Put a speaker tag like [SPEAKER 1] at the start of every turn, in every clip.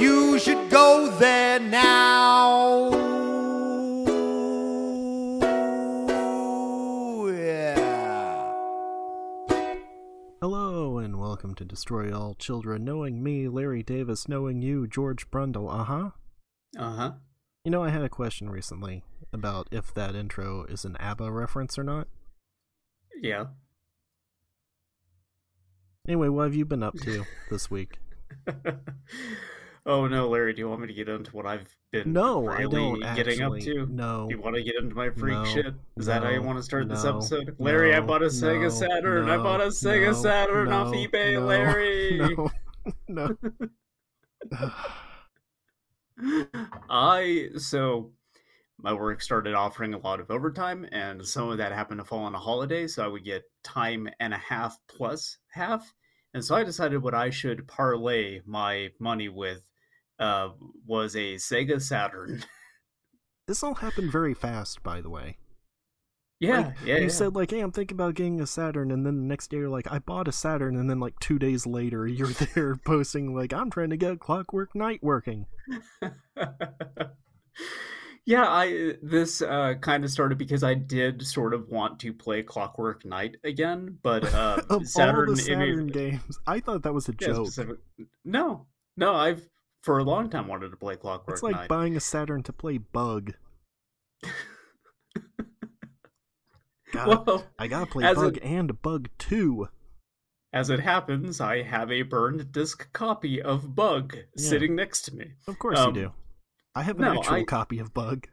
[SPEAKER 1] You should go there now. Yeah.
[SPEAKER 2] Hello and welcome to Destroy All Children, knowing me, Larry Davis, knowing you, George Brundle. Uh huh.
[SPEAKER 3] Uh huh.
[SPEAKER 2] You know, I had a question recently about if that intro is an ABBA reference or not.
[SPEAKER 3] Yeah.
[SPEAKER 2] Anyway, what have you been up to this week?
[SPEAKER 3] oh no, Larry, do you want me to get into what I've been
[SPEAKER 2] No, I
[SPEAKER 3] really
[SPEAKER 2] don't
[SPEAKER 3] getting up to?
[SPEAKER 2] No.
[SPEAKER 3] Do you want to get into my freak
[SPEAKER 2] No,
[SPEAKER 3] shit? Is that how you want to start this episode? Larry, I bought a Sega
[SPEAKER 2] no,
[SPEAKER 3] Saturn. I bought a Sega
[SPEAKER 2] no,
[SPEAKER 3] Saturn off eBay,
[SPEAKER 2] no,
[SPEAKER 3] Larry.
[SPEAKER 2] No. No.
[SPEAKER 3] I so my work started offering a lot of overtime, and some of that happened to fall on a holiday, so I would get time and a half plus half. And so I decided what I should parlay my money with uh, was a Sega Saturn.
[SPEAKER 2] this all happened very fast, by the way.
[SPEAKER 3] yeah,
[SPEAKER 2] Like,
[SPEAKER 3] yeah,
[SPEAKER 2] you
[SPEAKER 3] yeah.
[SPEAKER 2] said like, "Hey, I'm thinking about getting a Saturn," and then the next day you're like, "I bought a Saturn," and then like two days later you're there posting like, "I'm trying to get Clockwork Knight working."
[SPEAKER 3] yeah, I this uh, kind of started because I did sort of want to play Clockwork Knight again, but uh, Saturn,
[SPEAKER 2] all the
[SPEAKER 3] it made-
[SPEAKER 2] Saturn games, I thought that was a
[SPEAKER 3] Yeah,
[SPEAKER 2] joke.
[SPEAKER 3] specific- No, no, I've for a long time wanted to play Clockwork
[SPEAKER 2] It's like buying a Saturn to play Bug. God,
[SPEAKER 3] well,
[SPEAKER 2] I gotta play Bug
[SPEAKER 3] it-
[SPEAKER 2] and Bug Two.
[SPEAKER 3] as it happens, I have a burned disc copy of Bug
[SPEAKER 2] Yeah.
[SPEAKER 3] sitting next to me.
[SPEAKER 2] Of course
[SPEAKER 3] Um,
[SPEAKER 2] you do. I have an
[SPEAKER 3] no,
[SPEAKER 2] actual
[SPEAKER 3] I-
[SPEAKER 2] copy of Bug.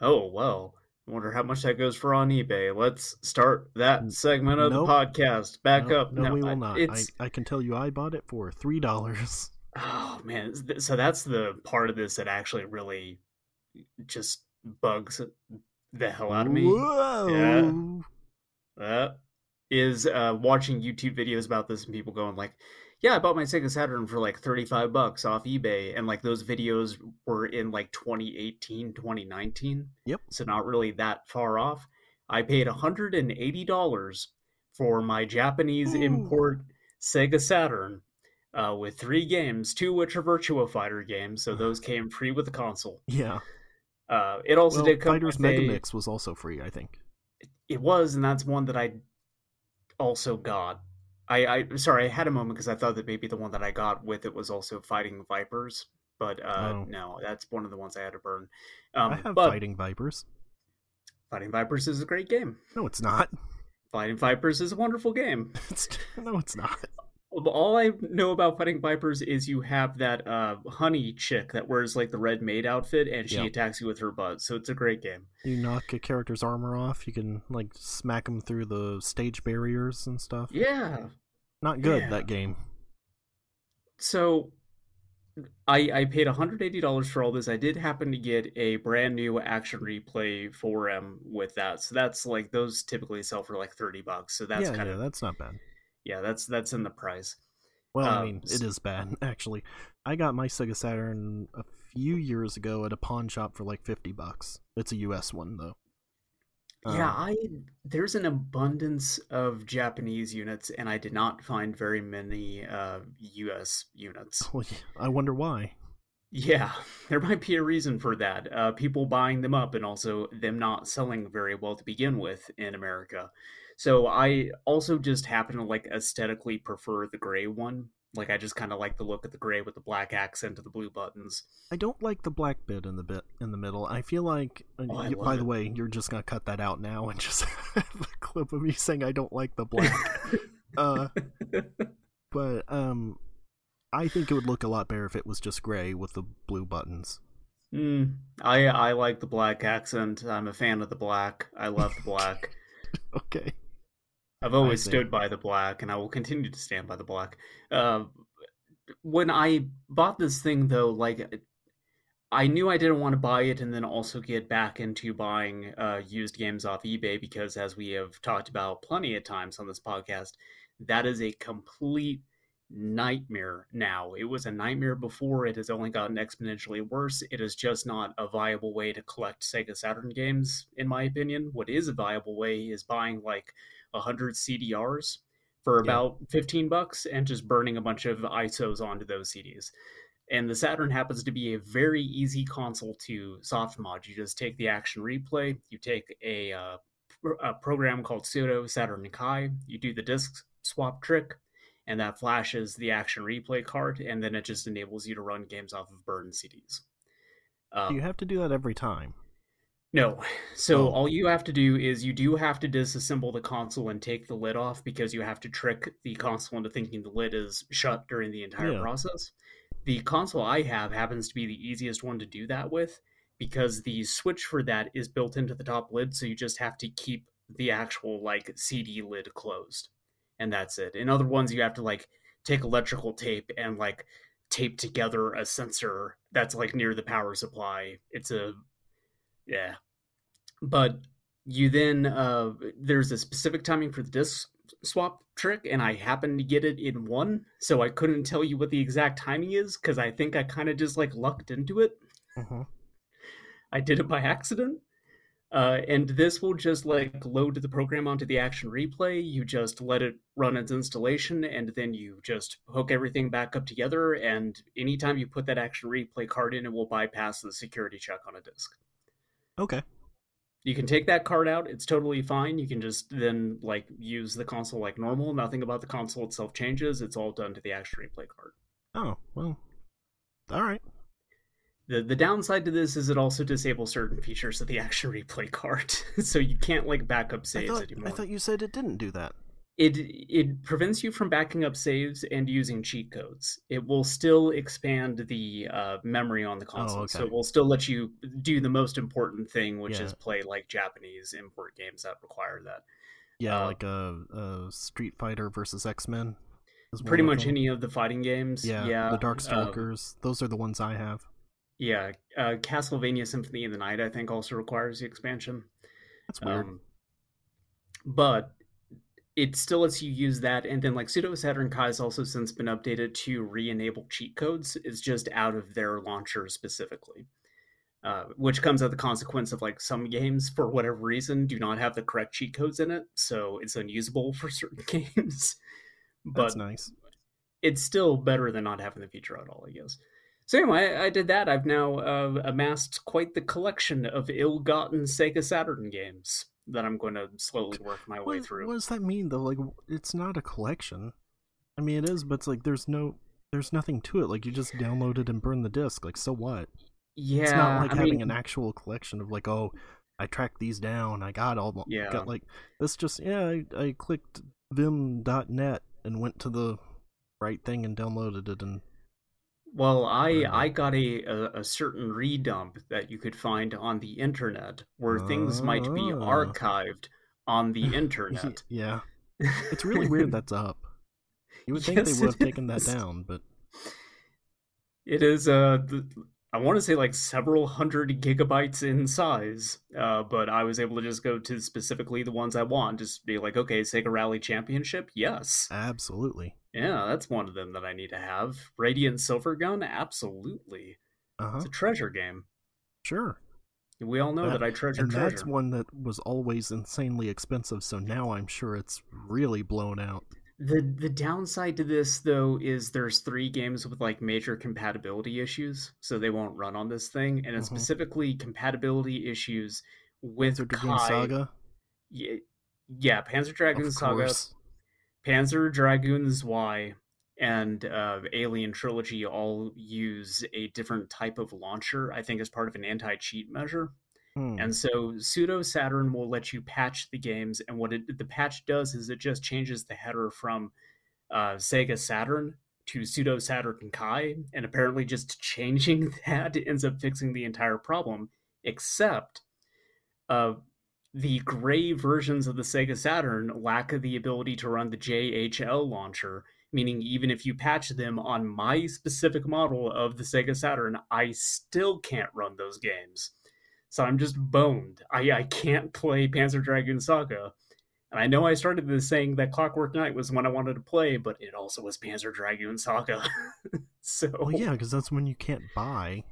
[SPEAKER 3] Oh well. I wonder how much that goes for on eBay. Let's start that segment of
[SPEAKER 2] Nope.
[SPEAKER 3] the podcast. Back
[SPEAKER 2] no,
[SPEAKER 3] up.
[SPEAKER 2] No, we will
[SPEAKER 3] I-
[SPEAKER 2] not. I, I can tell you, I bought it for three dollars.
[SPEAKER 3] oh man. So that's the part of this that actually really just bugs the hell out of me.
[SPEAKER 2] Whoa!
[SPEAKER 3] uh, is uh, watching YouTube videos about this and people going like, "Yeah, I bought my Sega Saturn for like 35 bucks off eBay." And like those videos were in like 2018, 2019.
[SPEAKER 2] Yep.
[SPEAKER 3] So not really that far off. I paid $180 for my Japanese
[SPEAKER 2] Ooh.
[SPEAKER 3] import Sega Saturn uh, with three games, two which are Virtua Fighter games, so those came free with the console.
[SPEAKER 2] Yeah.
[SPEAKER 3] Uh, it also
[SPEAKER 2] Well,
[SPEAKER 3] did come
[SPEAKER 2] Fighters Mega Mix was also free, I think.
[SPEAKER 3] it was, and that's one that I also got. I, I sorry, I had a moment because I thought that maybe the one that I got with it was also Fighting Vipers, but uh,
[SPEAKER 2] Oh.
[SPEAKER 3] no, that's one of the ones I had to burn. Um,
[SPEAKER 2] I have
[SPEAKER 3] but
[SPEAKER 2] Fighting Vipers.
[SPEAKER 3] Fighting Vipers is a great game.
[SPEAKER 2] No, it's not.
[SPEAKER 3] Fighting Vipers is a wonderful game.
[SPEAKER 2] It's, no, it's not.
[SPEAKER 3] All I know about Fighting Vipers is you have that uh, honey chick that wears like the red maid outfit, and she
[SPEAKER 2] Yeah.
[SPEAKER 3] attacks you with her butt. So it's a great game.
[SPEAKER 2] You knock a character's armor off. You can like smack them through the stage barriers and stuff.
[SPEAKER 3] Yeah,
[SPEAKER 2] Not good
[SPEAKER 3] Yeah.
[SPEAKER 2] that game.
[SPEAKER 3] so I I paid $180 for all this. I did happen to get a brand new action replay 4M with that. So that's like those typically sell for like 30 bucks. So that's
[SPEAKER 2] yeah,
[SPEAKER 3] kind
[SPEAKER 2] yeah,
[SPEAKER 3] of
[SPEAKER 2] that's not bad.
[SPEAKER 3] Yeah, that's that's in the price.
[SPEAKER 2] Well, I
[SPEAKER 3] Um,
[SPEAKER 2] mean,
[SPEAKER 3] s-
[SPEAKER 2] it is bad actually. I got my Sega Saturn a few years ago at a pawn shop for like fifty bucks. It's a U.S. one though.
[SPEAKER 3] yeah,
[SPEAKER 2] Um,
[SPEAKER 3] I there's an abundance of Japanese units and I did not find very many uh US units.
[SPEAKER 2] I wonder why.
[SPEAKER 3] Yeah, there might be a reason for that. Uh, people buying them up and also them not selling very well to begin with in America. So I also just happen to like aesthetically prefer the gray one. Like I just kind of like the look of the gray with the black accent of the blue buttons.
[SPEAKER 2] I don't like the black bit in the bit in the middle. I feel like, uh,
[SPEAKER 3] Oh, I
[SPEAKER 2] by the
[SPEAKER 3] it.
[SPEAKER 2] way, you're just gonna cut that out now and just have a clip of me saying I don't like the black. uh, but um, I think it would look a lot better if it was just gray with the blue buttons.
[SPEAKER 3] Mm, I I like the black accent. I'm a fan of the black. I love the black.
[SPEAKER 2] Okay.
[SPEAKER 3] I've always stood by the black, and I will continue to stand by the black. Uh, when I bought this thing, though, like I knew I didn't want to buy it and then also get back into buying uh, used games off eBay because, as we have talked about plenty of times on this podcast, that is a complete nightmare now. It was a nightmare before. It has only gotten exponentially worse. It is just not a viable way to collect Sega Saturn games, in my opinion. What is a viable way is buying like 100 CDRs for about yeah. 15 bucks and just burning a bunch of ISOs onto those CDs. And the Saturn happens to be a very easy console to soft mod. You just take the action replay, you take a, uh, a program called Pseudo Saturn Kai, you do the disk swap trick, and that flashes the action replay card, and then it just enables you to run games off of burned CDs.
[SPEAKER 2] Um, you have to do that every time.
[SPEAKER 3] No. So oh. all you have to do is you do have to disassemble the console and take the lid off because you have to trick the console into thinking the lid is shut during the entire yeah. process. The console I have happens to be the easiest one to do that with because the switch for that is built into the top lid, so you just have to keep the actual like CD lid closed and that's it. In other ones, you have to like take electrical tape and like tape together a sensor that's like near the power supply. It's a yeah, but you then uh there's a specific timing for the disk swap trick and i happened to get it in one so i couldn't tell you what the exact timing is because i think i kind of just like lucked into it uh-huh. i did it by accident uh, and this will just like load the program onto the action replay. You just let it run its installation, and then you just hook everything back up together. And anytime you put that action replay card in, it will bypass the security check on a disk.
[SPEAKER 2] Okay.
[SPEAKER 3] You can take that card out; it's totally fine. You can just then like use the console like normal. Nothing about the console itself changes. It's all done to the action replay card.
[SPEAKER 2] Oh well, all right.
[SPEAKER 3] The, the downside to this is it also disables certain features of the action replay card, so you can't like backup saves
[SPEAKER 2] I thought,
[SPEAKER 3] anymore.
[SPEAKER 2] I thought you said it didn't do that.
[SPEAKER 3] It it prevents you from backing up saves and using cheat codes. It will still expand the uh, memory on the oh, console, oh, okay. so it will still let you do the most important thing, which yeah. is play like Japanese import games that require that.
[SPEAKER 2] Yeah, uh, like a, a Street Fighter versus X Men.
[SPEAKER 3] Pretty much any of the fighting games.
[SPEAKER 2] Yeah,
[SPEAKER 3] yeah.
[SPEAKER 2] The Darkstalkers. Um, those are the ones I have.
[SPEAKER 3] Yeah, uh, Castlevania Symphony of the Night, I think, also requires the expansion.
[SPEAKER 2] That's weird. Um,
[SPEAKER 3] but it still lets you use that, and then like Pseudo Saturn Kai has also since been updated to re-enable cheat codes. It's just out of their launcher specifically, uh, which comes at the consequence of like some games for whatever reason do not have the correct cheat codes in it, so it's unusable for certain games.
[SPEAKER 2] but That's nice.
[SPEAKER 3] It's still better than not having the feature at all, I guess. So anyway, I, I did that. I've now uh, amassed quite the collection of ill-gotten Sega Saturn games that I'm going to slowly work my way through.
[SPEAKER 2] What does that mean though? Like, it's not a collection. I mean, it is, but it's like there's no, there's nothing to it. Like, you just download it and burn the disc. Like, so what?
[SPEAKER 3] Yeah,
[SPEAKER 2] it's not like I having mean, an actual collection of like, oh, I tracked these down. I got all.
[SPEAKER 3] Yeah.
[SPEAKER 2] Got like this. Just yeah, I, I clicked Vimm.net and went to the right thing and downloaded it and
[SPEAKER 3] well, I I got a, a, a certain redump that you could find on the internet where things might be ah. archived on the internet.
[SPEAKER 2] yeah, it's really weird that's up. You would think yes, they would have taken that down, but
[SPEAKER 3] it is. Uh, the, I want to say like several hundred gigabytes in size, uh, but I was able to just go to specifically the ones I want. Just be like, okay, Sega Rally Championship, yes,
[SPEAKER 2] absolutely.
[SPEAKER 3] Yeah, that's one of them that I need to have. Radiant Silvergun, absolutely. Uh-huh. It's a treasure game.
[SPEAKER 2] Sure.
[SPEAKER 3] We all know that, that I treasure
[SPEAKER 2] and
[SPEAKER 3] treasure.
[SPEAKER 2] that's one that was always insanely expensive, so now I'm sure it's really blown out.
[SPEAKER 3] The the downside to this though is there's three games with like major compatibility issues, so they won't run on this thing, and it's mm-hmm. specifically compatibility issues with
[SPEAKER 2] Panzer Dragoon Saga.
[SPEAKER 3] Yeah, yeah, Panzer Dragoon Saga, Panzer Dragoon Zwei and uh, Alien Trilogy all use a different type of launcher. I think as part of an anti-cheat measure. Hmm. And so pseudo Saturn will let you patch the games, and what it, the patch does is it just changes the header from uh, Sega Saturn to pseudo Saturn Kai, and apparently just changing that ends up fixing the entire problem. Except, uh, the gray versions of the Sega Saturn lack the ability to run the JHL launcher, meaning even if you patch them on my specific model of the Sega Saturn, I still can't run those games. So I'm just boned. I, I can't play Panzer Dragoon Saga. And I know I started this saying that Clockwork Knight was when I wanted to play, but it also was Panzer Dragoon Saga. so
[SPEAKER 2] Well, yeah, because that's when you can't buy.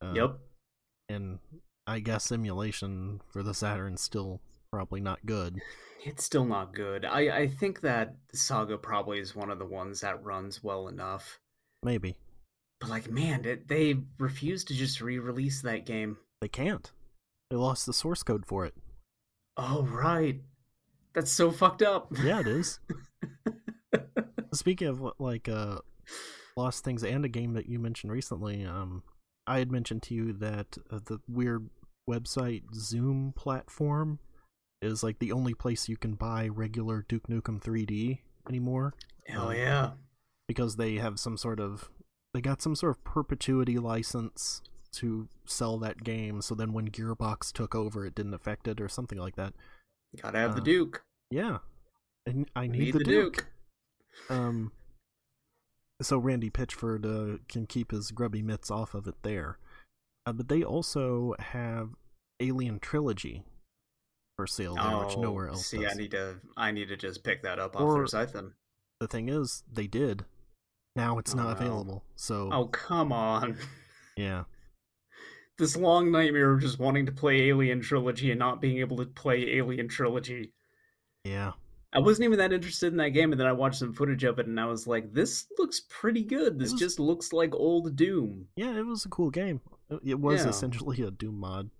[SPEAKER 2] Uh,
[SPEAKER 3] Yep.
[SPEAKER 2] And I guess emulation for the Saturn's still probably not good.
[SPEAKER 3] It's still not good. I, I think that Saga probably is one of the ones that runs well enough.
[SPEAKER 2] Maybe
[SPEAKER 3] But like, man, they, they refused to just re-release that game.
[SPEAKER 2] they can't. They lost the source code for it.
[SPEAKER 3] Oh right, that's so fucked up.
[SPEAKER 2] Yeah, it is. Speaking of like uh, lost things and a game that you mentioned recently, um, I had mentioned to you that uh, the weird website Zoom platform is like the only place you can buy regular Duke Nukem 3D anymore
[SPEAKER 3] Hell yeah.
[SPEAKER 2] because they have some sort of they got some sort of perpetuity license to sell that game. So then when Gearbox took over, it didn't affect it or something like that.
[SPEAKER 3] Gotta have the
[SPEAKER 2] Uh,
[SPEAKER 3] Duke.
[SPEAKER 2] Yeah, and I need,
[SPEAKER 3] Need
[SPEAKER 2] the,
[SPEAKER 3] the
[SPEAKER 2] Duke.
[SPEAKER 3] Duke.
[SPEAKER 2] Um, so Randy Pitchford uh, can keep his grubby mitts off of it there. Uh, but they also have Alien Trilogy for sale there, which nowhere else
[SPEAKER 3] Oh, see,
[SPEAKER 2] does.
[SPEAKER 3] I need to, I need to just pick that up off
[SPEAKER 2] Or-
[SPEAKER 3] their site then.
[SPEAKER 2] The thing is, they did. Now it's
[SPEAKER 3] Oh,
[SPEAKER 2] not
[SPEAKER 3] no.
[SPEAKER 2] available. So
[SPEAKER 3] Oh come on!
[SPEAKER 2] yeah,
[SPEAKER 3] This long nightmare of just wanting to play Alien Trilogy and not being able to play Alien Trilogy.
[SPEAKER 2] yeah.
[SPEAKER 3] I wasn't even that interested in that game, and then I watched some footage of it, and I was like, "This looks pretty good. This
[SPEAKER 2] was-
[SPEAKER 3] just looks like old Doom."
[SPEAKER 2] Yeah, it was a cool game. It was
[SPEAKER 3] Yeah.
[SPEAKER 2] essentially a Doom mod.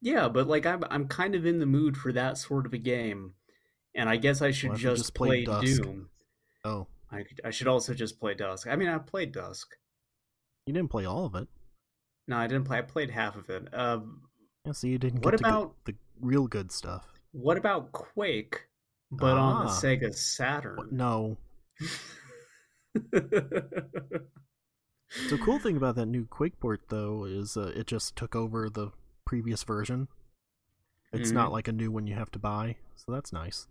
[SPEAKER 3] Yeah, but like I'm, I'm kind of in the mood for that sort of a game, and I guess I should
[SPEAKER 2] Well,
[SPEAKER 3] just,
[SPEAKER 2] just played
[SPEAKER 3] play Doom.
[SPEAKER 2] Oh,
[SPEAKER 3] I, I should also just play Dusk. I mean, I played Dusk.
[SPEAKER 2] you didn't play all of it.
[SPEAKER 3] No, I didn't play. I played half of it. Uh,
[SPEAKER 2] Yeah, so you didn't get
[SPEAKER 3] What about-
[SPEAKER 2] the real good stuff.
[SPEAKER 3] what about Quake, but on the
[SPEAKER 2] Ah.
[SPEAKER 3] Sega Saturn?
[SPEAKER 2] No, The cool thing about that new Quake port, though, is uh, it just took over the previous version. It's
[SPEAKER 3] Mhm.
[SPEAKER 2] not like a new one you have to buy, so that's nice.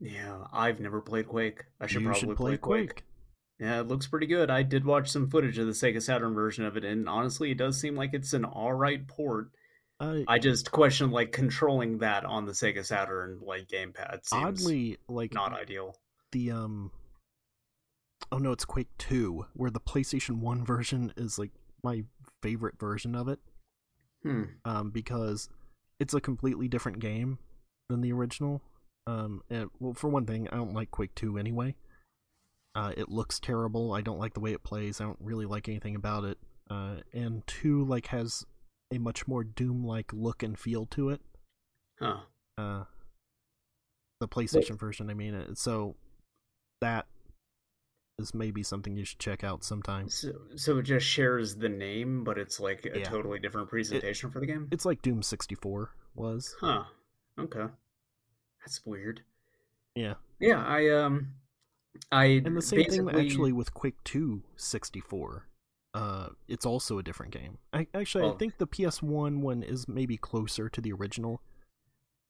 [SPEAKER 3] yeah, I've never played Quake. I should
[SPEAKER 2] you
[SPEAKER 3] probably
[SPEAKER 2] should
[SPEAKER 3] play
[SPEAKER 2] play
[SPEAKER 3] Quake. Yeah, it looks pretty good. I did watch some footage of the Sega Saturn version of it, and honestly, it does seem like it's an all right port.
[SPEAKER 2] Uh,
[SPEAKER 3] I just question like controlling that on the Sega Saturn like gamepad seems
[SPEAKER 2] oddly, like
[SPEAKER 3] not ideal.
[SPEAKER 2] the um, oh no, it's Quake Two, where the PlayStation One version is like my favorite version of it,
[SPEAKER 3] Hmm.
[SPEAKER 2] um, because it's a completely different game than the original. Um, and well, for one thing, I don't like Quake Two anyway. Uh, it looks terrible. I don't like the way it plays. I don't really like anything about it. Uh, and two like has a much more Doom-like look and feel to it.
[SPEAKER 3] Huh.
[SPEAKER 2] Uh, the PlayStation version, I mean. So that is maybe something you should check out sometime.
[SPEAKER 3] So, so it just shares the name, but it's like a
[SPEAKER 2] Yeah.
[SPEAKER 3] totally different presentation for the game.
[SPEAKER 2] It's like Doom 64 was.
[SPEAKER 3] Huh. Okay. That's weird.
[SPEAKER 2] Yeah.
[SPEAKER 3] Yeah, I um I
[SPEAKER 2] And the same thing actually with Quake 2 64. Uh, it's also a different game. I, actually, I think the PS1 one is maybe closer to the original,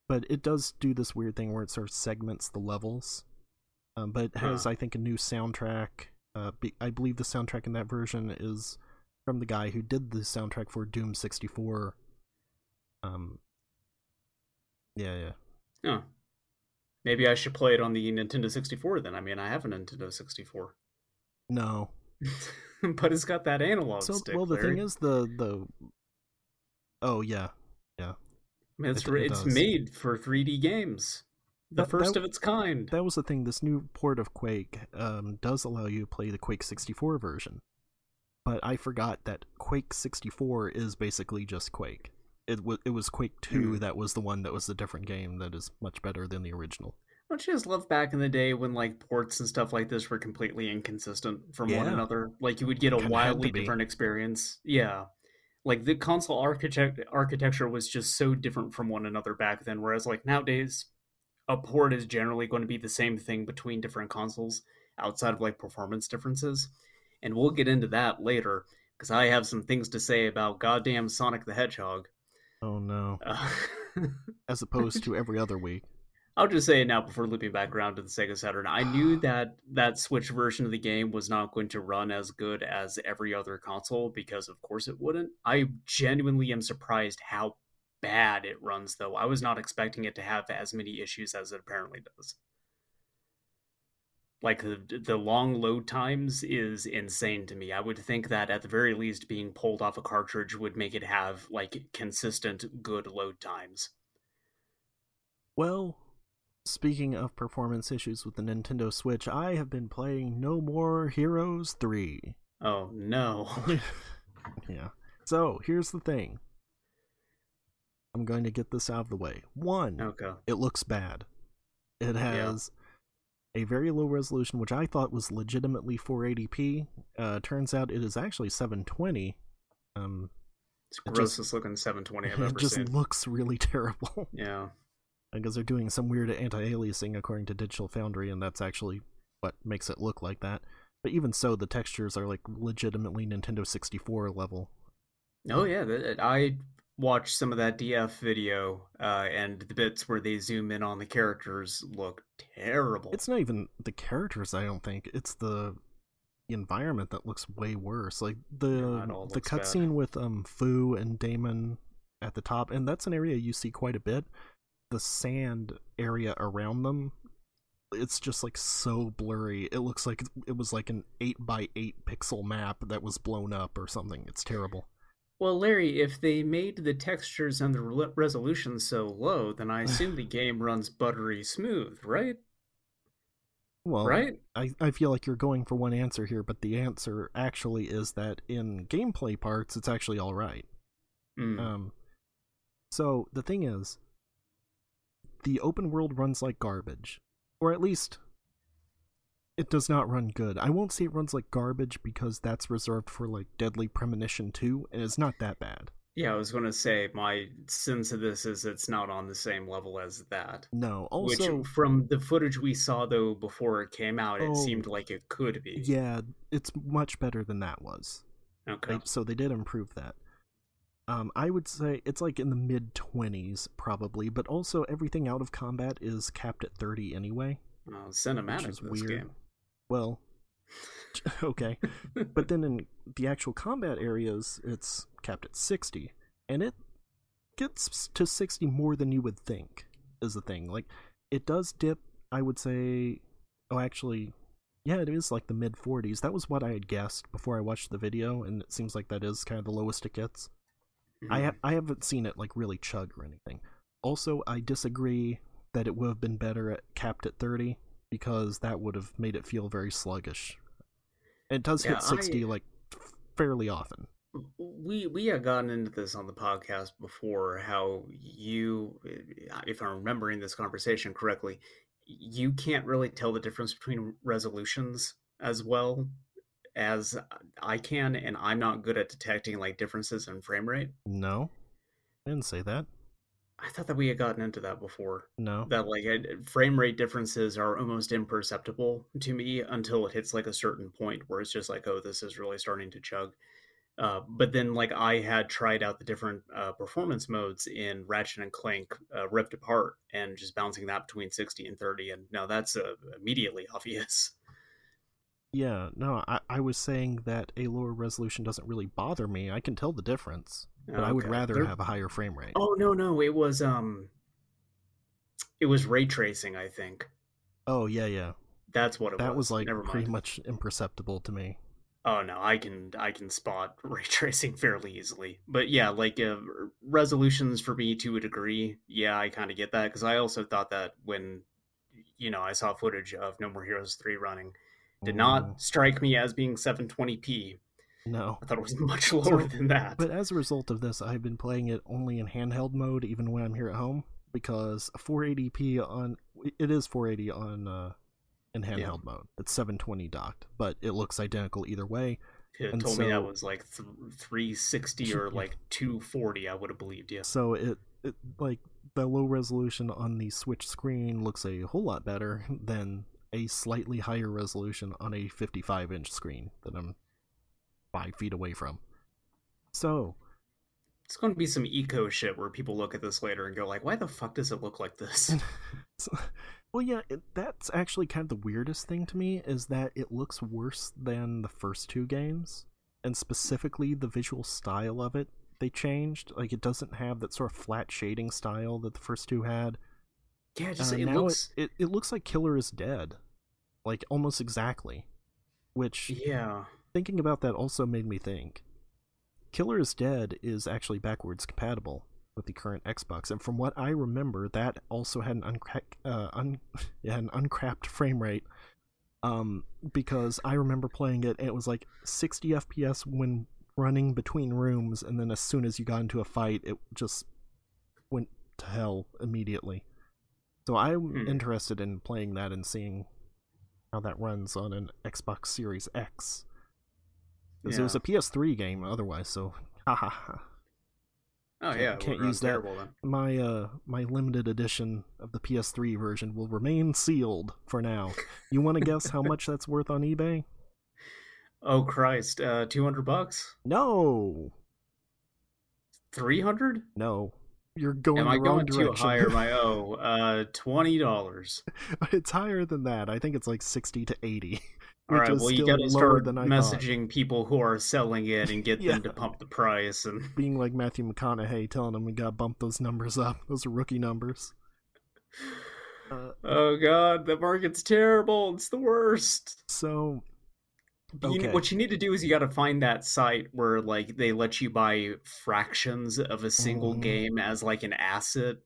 [SPEAKER 2] but it does do this weird thing where it sort of segments the levels. Um, but it has,
[SPEAKER 3] Huh.
[SPEAKER 2] I think, a new soundtrack. Uh, be, I believe the soundtrack in that version is from the guy who did the soundtrack for Doom 64. Um, yeah, yeah.
[SPEAKER 3] Oh. Maybe I should play it on the Nintendo 64 then. I mean, I have a Nintendo 64.
[SPEAKER 2] No,
[SPEAKER 3] but it's got that analog
[SPEAKER 2] so
[SPEAKER 3] stick.
[SPEAKER 2] well the
[SPEAKER 3] Larry.
[SPEAKER 2] thing is the the oh yeah
[SPEAKER 3] I mean, it's
[SPEAKER 2] it-
[SPEAKER 3] re-
[SPEAKER 2] it
[SPEAKER 3] it's made for 3D games. The
[SPEAKER 2] That-
[SPEAKER 3] first
[SPEAKER 2] that-
[SPEAKER 3] of its kind.
[SPEAKER 2] that was the thing this new port of quake um, does allow you to play the quake 64 version but i forgot that quake 64 is basically just quake it, was it was quake 2
[SPEAKER 3] Hmm.
[SPEAKER 2] that was the one that was the different game that is much better than the original
[SPEAKER 3] Don't you just love back in the day when like ports and stuff like this were completely inconsistent from one another? Like you would get a
[SPEAKER 2] Kinda
[SPEAKER 3] wildly different experience. Yeah. Like the console architect architecture was just so different from one another back then, whereas like nowadays a port is generally going to be the same thing between different consoles outside of like performance differences. And we'll get into that later because I have some things to say about goddamn Sonic the Hedgehog.
[SPEAKER 2] oh no
[SPEAKER 3] Uh,
[SPEAKER 2] as opposed to every other week
[SPEAKER 3] I'll just say it now before looping back around to the Sega Saturn. I knew that that Switch version of the game was not going to run as good as every other console because, of course, it wouldn't. I genuinely am surprised how bad it runs, though. I was not expecting it to have as many issues as it apparently does. Like the the long load times is insane to me. I would think that at the very least, being pulled off a cartridge would make it have like consistent good load times.
[SPEAKER 2] Well, Speaking of performance issues with the Nintendo Switch, I have been playing No More Heroes 3.
[SPEAKER 3] Oh, no.
[SPEAKER 2] yeah. So, here's the thing. I'm going to get this out of the way. One,
[SPEAKER 3] okay.
[SPEAKER 2] it looks bad. It has yeah. a very low resolution, which I thought was legitimately 480p. Uh, turns out it is actually 720. Um,
[SPEAKER 3] it's grossest just, looking 720 I've ever
[SPEAKER 2] seen. It just
[SPEAKER 3] seen.
[SPEAKER 2] looks really terrible.
[SPEAKER 3] Yeah
[SPEAKER 2] because they're doing some weird anti-aliasing according to Digital Foundry, and that's actually what makes it look like that. But even so, the textures are like legitimately Nintendo 64 level.
[SPEAKER 3] Oh yeah, I watched some of that DF video, uh, and the bits where they zoom in on the characters look terrible.
[SPEAKER 2] It's not even the characters, I don't think. It's the environment that looks way worse. Like the the cutscene with um Fu and Damon at the top, and that's an area you see quite a bit the sand area around them it's just like so blurry. It looks like it was like an 8 by 8 pixel map that was blown up or something. It's terrible.
[SPEAKER 3] Well larry if they made the textures and the resolution so low then i assume the game runs buttery smooth right?
[SPEAKER 2] Well right? I, I feel like you're going for one answer here but the answer actually is that in gameplay parts it's actually all right. Mm. um so the thing is the open world runs like garbage. Or at least it does not run good. I won't say it runs like garbage because that's reserved for like Deadly Premonition 2 and it's not that bad.
[SPEAKER 3] Yeah, I was going to say my sense of this is it's not on the same level as that.
[SPEAKER 2] No, also
[SPEAKER 3] Which from the footage we saw though before it came out, it oh, seemed like it could be.
[SPEAKER 2] Yeah, it's much better than that was.
[SPEAKER 3] Okay.
[SPEAKER 2] so they did improve that. Um, I would say it's like in the mid 20s probably, but also everything out of combat is capped at 30 anyway.
[SPEAKER 3] Oh, cinematic is weird. Game.
[SPEAKER 2] Well, okay, but then in the actual combat areas, it's capped at 60, and it gets to 60 more than you would think. Is the thing like it does dip? I would say. Oh, actually, yeah, it is like the mid 40s. That was what I had guessed before I watched the video, and it seems like that is kind of the lowest it gets. Mm-hmm. I ha- I haven't seen it like really chug or anything. Also, I disagree that it would have been better at capped at 30 because that would have made it feel very sluggish. It does yeah, hit 60 I... like fairly often.
[SPEAKER 3] We we had gotten into this on the podcast before how you if I'm remembering this conversation correctly, you can't really tell the difference between resolutions as well as I can, and I'm not good at detecting like differences in frame rate.
[SPEAKER 2] No, I didn't say that.
[SPEAKER 3] I thought that we had gotten into that before.
[SPEAKER 2] No,
[SPEAKER 3] that like frame rate differences are almost imperceptible to me until it hits like a certain point where it's just like, oh, this is really starting to chug. Uh, but then, like I had tried out the different uh, performance modes in Ratchet and Clank uh, Rift Apart, and just bouncing that between sixty and thirty, and now that's uh, immediately obvious.
[SPEAKER 2] Yeah, no, I, I was saying that a lower resolution doesn't really bother me. I can tell the difference, but okay. I would rather there... have a higher frame rate.
[SPEAKER 3] Oh no, no, it was um, it was ray tracing, I think.
[SPEAKER 2] Oh yeah, yeah.
[SPEAKER 3] That's what it
[SPEAKER 2] that
[SPEAKER 3] was.
[SPEAKER 2] That was like pretty much imperceptible to me.
[SPEAKER 3] Oh no, I can I can spot ray tracing fairly easily. But yeah, like uh, resolutions for me to a degree, yeah, I kind of get that because I also thought that when you know I saw footage of No More Heroes three running did not strike me as being 720p.
[SPEAKER 2] No.
[SPEAKER 3] I thought it was much lower so, than that.
[SPEAKER 2] But as a result of this, I've been playing it only in handheld mode, even when I'm here at home, because 480p on it is 480 on uh, in handheld yeah. mode. It's 720 docked, but it looks identical either way.
[SPEAKER 3] It and told so, me that was like th- 360 or like 240. I would have believed you.
[SPEAKER 2] So it, it like the low resolution on the Switch screen looks a whole lot better than a slightly higher resolution on a 55 inch screen that I'm five feet away from. So.
[SPEAKER 3] It's going to be some eco shit where people look at this later and go like, "Why the fuck does it look like this?"
[SPEAKER 2] well, yeah, it, that's actually kind of the weirdest thing to me is that it looks worse than the first two games, and specifically the visual style of it. They changed. Like it doesn't have that sort of flat shading style that the first two had.
[SPEAKER 3] Yeah, just
[SPEAKER 2] Uh,
[SPEAKER 3] it looks.
[SPEAKER 2] it, it it looks like Killer is dead, like almost exactly. Which
[SPEAKER 3] Yeah.
[SPEAKER 2] thinking about that also made me think Killer is Dead is actually backwards compatible with the current Xbox, and from what I remember, that also had an uncra- uh, un- yeah, an uncrapped frame rate. Um, because I remember playing it, and it was like 60 FPS when running between rooms, and then as soon as you got into a fight, it just went to hell immediately. So I'm
[SPEAKER 3] Hmm.
[SPEAKER 2] interested in playing that and seeing how that runs on an Xbox Series X. Because it was a PS3 game otherwise, so ha ha ha.
[SPEAKER 3] Oh yeah,
[SPEAKER 2] can't use that.
[SPEAKER 3] terrible.
[SPEAKER 2] My uh my limited edition of the PS3 version will remain sealed for now. You want to guess how much that's worth on eBay?
[SPEAKER 3] Oh Christ, uh, two hundred bucks,
[SPEAKER 2] No,
[SPEAKER 3] three hundred?
[SPEAKER 2] no, you're going
[SPEAKER 3] Am I
[SPEAKER 2] wrong
[SPEAKER 3] going too
[SPEAKER 2] direction.
[SPEAKER 3] high or I? Oh, uh, twenty dollars.
[SPEAKER 2] it's higher than that. I think it's like sixty to eighty.
[SPEAKER 3] All right, well, you gotta start
[SPEAKER 2] I thought.
[SPEAKER 3] messaging people who are selling it and get
[SPEAKER 2] Yeah.
[SPEAKER 3] them to pump the price. And
[SPEAKER 2] Being like Matthew McConaughey, telling them we gotta bump those numbers up. Those are rookie numbers. Uh,
[SPEAKER 3] oh god, the market's terrible. It's the worst.
[SPEAKER 2] so
[SPEAKER 3] You- what you need to do is you got to find that site where like they let you buy fractions of a single
[SPEAKER 2] Mhm.
[SPEAKER 3] game as like an asset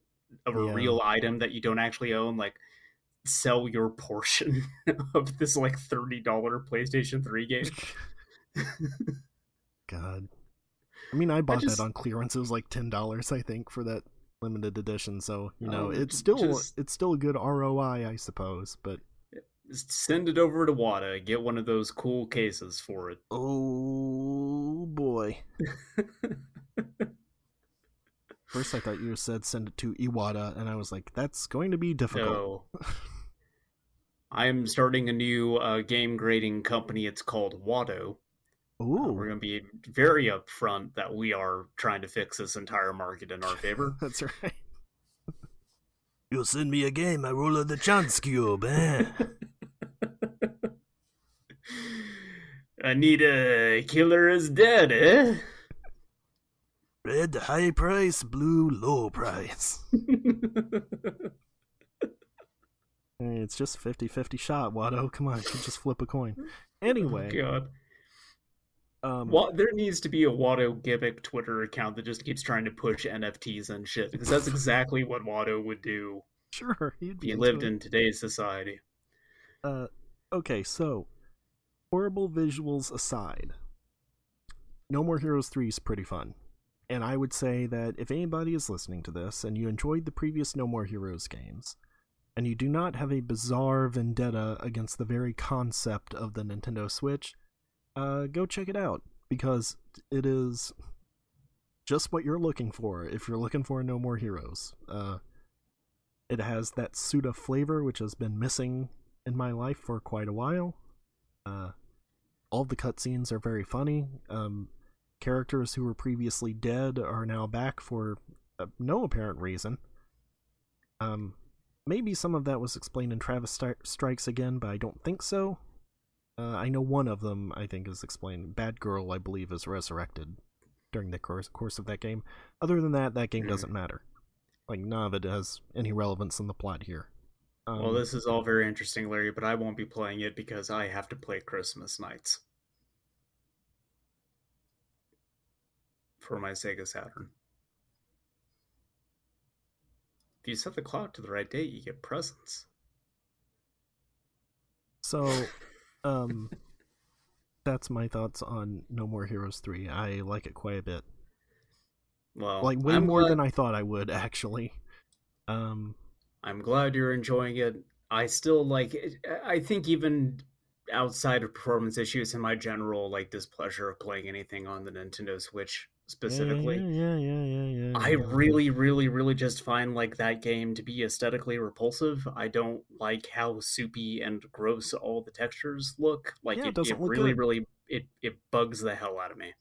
[SPEAKER 3] of a
[SPEAKER 2] Yeah.
[SPEAKER 3] real item that you don't actually own. Like sell your portion of this like thirty dollar PlayStation Three game.
[SPEAKER 2] God. I mean, I bought
[SPEAKER 3] just-
[SPEAKER 2] that on clearance. It was like ten dollars, I think, for that limited edition. So you know,
[SPEAKER 3] Oh,
[SPEAKER 2] it's still
[SPEAKER 3] just-
[SPEAKER 2] it's still a good ROI, I suppose. But
[SPEAKER 3] send it over to WATA. Get one of those cool cases for it.
[SPEAKER 2] oh boy, first I thought you said send it to Iwata, and I was like, that's going to be difficult.
[SPEAKER 3] So I am starting a new uh, game grading company. It's called Watto. Uh,
[SPEAKER 2] Ooh,
[SPEAKER 3] We're going to be very upfront that we are trying to fix this entire market in our favor.
[SPEAKER 2] that's right. You'll send me a game, I roll the chance cube, eh?
[SPEAKER 3] Anita Killer is dead, eh?
[SPEAKER 2] Red high price, blue low price. It's just 50-50 shot, Watto. Come on, you just flip a coin. Anyway,
[SPEAKER 3] God.
[SPEAKER 2] um,
[SPEAKER 3] Wa- there needs to be a Watto gimmick Twitter account that just keeps trying to push NFTs and shit because that's exactly what Watto would do
[SPEAKER 2] sure, he'd
[SPEAKER 3] if
[SPEAKER 2] be
[SPEAKER 3] he lived
[SPEAKER 2] it.
[SPEAKER 3] in today's society.
[SPEAKER 2] Uh, okay, so horrible visuals aside, No More Heroes 3 is pretty fun. And I would say that if anybody is listening to this and you enjoyed the previous No More Heroes games, and you do not have a bizarre vendetta against the very concept of the Nintendo Switch, uh, go check it out because it is just what you're looking for if you're looking for No More Heroes. Uh, it has that Suda flavor which has been missing in my life for quite a while. Uh, all the cutscenes are very funny. Um, characters who were previously dead are now back for uh, no apparent reason. Um, maybe some of that was explained in Travis Stri- Strikes Again, but I don't think so. Uh, I know one of them, I think, is explained. Bad Girl, I believe, is resurrected during the course, course of that game. Other than that, that game
[SPEAKER 3] Hmm.
[SPEAKER 2] doesn't matter. Like, none of it has any relevance in the plot here. Um,
[SPEAKER 3] well, this is all very interesting, Larry, but I won't be playing it because I have to play Christmas NiGHTS for my Sega Saturn. If you set the clock to the right date, you get presents.
[SPEAKER 2] So, um, that's my thoughts on No More Heroes 3. I like it quite a bit.
[SPEAKER 3] Well,
[SPEAKER 2] Like, way
[SPEAKER 3] I'm
[SPEAKER 2] more
[SPEAKER 3] glad,
[SPEAKER 2] than I thought I would, actually. Um,
[SPEAKER 3] I'm glad you're enjoying it. I still like. it. I think even outside of performance issues and my general like displeasure of playing anything on the Nintendo Switch specifically.
[SPEAKER 2] Yeah, yeah, yeah, yeah, yeah.
[SPEAKER 3] I really, really, really just find like that game to be aesthetically repulsive. I don't like how soupy and gross all the textures look. Like
[SPEAKER 2] Yeah, it
[SPEAKER 3] it, it
[SPEAKER 2] look
[SPEAKER 3] really,
[SPEAKER 2] good.
[SPEAKER 3] really it it bugs the hell out of me.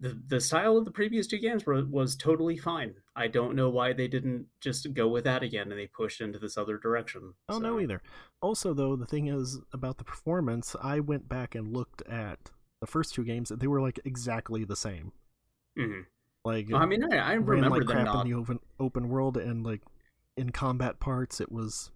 [SPEAKER 3] the the style of the previous two games were, was totally fine. I don't know why they didn't just go with that again and they pushed into this other direction.
[SPEAKER 2] I don't know either. Also, though, the thing is about the performance, I went back and looked at the first two games, and they were like exactly the same.
[SPEAKER 3] hmm
[SPEAKER 2] Like,
[SPEAKER 3] I mean, I, I
[SPEAKER 2] ran
[SPEAKER 3] remember
[SPEAKER 2] like crap
[SPEAKER 3] not.
[SPEAKER 2] in the open open world, and like in combat parts, it was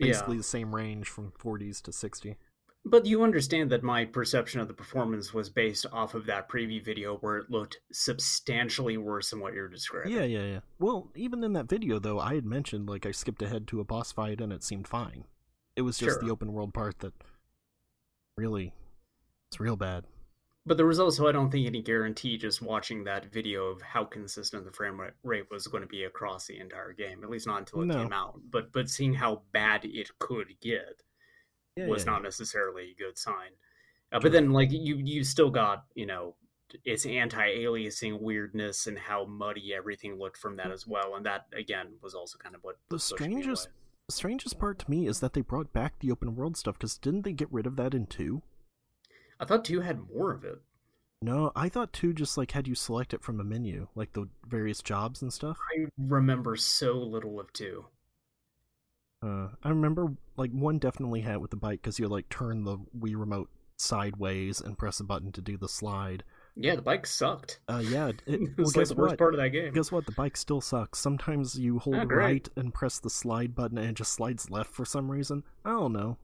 [SPEAKER 2] basically
[SPEAKER 3] Yeah,
[SPEAKER 2] the same range from 40s to 60.
[SPEAKER 3] But you understand that my perception of the performance was based off of that preview video where it looked substantially worse than what you're describing.
[SPEAKER 2] Yeah, yeah, yeah. Well, even in that video, though, I had mentioned like I skipped ahead to a boss fight, and it seemed fine. It was just
[SPEAKER 3] Sure.
[SPEAKER 2] the open world part that really, it's real bad.
[SPEAKER 3] But there was also, I don't think, any guarantee just watching that video of how consistent the frame rate was going to be across the entire game. At least not until it
[SPEAKER 2] No.
[SPEAKER 3] came out. But but seeing how bad it could get
[SPEAKER 2] Yeah,
[SPEAKER 3] was
[SPEAKER 2] yeah,
[SPEAKER 3] not necessarily a good sign. Uh, but then, like you, you still got you know its anti-aliasing weirdness and how muddy everything looked from that as well. And that again was also kind of what
[SPEAKER 2] The strangest, strangest part to me is that they brought back the open world stuff because didn't they get rid of that in two?
[SPEAKER 3] I thought two had more of it.
[SPEAKER 2] No, I thought two just like had you select it from a menu, like the various jobs and stuff.
[SPEAKER 3] I remember so little of two.
[SPEAKER 2] Uh, I remember like one definitely had it with the bike because you like turn the Wii remote sideways and press a button to do the slide.
[SPEAKER 3] Yeah, the bike sucked.
[SPEAKER 2] Uh, yeah. It,
[SPEAKER 3] It,
[SPEAKER 2] well,
[SPEAKER 3] was like
[SPEAKER 2] guess
[SPEAKER 3] the worst
[SPEAKER 2] what?
[SPEAKER 3] part of that game.
[SPEAKER 2] Guess what? The bike still sucks. Sometimes you hold
[SPEAKER 3] great.
[SPEAKER 2] right and press the slide button and it just slides left for some reason. I don't know.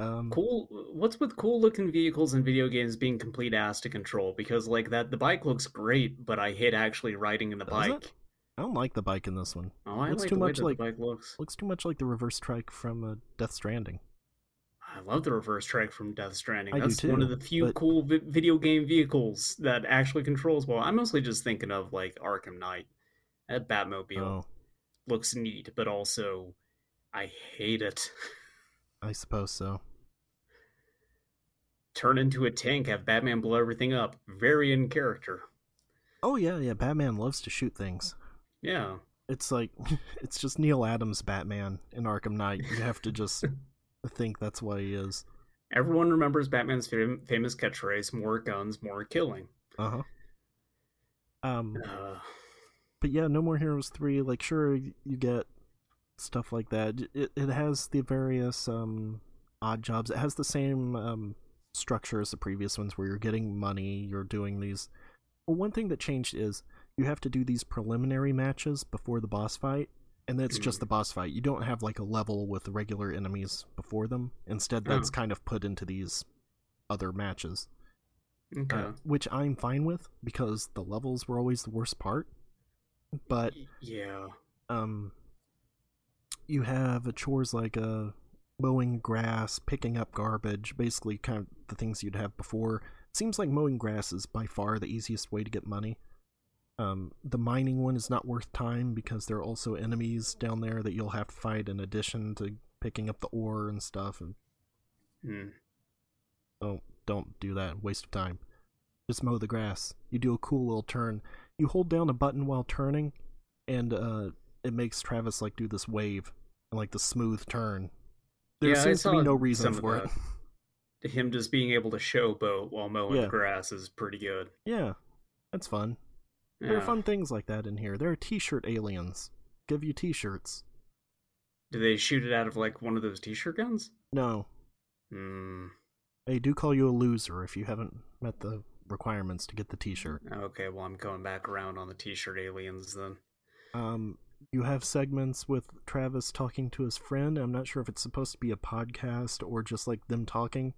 [SPEAKER 2] Um,
[SPEAKER 3] cool what's with cool looking vehicles in video games being complete ass to control because like that the bike looks great but i hate actually riding in the
[SPEAKER 2] bike. it? I don't like the bike in this one.
[SPEAKER 3] oh i
[SPEAKER 2] Looks
[SPEAKER 3] like
[SPEAKER 2] too
[SPEAKER 3] the way
[SPEAKER 2] much like-
[SPEAKER 3] the bike looks
[SPEAKER 2] Looks too much like the reverse trike from uh, Death Stranding.
[SPEAKER 3] i love the reverse track from death stranding
[SPEAKER 2] I do
[SPEAKER 3] that's one of the few
[SPEAKER 2] but-
[SPEAKER 3] cool vi- video game vehicles that actually controls well i'm mostly just thinking of like arkham knight that batmobile
[SPEAKER 2] Oh,
[SPEAKER 3] looks neat but also i hate it
[SPEAKER 2] I suppose so.
[SPEAKER 3] turn into a tank have batman blow everything up very in character
[SPEAKER 2] Oh yeah, yeah. Batman loves to shoot things.
[SPEAKER 3] Yeah
[SPEAKER 2] It's like it's just Neal Adams Batman in Arkham Knight. You have to just think that's what he is.
[SPEAKER 3] Everyone remembers Batman's fam- famous catchphrase: "More guns, more killing."
[SPEAKER 2] Uh huh. Um,
[SPEAKER 3] Uh,
[SPEAKER 2] but yeah, No More Heroes three. Like, sure, you get stuff like that. It it has the various um odd jobs. It has the same um structure as the previous ones, where you're getting money. You're doing these. Well, one thing that changed is you have to do these preliminary matches before the boss fight. And it's just
[SPEAKER 3] Mm.
[SPEAKER 2] the boss fight. You don't have like a level with regular enemies before them. Instead, that's
[SPEAKER 3] Oh.
[SPEAKER 2] kind of put into these other matches.
[SPEAKER 3] okay.
[SPEAKER 2] uh, which I'm fine with because the levels were always the worst part. But
[SPEAKER 3] yeah,
[SPEAKER 2] um, you have chores like uh, mowing grass, picking up garbage, basically kind of the things you'd have before. It Seems like mowing grass is by far the easiest way to get money. Um, the mining one is not worth time because there are also enemies down there that you'll have to fight in addition to picking up the ore and stuff. And
[SPEAKER 3] Hmm.
[SPEAKER 2] Don't don't do that. Waste of time. Just mow the grass. You do a cool little turn. You hold down a button while turning, and uh, it makes Travis like do this wave and like the smooth turn. There
[SPEAKER 3] Yeah,
[SPEAKER 2] seems to be no reason for it.
[SPEAKER 3] that. him just being able to showboat while mowing
[SPEAKER 2] Yeah.
[SPEAKER 3] the grass is pretty good.
[SPEAKER 2] yeah, that's fun. There
[SPEAKER 3] Yeah.
[SPEAKER 2] are fun things like that in here. There are T-shirt aliens. Give you T-shirts.
[SPEAKER 3] Do they shoot it out of like one of those T-shirt guns?
[SPEAKER 2] No,
[SPEAKER 3] Hmm.
[SPEAKER 2] they do call you a loser if you haven't met the requirements to get the T-shirt.
[SPEAKER 3] Okay, well I'm going back around on the T-shirt aliens then.
[SPEAKER 2] Um, you have segments with Travis talking to his friend. I'm not sure if it's supposed to be a podcast or just like them talking,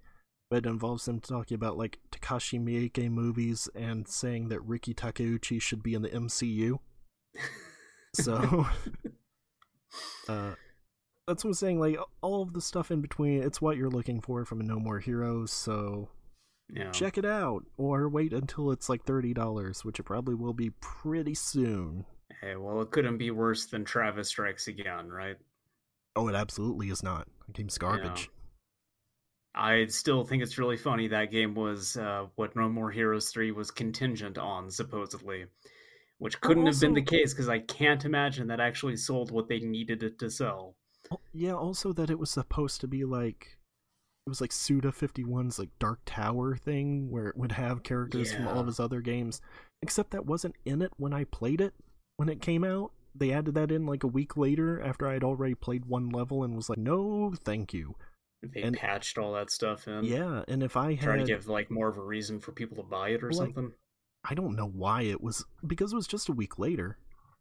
[SPEAKER 2] it involves them talking about like Takashi Miike movies and saying that Riki Takeuchi should be in the MCU. So, uh, that's what I'm saying. Like all of the stuff in between, it's what you're looking for from a No More Heroes. So
[SPEAKER 3] Yeah.
[SPEAKER 2] check it out, or wait until it's like thirty dollars, which it probably will be pretty soon.
[SPEAKER 3] Hey, well it couldn't be worse than Travis Strikes Again, right?
[SPEAKER 2] Oh, it absolutely is not. The game's garbage.
[SPEAKER 3] I still think it's really funny that game was uh, what No More Heroes 3 was contingent on, supposedly. Which couldn't have been the case because I can't imagine that actually sold what they needed it to sell.
[SPEAKER 2] Yeah, also that it was supposed to be like It was like Suda 51's like Dark Tower thing where it would have characters from all of his other games. Except that wasn't in it when I played it when it came out. They added that in like a week later after I had already played one level and was like, "No, thank you."
[SPEAKER 3] They
[SPEAKER 2] And-
[SPEAKER 3] patched all that stuff in.
[SPEAKER 2] Yeah, and if I
[SPEAKER 3] Trying
[SPEAKER 2] had
[SPEAKER 3] to give like more of a reason for people to buy it or
[SPEAKER 2] Like,
[SPEAKER 3] something.
[SPEAKER 2] I don't know why it was because it was just a week later.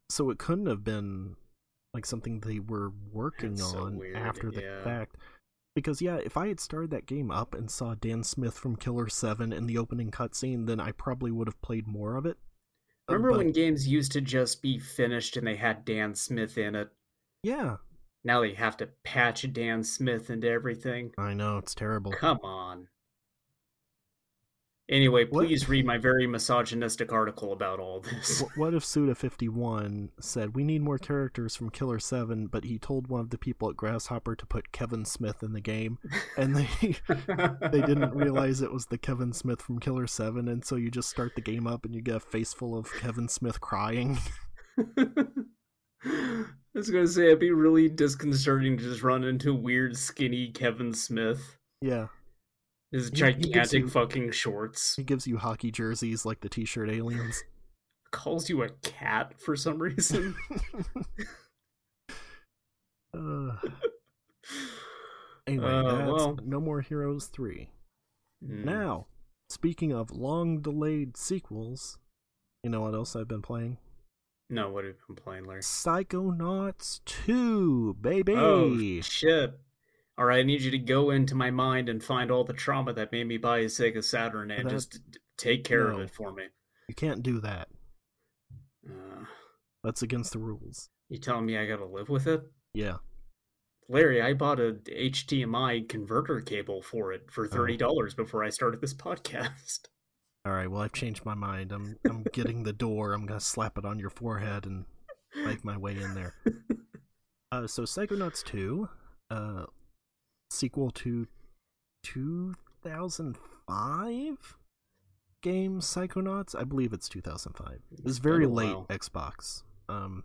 [SPEAKER 2] So it couldn't have been like something they were working
[SPEAKER 3] That's so
[SPEAKER 2] on
[SPEAKER 3] weird,
[SPEAKER 2] after the
[SPEAKER 3] yeah.
[SPEAKER 2] fact. Because yeah, if I had started that game up and saw Dan Smith from Killer 7 in the opening cutscene, then I probably would have played more of it.
[SPEAKER 3] Remember
[SPEAKER 2] but-
[SPEAKER 3] when games used to just be finished and they had Dan Smith in it?
[SPEAKER 2] Yeah,
[SPEAKER 3] Now they have to patch Dan Smith into everything.
[SPEAKER 2] I know it's terrible.
[SPEAKER 3] Come on. Anyway,
[SPEAKER 2] What-
[SPEAKER 3] please read my very misogynistic article about all this.
[SPEAKER 2] What if Suda51 said, We need more characters from Killer 7, but he told one of the people at Grasshopper to put Kevin Smith in the game, and they they didn't realize it was the Kevin Smith from Killer 7, and so you just start the game up and you get a face full of Kevin Smith crying.
[SPEAKER 3] I was gonna say it'd be really disconcerting to just run into weird, skinny Kevin Smith.
[SPEAKER 2] yeah.
[SPEAKER 3] His
[SPEAKER 2] He- he gives
[SPEAKER 3] gigantic
[SPEAKER 2] you-
[SPEAKER 3] fucking shorts.
[SPEAKER 2] He gives you hockey jerseys like the t shirt aliens.
[SPEAKER 3] Calls you a cat for some reason.
[SPEAKER 2] Uh, anyway,
[SPEAKER 3] Uh,
[SPEAKER 2] that's
[SPEAKER 3] well.
[SPEAKER 2] No More Heroes 3.
[SPEAKER 3] Hmm.
[SPEAKER 2] Now, speaking of long delayed sequels, you know what else I've been playing?
[SPEAKER 3] No, what have you been playing, Larry?
[SPEAKER 2] Psychonauts 2, baby!
[SPEAKER 3] Oh shit! All right, I need you to go into my mind and find all the trauma that made me buy a Sega Saturn and just take care of it for me.
[SPEAKER 2] you can't do that.
[SPEAKER 3] Uh,
[SPEAKER 2] That's against the rules.
[SPEAKER 3] you telling me I gotta live with it?
[SPEAKER 2] Yeah.
[SPEAKER 3] Larry, I bought a HDMI converter cable for it
[SPEAKER 2] Oh.
[SPEAKER 3] for thirty dollars before I started this podcast.
[SPEAKER 2] All right. Well, I've changed my mind. I'm I'm getting the door. I'm gonna slap it on your forehead and make my way in there. Uh, so Psychonauts 2, uh, sequel to 2005 game Psychonauts. I believe it's 2005. It was very
[SPEAKER 3] a
[SPEAKER 2] late
[SPEAKER 3] while.
[SPEAKER 2] Xbox. Um,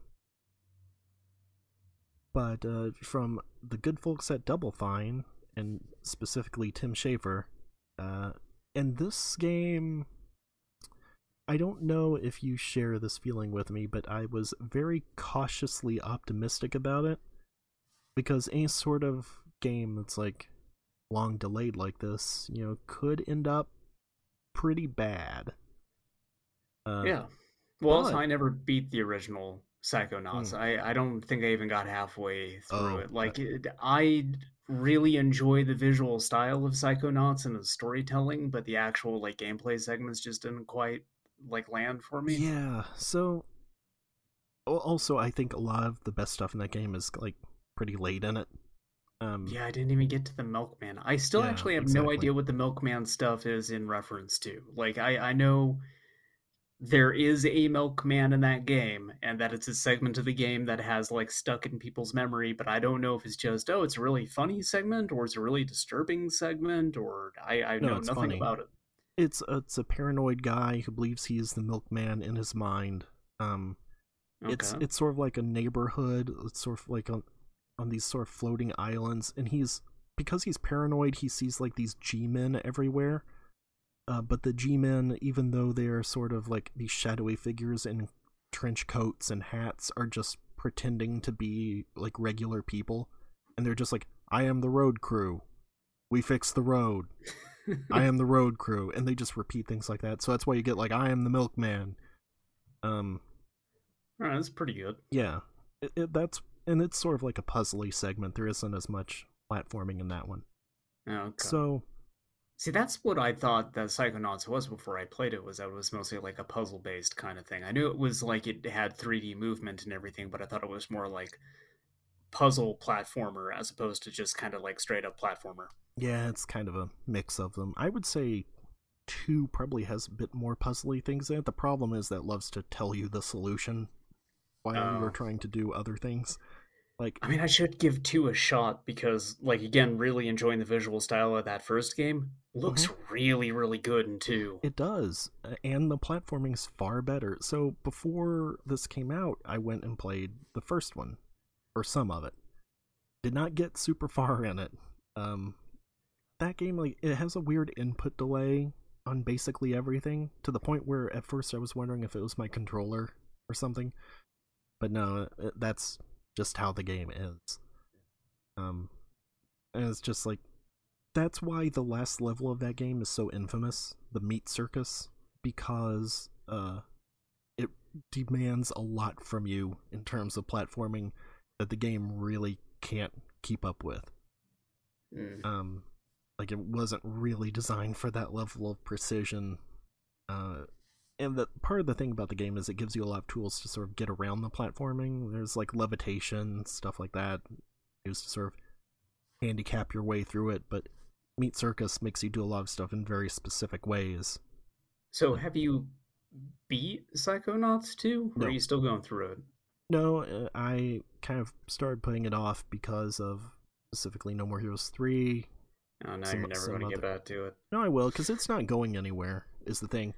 [SPEAKER 2] but uh, from the good folks at Double Fine, and specifically Tim Schafer, uh, and this game, I don't know if you share this feeling with me, but I was very cautiously optimistic about it because any sort of game that's like long delayed like this, you know, could end up pretty bad. Uh,
[SPEAKER 3] yeah. Well, also,
[SPEAKER 2] but-
[SPEAKER 3] I never beat the original Psychonauts.
[SPEAKER 2] Hmm.
[SPEAKER 3] I I don't think I even got halfway through
[SPEAKER 2] Oh,
[SPEAKER 3] it. Like, it, I really enjoy the visual style of Psychonauts and the storytelling, but the actual like gameplay segments just didn't quite like land for me.
[SPEAKER 2] Yeah. So also I think a lot of the best stuff in that game is like pretty late in it. Um
[SPEAKER 3] Yeah, I didn't even get to the Milkman. I still
[SPEAKER 2] Yeah,
[SPEAKER 3] actually have
[SPEAKER 2] exactly.
[SPEAKER 3] no idea what the Milkman stuff is in reference to. Like, I, I know there is a Milkman in that game, and that it's a segment of the game that has, like, stuck in people's memory, but I don't know if it's just, oh, it's a really funny segment, or it's a really disturbing segment, or I, I
[SPEAKER 2] No,
[SPEAKER 3] know nothing
[SPEAKER 2] funny.
[SPEAKER 3] about it.
[SPEAKER 2] it's it's a paranoid guy who believes he is the milkman in his mind. Um it's it's sort of like a neighborhood, it's sort of like on on these sort of floating islands and he's because he's paranoid, he sees like these G-men everywhere. Uh, but the G-men, even though they are sort of like these shadowy figures in trench coats and hats, are just pretending to be like regular people, and they're just like, "I am the road crew. We fix the road. I am the road crew," and they just repeat things like that. So that's why you get like, "I am the milkman." Um,
[SPEAKER 3] Alright, that's pretty good.
[SPEAKER 2] yeah, it, it, that's and it's sort of like a puzzly segment. There isn't as much platforming in that one.
[SPEAKER 3] Okay.
[SPEAKER 2] So
[SPEAKER 3] See, that's what I thought that Psychonauts was before I played it. Was that it was mostly like a puzzle-based kind of thing. I knew it was like it had 3D movement and everything, but I thought it was more like puzzle platformer as opposed to just kind of like straight up platformer.
[SPEAKER 2] Yeah, it's kind of a mix of them. I would say two probably has a bit more puzzly things in it. The problem is that it loves to tell you the solution while you
[SPEAKER 3] Oh.
[SPEAKER 2] are trying to do other things. Like
[SPEAKER 3] I mean, I should give two a shot because, like, again, really enjoying the visual style of that first game. Looks really, really good in two.
[SPEAKER 2] it does, and the platforming's far better. So before this came out, I went and played the first one, or some of it. Did not get super far in it. Um, that game like it has a weird input delay on basically everything to the point where at first I was wondering if it was my controller or something. But no, that's just how the game is. Um and it's just like that's why the last level of that game is so infamous, the meat circus, because uh it demands a lot from you in terms of platforming that the game really can't keep up with.
[SPEAKER 3] Mm.
[SPEAKER 2] Um like it wasn't really designed for that level of precision. Uh and the part of the thing about the game is it gives you a lot of tools to sort of get around the platforming. There's like levitation, stuff like that, used to sort of handicap your way through it, but Meat Circus makes you do a lot of stuff in very specific ways.
[SPEAKER 3] So have you beat Psychonauts 2? Or
[SPEAKER 2] No.
[SPEAKER 3] are you still going through it?
[SPEAKER 2] No, uh, I kind of started putting it off because of specifically No More Heroes 3.
[SPEAKER 3] Oh, now
[SPEAKER 2] Some-
[SPEAKER 3] you're never going to get back to it.
[SPEAKER 2] No, I will, because it's not going anywhere, is the thing.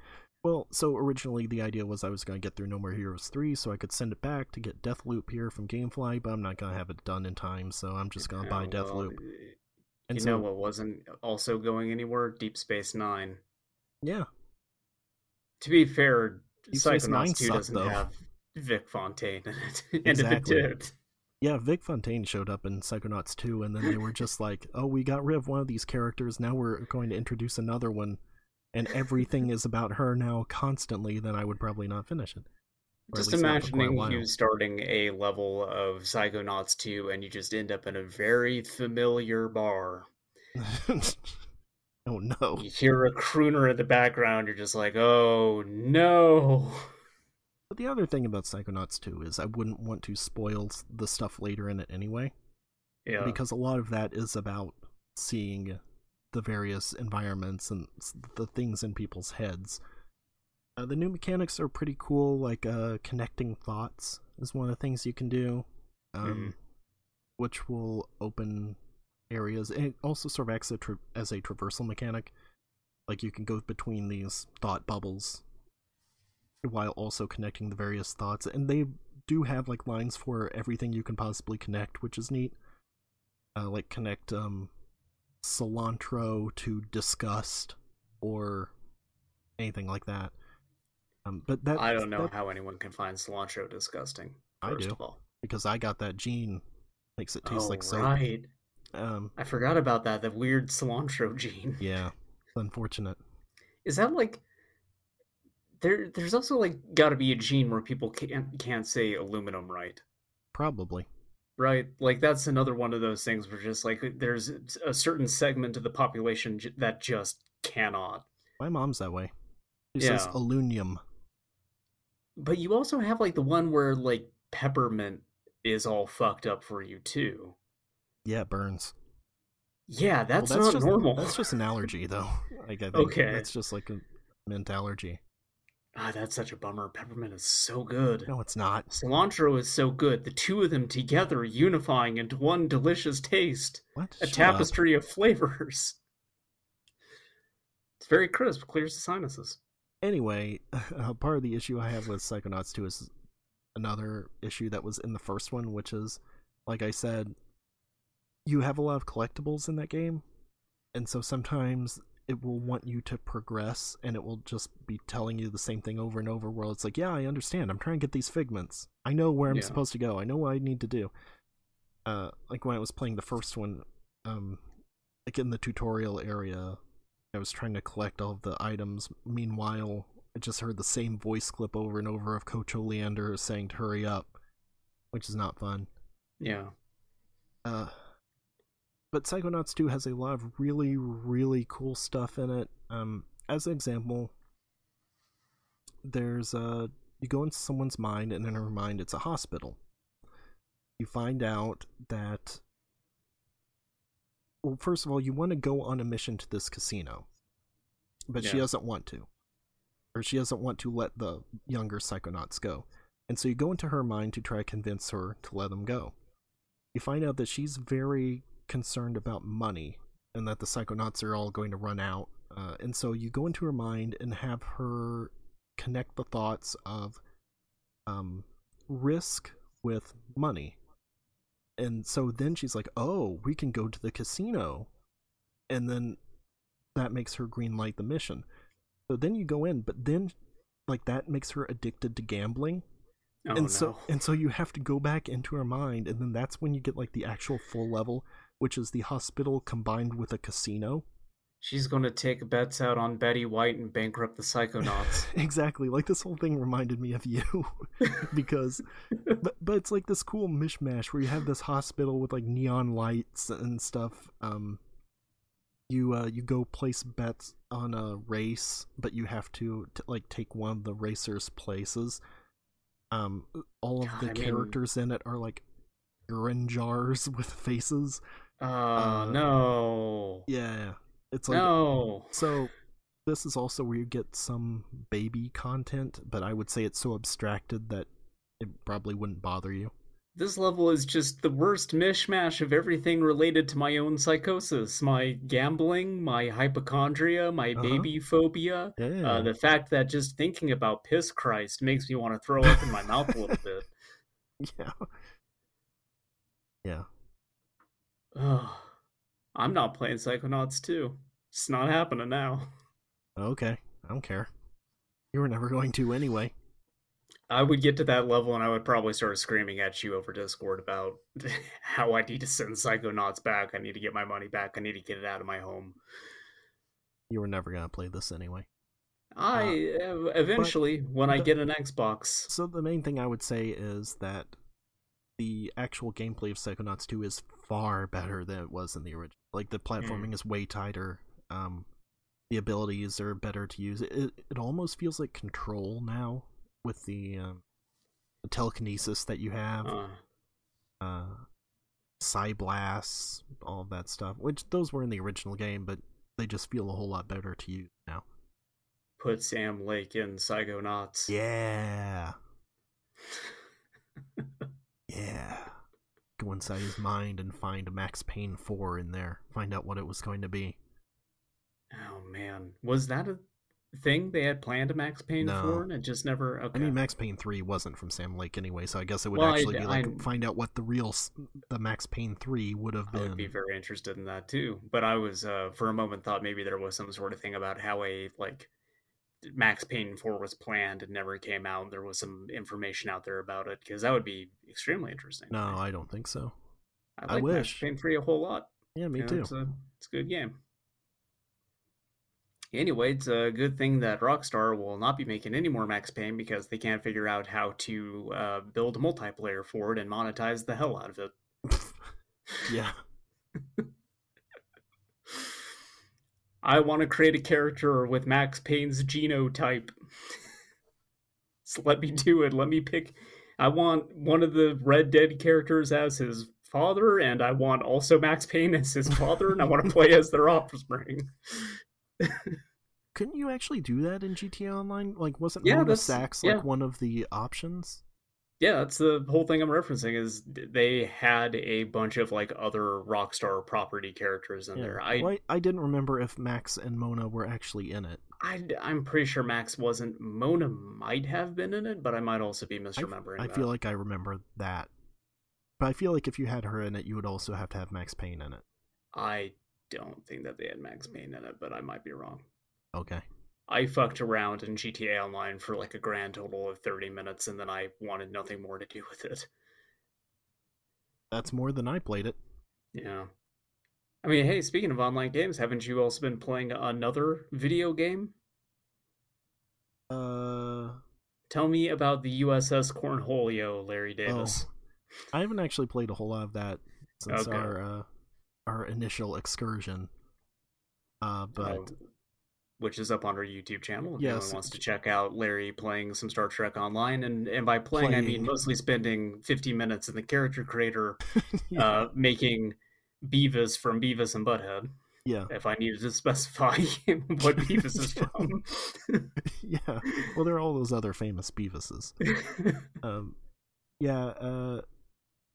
[SPEAKER 2] Well, so originally the idea was I was going to get through No More Heroes 3 so I could send it back to get Deathloop here from Gamefly, but I'm not going to have it done in time, so I'm just going to buy
[SPEAKER 3] Oh, well,
[SPEAKER 2] Deathloop. And
[SPEAKER 3] you
[SPEAKER 2] so,
[SPEAKER 3] know what wasn't also going anywhere? Deep Space Nine.
[SPEAKER 2] yeah,
[SPEAKER 3] To be fair,
[SPEAKER 2] Deep Space Nine
[SPEAKER 3] 2
[SPEAKER 2] sucked,
[SPEAKER 3] doesn't
[SPEAKER 2] though.
[SPEAKER 3] have Vic Fontaine in it. and if it
[SPEAKER 2] Exactly.
[SPEAKER 3] did,
[SPEAKER 2] Yeah, Vic Fontaine showed up in Psychonauts 2, and then they were just like, oh, we got rid of one of these characters, now we're going to introduce another one, and everything is about her now constantly, then I would probably not finish it.
[SPEAKER 3] Just
[SPEAKER 2] least not for quite a
[SPEAKER 3] imagining you starting a level of Psychonauts 2 and you just end up in a very familiar bar.
[SPEAKER 2] oh no.
[SPEAKER 3] You hear a crooner in the background, you're just like, oh no.
[SPEAKER 2] But the other thing about Psychonauts 2 is I wouldn't want to spoil the stuff later in it anyway,
[SPEAKER 3] Yeah.
[SPEAKER 2] because a lot of that is about seeing the various environments and the things in people's heads. Uh, the new mechanics are pretty cool, like uh, connecting thoughts is one of the things you can do, um, which will open areas. And it also sort of acts a tra- as a traversal mechanic. Like you can go between these thought bubbles while also connecting the various thoughts. And they do have like lines for everything you can possibly connect, which is neat. Uh, like connect um, cilantro to disgust or anything like that. Um, but that
[SPEAKER 3] I don't know
[SPEAKER 2] that-
[SPEAKER 3] how anyone can find cilantro disgusting.
[SPEAKER 2] I do.
[SPEAKER 3] of all,
[SPEAKER 2] because I got that gene makes it taste
[SPEAKER 3] oh,
[SPEAKER 2] like soap.
[SPEAKER 3] right.
[SPEAKER 2] Um,
[SPEAKER 3] I forgot about that. The weird cilantro gene.
[SPEAKER 2] yeah, it's unfortunate.
[SPEAKER 3] Is that like there? There's also like got to be a gene where people can't can't say aluminum right.
[SPEAKER 2] Probably.
[SPEAKER 3] Right, like that's another one of those things where just like there's a certain segment of the population j- that just cannot.
[SPEAKER 2] My mom's that way. She says
[SPEAKER 3] Yeah.
[SPEAKER 2] alunium.
[SPEAKER 3] But you also have like the one where like peppermint is all fucked up for you too.
[SPEAKER 2] Yeah, it burns.
[SPEAKER 3] Yeah,
[SPEAKER 2] Well,
[SPEAKER 3] that's, not
[SPEAKER 2] just,
[SPEAKER 3] normal.
[SPEAKER 2] That's just an allergy, though. Like, I think
[SPEAKER 3] Okay.
[SPEAKER 2] It's just like a mint allergy.
[SPEAKER 3] Ah, that's such a bummer. Peppermint is so good.
[SPEAKER 2] No, it's not.
[SPEAKER 3] Cilantro is so good. The two of them together unifying into one delicious taste.
[SPEAKER 2] What?
[SPEAKER 3] A
[SPEAKER 2] Shut
[SPEAKER 3] tapestry of flavors. It's very crisp, clears the sinuses.
[SPEAKER 2] Anyway, uh, part of the issue I have with Psychonauts 2 is another issue that was in the first one, which is, like I said, you have a lot of collectibles in that game, and so sometimes it will want you to progress, and it will just be telling you the same thing over and over. Where it's like, yeah, I understand. I'm trying to get these figments. I know where I'm
[SPEAKER 3] Yeah.
[SPEAKER 2] supposed to go. I know what I need to do. Uh, like when I was playing the first one, um, like in the tutorial area, I was trying to collect all of the items. Meanwhile, I just heard the same voice clip over and over of Coach Oleander saying to hurry up, which is not fun.
[SPEAKER 3] Yeah.
[SPEAKER 2] Uh, but Psychonauts 2 has a lot of really, really cool stuff in it. Um, as an example, there's a you go into someone's mind, and in her mind, it's a hospital. You find out that. Well, first of all, you want to go on a mission to this casino, but she doesn't want to, or she doesn't want to let the younger psychonauts go. And so you go into her mind to try to convince her to let them go you find out that she's very concerned about money and that the psychonauts are all going to run out. Uh, and so you go into her mind and have her connect the thoughts of um, risk with money. And so then she's like, oh, we can go to the casino and then that makes her green light the mission. So then you go in, but then like that makes her addicted to gambling.
[SPEAKER 3] Oh,
[SPEAKER 2] and
[SPEAKER 3] no.
[SPEAKER 2] so and so you have to go back into her mind and then that's when you get like the actual full level, which is the hospital combined with a casino.
[SPEAKER 3] She's going to take bets out on Betty White and bankrupt the Psychonauts.
[SPEAKER 2] exactly. Like this whole thing reminded me of you because but but it's like this cool mishmash where you have this hospital with like neon lights and stuff. Um you uh you go place bets on a race, but you have to, t- like take one of the racers' places. Um all of
[SPEAKER 3] God,
[SPEAKER 2] the
[SPEAKER 3] I mean-
[SPEAKER 2] characters in it are like urine jars with faces.
[SPEAKER 3] Oh,
[SPEAKER 2] Uh,
[SPEAKER 3] no.
[SPEAKER 2] Yeah. It's like
[SPEAKER 3] no.
[SPEAKER 2] So this is also where you get some baby content, but I would say it's so abstracted that it probably wouldn't bother you.
[SPEAKER 3] This level is just the worst mishmash of everything related to my own psychosis. My gambling, my hypochondria, my
[SPEAKER 2] Uh-huh.
[SPEAKER 3] baby phobia.
[SPEAKER 2] Yeah.
[SPEAKER 3] Uh, the fact that just thinking about piss Christ makes me want to throw up in my mouth a little bit.
[SPEAKER 2] yeah. Yeah.
[SPEAKER 3] Ugh. I'm not playing Psychonauts 2. It's not happening now.
[SPEAKER 2] Okay. I don't care. You were never going to anyway.
[SPEAKER 3] I would get to that level and I would probably start screaming at you over Discord about how I need to send Psychonauts back. I need to get my money back. I need to get it out of my home.
[SPEAKER 2] You were never gonna play this anyway.
[SPEAKER 3] I uh, eventually, when I get an Xbox,
[SPEAKER 2] So the main thing I would say is that the actual gameplay of Psychonauts 2 is far better than it was in the original. Like the platforming is way tighter. Um, the abilities are better to use. It it, almost feels like Control now with the, um, the telekinesis that you have,
[SPEAKER 3] uh,
[SPEAKER 2] uh, Psyblasts, all of that stuff. Which those were in the original game, but they just feel a whole lot better to use now.
[SPEAKER 3] put Sam Lake in Psychonauts.
[SPEAKER 2] Yeah. Yeah. Go inside his mind and find Max Payne 4 in there. Find out what it was going to be.
[SPEAKER 3] Oh man, was that a thing they had planned a Max Payne
[SPEAKER 2] No.
[SPEAKER 3] for and it just never? Okay.
[SPEAKER 2] I mean, Max Payne 3 wasn't from Sam Lake anyway, so I guess it would
[SPEAKER 3] Well, I-
[SPEAKER 2] actually be like
[SPEAKER 3] I-
[SPEAKER 2] find out what the real the Max Payne 3 would have
[SPEAKER 3] I
[SPEAKER 2] been.
[SPEAKER 3] would be very interested in that too. But I was, uh, for a moment, thought maybe there was some sort of thing about how a like Max Payne Four was planned and never came out. There was some information out there about it because that would be extremely interesting.
[SPEAKER 2] no. I don't think so.
[SPEAKER 3] I
[SPEAKER 2] I
[SPEAKER 3] like Max
[SPEAKER 2] wish.
[SPEAKER 3] Payne Three a whole lot.
[SPEAKER 2] Yeah, me
[SPEAKER 3] You know,
[SPEAKER 2] too.
[SPEAKER 3] It's a, it's a good game. Anyway, it's a good thing that Rockstar will not be making any more Max Payne because they can't figure out how to uh, build a multiplayer for it and monetize the hell out of it.
[SPEAKER 2] yeah.
[SPEAKER 3] I want to create a character with Max Payne's genotype. so let me do it. Let me pick. I want one of the Red Dead characters as his father, and I want also Max Payne as his father, and I want to play as their offspring.
[SPEAKER 2] Couldn't you actually do that in GTA Online? Like, wasn't
[SPEAKER 3] Yeah,
[SPEAKER 2] Sachs like
[SPEAKER 3] yeah.
[SPEAKER 2] one of the options?
[SPEAKER 3] Yeah, that's the whole thing I'm referencing. Is they had a bunch of like other Rockstar property characters in
[SPEAKER 2] Yeah.
[SPEAKER 3] there. I,
[SPEAKER 2] Well, I I didn't remember if Max and Mona were actually in it.
[SPEAKER 3] I, I'm pretty sure Max wasn't. Mona might have been in it, but I might also be misremembering.
[SPEAKER 2] I
[SPEAKER 3] that.
[SPEAKER 2] feel like I remember that. But I feel like if you had her in it, you would also have to have Max Payne in it.
[SPEAKER 3] I don't think that they had Max Payne in it, but I might be wrong.
[SPEAKER 2] Okay.
[SPEAKER 3] I fucked around in GTA Online for like a grand total of 30 minutes, and then I wanted nothing more to do with it.
[SPEAKER 2] That's more than I played it.
[SPEAKER 3] Yeah. I mean, hey, speaking of online games, haven't you also been playing another video game?
[SPEAKER 2] Uh,
[SPEAKER 3] Tell me about the USS Cornholio, Larry Davis.
[SPEAKER 2] I haven't actually played a whole lot of that since
[SPEAKER 3] Okay.
[SPEAKER 2] our uh, our initial excursion. Uh, but
[SPEAKER 3] Uh, which is up on our YouTube channel. If
[SPEAKER 2] Yes.
[SPEAKER 3] anyone wants to check out Larry playing some Star Trek Online, and and by playing, I mean mostly spending 50 minutes in the character creator,
[SPEAKER 2] yeah,
[SPEAKER 3] uh, making Beavis from Beavis and Butthead.
[SPEAKER 2] yeah,
[SPEAKER 3] If I needed to specify what Beavis is from.
[SPEAKER 2] yeah. Well, there are all those other famous Beavises. Um, yeah. Uh,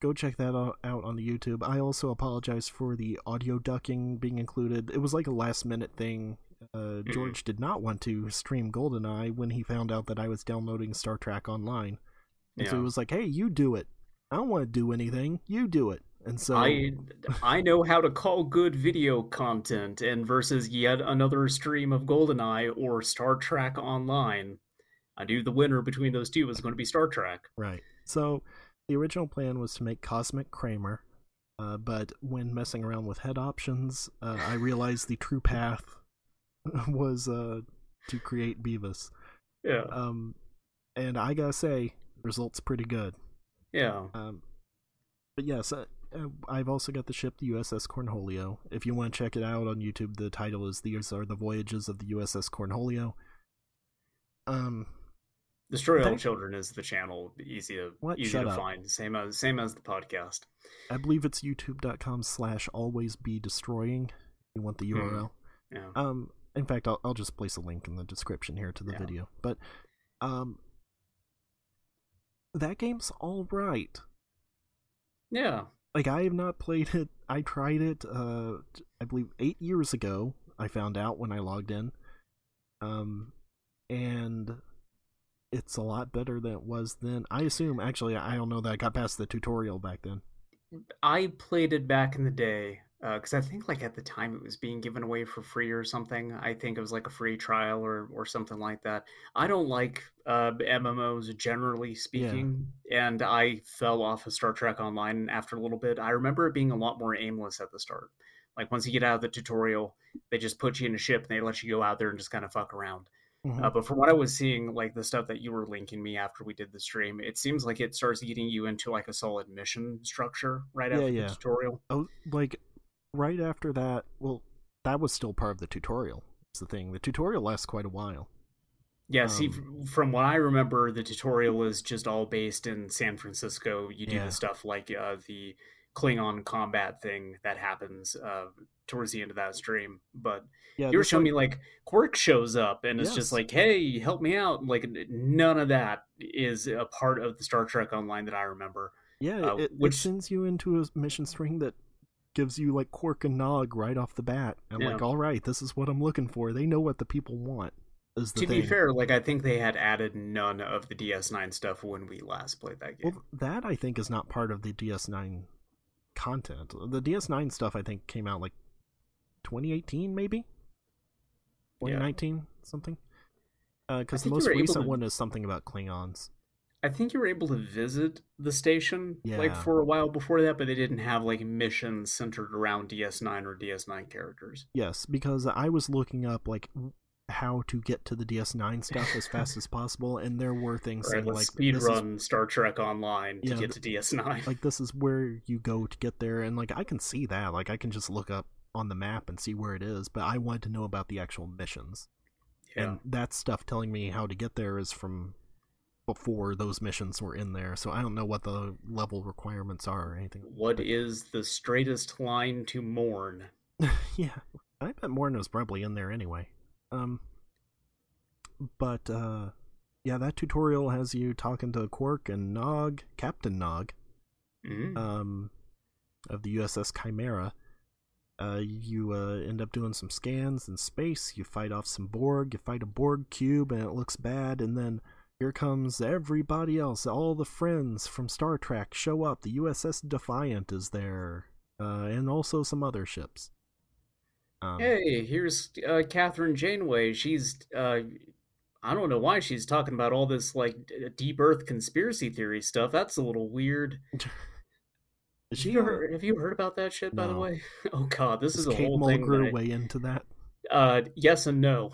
[SPEAKER 2] go check that out on the YouTube. I also apologize for the audio ducking being included. It was like a last minute thing. Uh, George did not want to stream GoldenEye when he found out that I was downloading Star Trek Online. And so he was like, "Hey, you do it. I don't want to do anything. You do it." And so
[SPEAKER 3] I I know how to call good video content, and versus yet another stream of GoldenEye or Star Trek Online, I knew the winner between those two was going to be Star Trek.
[SPEAKER 2] Right. So the original plan was to make Cosmic Kramer, uh, but when messing around with head options, uh, I realized the true path was uh, to create Beavis.
[SPEAKER 3] Yeah,
[SPEAKER 2] Um, and I gotta say, results pretty good.
[SPEAKER 3] yeah.
[SPEAKER 2] Um, but yes, uh, uh, I've also got the ship, the USS Cornholio. If you want to check it out on YouTube, the title is "These Are the Voyages of the USS Cornholio." Um,
[SPEAKER 3] Destroy All Children is the channel, easy to
[SPEAKER 2] What?
[SPEAKER 3] easy
[SPEAKER 2] Shut
[SPEAKER 3] to
[SPEAKER 2] up.
[SPEAKER 3] find. Same as same as the podcast.
[SPEAKER 2] I believe it's youtube.com slash always be destroying. You want the. URL.
[SPEAKER 3] Yeah,
[SPEAKER 2] Um, in fact, I'll, I'll just place a link in the description here to the
[SPEAKER 3] Yeah.
[SPEAKER 2] video. But, um, that game's all right.
[SPEAKER 3] yeah.
[SPEAKER 2] Like I have not played it. I tried it. Uh, I believe eight years ago. I found out when I logged in. Um, and it's a lot better than it was then. I assume. Actually, I don't know that I got past the tutorial back then.
[SPEAKER 3] I played it back in the day because I think like at the time it was being given away for free or something. I think it was like a free trial or or something like that. I don't like uh, MMOs generally speaking, and I fell off of Star Trek Online after a little bit. I remember it being a lot more aimless at the start. Like once you get out of the tutorial, they just put you in a ship and they let you go out there and just kind of fuck around.
[SPEAKER 2] Mhm.
[SPEAKER 3] Uh, but from what I was seeing, like the stuff that you were linking me after we did the stream, it seems like it starts getting you into like a solid mission structure right
[SPEAKER 2] Yeah,
[SPEAKER 3] after
[SPEAKER 2] yeah.
[SPEAKER 3] the tutorial.
[SPEAKER 2] oh, like right after that. Well, that was still part of the tutorial. It's the thing. The tutorial lasts quite a while.
[SPEAKER 3] Yeah, see,
[SPEAKER 2] Um,
[SPEAKER 3] f- from what I remember, the tutorial is just all based in San Francisco. You do
[SPEAKER 2] Yeah.
[SPEAKER 3] the stuff like uh, the Klingon combat thing that happens uh, towards the end of that stream. But
[SPEAKER 2] Yeah,
[SPEAKER 3] you were showing me like Quark shows up and it's just like, "Hey, help me out!" Like none of that is a part of the Star Trek Online that I remember.
[SPEAKER 2] Yeah,
[SPEAKER 3] Uh,
[SPEAKER 2] it,
[SPEAKER 3] which-
[SPEAKER 2] it sends you into a mission string that gives you like Quark and Nog right off the bat. I'm
[SPEAKER 3] Yeah.
[SPEAKER 2] like, all right, this is what I'm looking for. They know what the people want.
[SPEAKER 3] To
[SPEAKER 2] thing.
[SPEAKER 3] be fair, like I think they had added none of the DS9 stuff when we last played that game.
[SPEAKER 2] well, that I think is not part of the DS9 content. The DS9 stuff I think came out like 2018, maybe
[SPEAKER 3] Yeah.
[SPEAKER 2] 2019, something. Uh, because
[SPEAKER 3] I
[SPEAKER 2] the most recent
[SPEAKER 3] to-
[SPEAKER 2] one is something about Klingons.
[SPEAKER 3] I think you were able to visit the station like for a while before that, but they didn't have like missions centered around DS9 or DS9 characters.
[SPEAKER 2] Yes, because I was looking up like how to get to the DS9 stuff as fast as possible, and there were things
[SPEAKER 3] Right,
[SPEAKER 2] like
[SPEAKER 3] speed
[SPEAKER 2] is
[SPEAKER 3] Star Trek Online to
[SPEAKER 2] Yeah,
[SPEAKER 3] get to DS9.
[SPEAKER 2] like this is where you go to get there and like i can see that like i can just look up on the map and see where it is but i wanted to know about the actual missions
[SPEAKER 3] yeah.
[SPEAKER 2] and that stuff telling me how to get there is from before those missions were in there so i don't know what the level requirements are or anything
[SPEAKER 3] What is the straightest line to Morn?
[SPEAKER 2] yeah i bet morn was probably in there anyway um but uh yeah that tutorial has you talking to quark and nog captain nog
[SPEAKER 3] Mm.
[SPEAKER 2] um, of the USS Chimera. Uh, you uh, end up doing some scans in space. You fight off some Borg. You fight a Borg cube, and it looks bad. And then here comes everybody else. All the friends from Star Trek show up. The USS Defiant is there, uh, and also some other ships. Um,
[SPEAKER 3] hey, here's uh, Catherine Janeway. She's uh, I don't know why she's talking about all this like deep Earth conspiracy theory stuff. That's a little weird. Have
[SPEAKER 2] she
[SPEAKER 3] you heard, have you heard about that shit? By the way, oh god, this
[SPEAKER 2] is
[SPEAKER 3] is a
[SPEAKER 2] Kate
[SPEAKER 3] whole thing.
[SPEAKER 2] Mulgrew
[SPEAKER 3] that I-
[SPEAKER 2] way into that?
[SPEAKER 3] Uh, yes and no.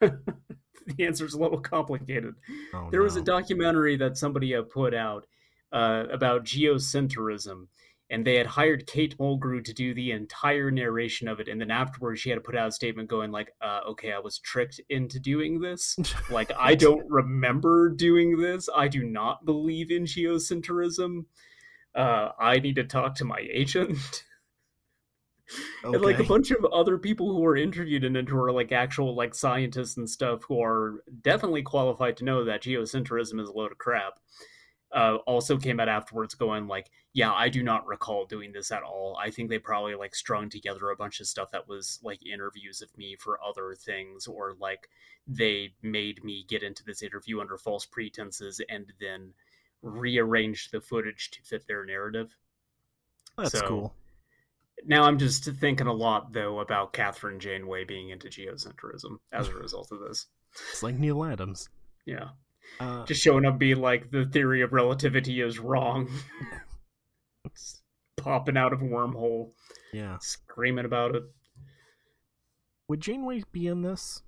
[SPEAKER 3] the answer is a little complicated.
[SPEAKER 2] Oh,
[SPEAKER 3] there was a documentary that somebody had put out uh, about geocentrism, and they had hired Kate Mulgrew to do the entire narration of it. And then afterwards, she had to put out a statement going like, uh, "Okay, I was tricked into doing this. like, I don't remember doing this. I do not believe in geocentrism. Uh, I need to talk to my agent." and like a bunch of other people who were interviewed in it who are like actual like scientists and stuff who are definitely qualified to know that geocentrism is a load of crap uh, also came out afterwards going like yeah i do not recall doing this at all. I think they probably like strung together a bunch of stuff that was like interviews of me for other things or like they made me get into this interview under false pretenses and then rearranged the footage to fit their narrative.
[SPEAKER 2] That's
[SPEAKER 3] So-
[SPEAKER 2] cool.
[SPEAKER 3] Now I'm just thinking a lot though about Catherine Janeway being into geocentrism as a result of this.
[SPEAKER 2] It's like Neal Adams.
[SPEAKER 3] Yeah,
[SPEAKER 2] Uh,
[SPEAKER 3] just showing up being like the theory of relativity is wrong, popping out of a wormhole,
[SPEAKER 2] yeah.
[SPEAKER 3] screaming about it.
[SPEAKER 2] Would Janeway be in this?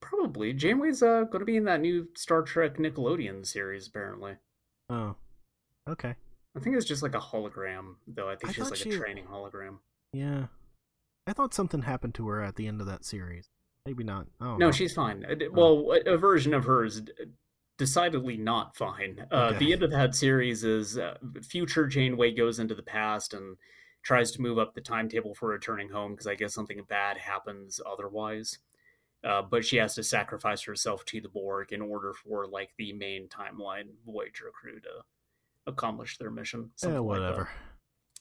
[SPEAKER 3] Probably Janeway's uh, going to be in that new Star Trek Nickelodeon series. Apparently,
[SPEAKER 2] Oh, okay.
[SPEAKER 3] I think it's just like a hologram though. I think
[SPEAKER 2] I
[SPEAKER 3] she's like
[SPEAKER 2] she-
[SPEAKER 3] a training hologram.
[SPEAKER 2] Yeah. I thought something happened to her at the end of that series. Maybe not. Oh
[SPEAKER 3] No, she's fine. Well, a a version of her is decidedly not fine. Uh,
[SPEAKER 2] Okay.
[SPEAKER 3] The end of that series is uh, future Janeway goes into the past and tries to move up the timetable for returning home because I guess something bad happens otherwise. Uh, but she has to sacrifice herself to the Borg in order for like the main timeline Voyager crew to accomplish their mission.
[SPEAKER 2] Yeah,
[SPEAKER 3] something like
[SPEAKER 2] whatever.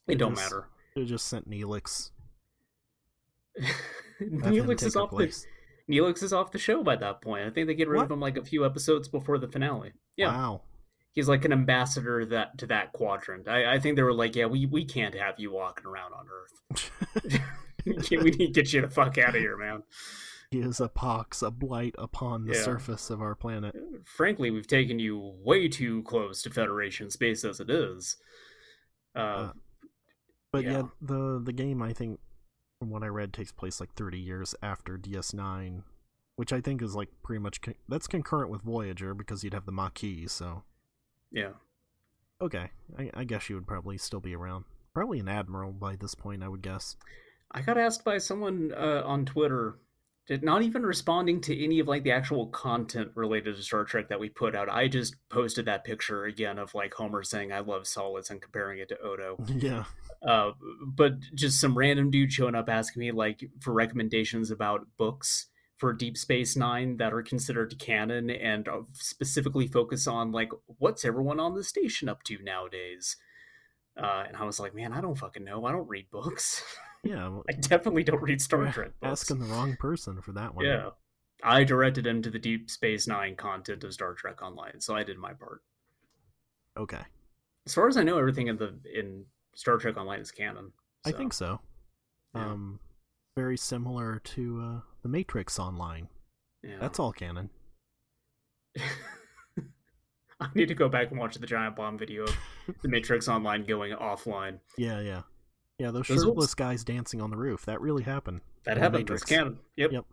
[SPEAKER 3] it don't
[SPEAKER 2] Just-
[SPEAKER 3] matter.
[SPEAKER 2] They just sent Neelix.
[SPEAKER 3] Neelix is off the. Neelix is off the show by that point. I think they get rid of him like a few episodes before the finale. Yeah,
[SPEAKER 2] Wow.
[SPEAKER 3] he's like an ambassador that to that quadrant. I, I think they were like, yeah, we we can't have you walking around on Earth. we need to get you the fuck out of here, man.
[SPEAKER 2] Is a pox, a blight upon the
[SPEAKER 3] Yeah.
[SPEAKER 2] surface of our planet.
[SPEAKER 3] Frankly, we've taken you way too close to Federation space as it is. Uh,
[SPEAKER 2] Uh, But yeah.
[SPEAKER 3] Yeah.
[SPEAKER 2] the the game I think from what I read takes place like 30 years after DS9, which I think is like pretty much con- that's concurrent with Voyager because you'd have the Maquis, so
[SPEAKER 3] yeah.
[SPEAKER 2] okay. I, I guess you would probably still be around. Probably an admiral by this point, I would guess.
[SPEAKER 3] I got asked by someone uh, on Twitter, not even responding to any of like the actual content related to Star Trek that we put out. I just posted that picture again of like Homer saying "I love solids" and comparing it to Odo.
[SPEAKER 2] yeah.
[SPEAKER 3] Uh, but just some random dude showing up asking me like for recommendations about books for Deep Space Nine that are considered canon and uh, specifically focus on like what's everyone on the station up to nowadays. Uh, and I was like, man, I don't fucking know. I don't read books.
[SPEAKER 2] Yeah. well,
[SPEAKER 3] I definitely don't read Star Trek books.
[SPEAKER 2] Asking the wrong person for that one.
[SPEAKER 3] Yeah. I directed him to the Deep Space Nine content of Star Trek Online, so I did my part.
[SPEAKER 2] Okay.
[SPEAKER 3] As far as I know, everything in the in Star Trek Online is canon.
[SPEAKER 2] I think so.
[SPEAKER 3] Yeah.
[SPEAKER 2] Um, very similar to uh, the Matrix Online.
[SPEAKER 3] Yeah.
[SPEAKER 2] That's all canon.
[SPEAKER 3] I need to go back and watch the giant bomb video of the Matrix Online going offline.
[SPEAKER 2] Yeah, yeah, yeah. Those
[SPEAKER 3] Those
[SPEAKER 2] shirtless
[SPEAKER 3] ones-
[SPEAKER 2] guys dancing on the roof. That really happened.
[SPEAKER 3] That
[SPEAKER 2] in
[SPEAKER 3] happened. That's canon. Yep.
[SPEAKER 2] Yep.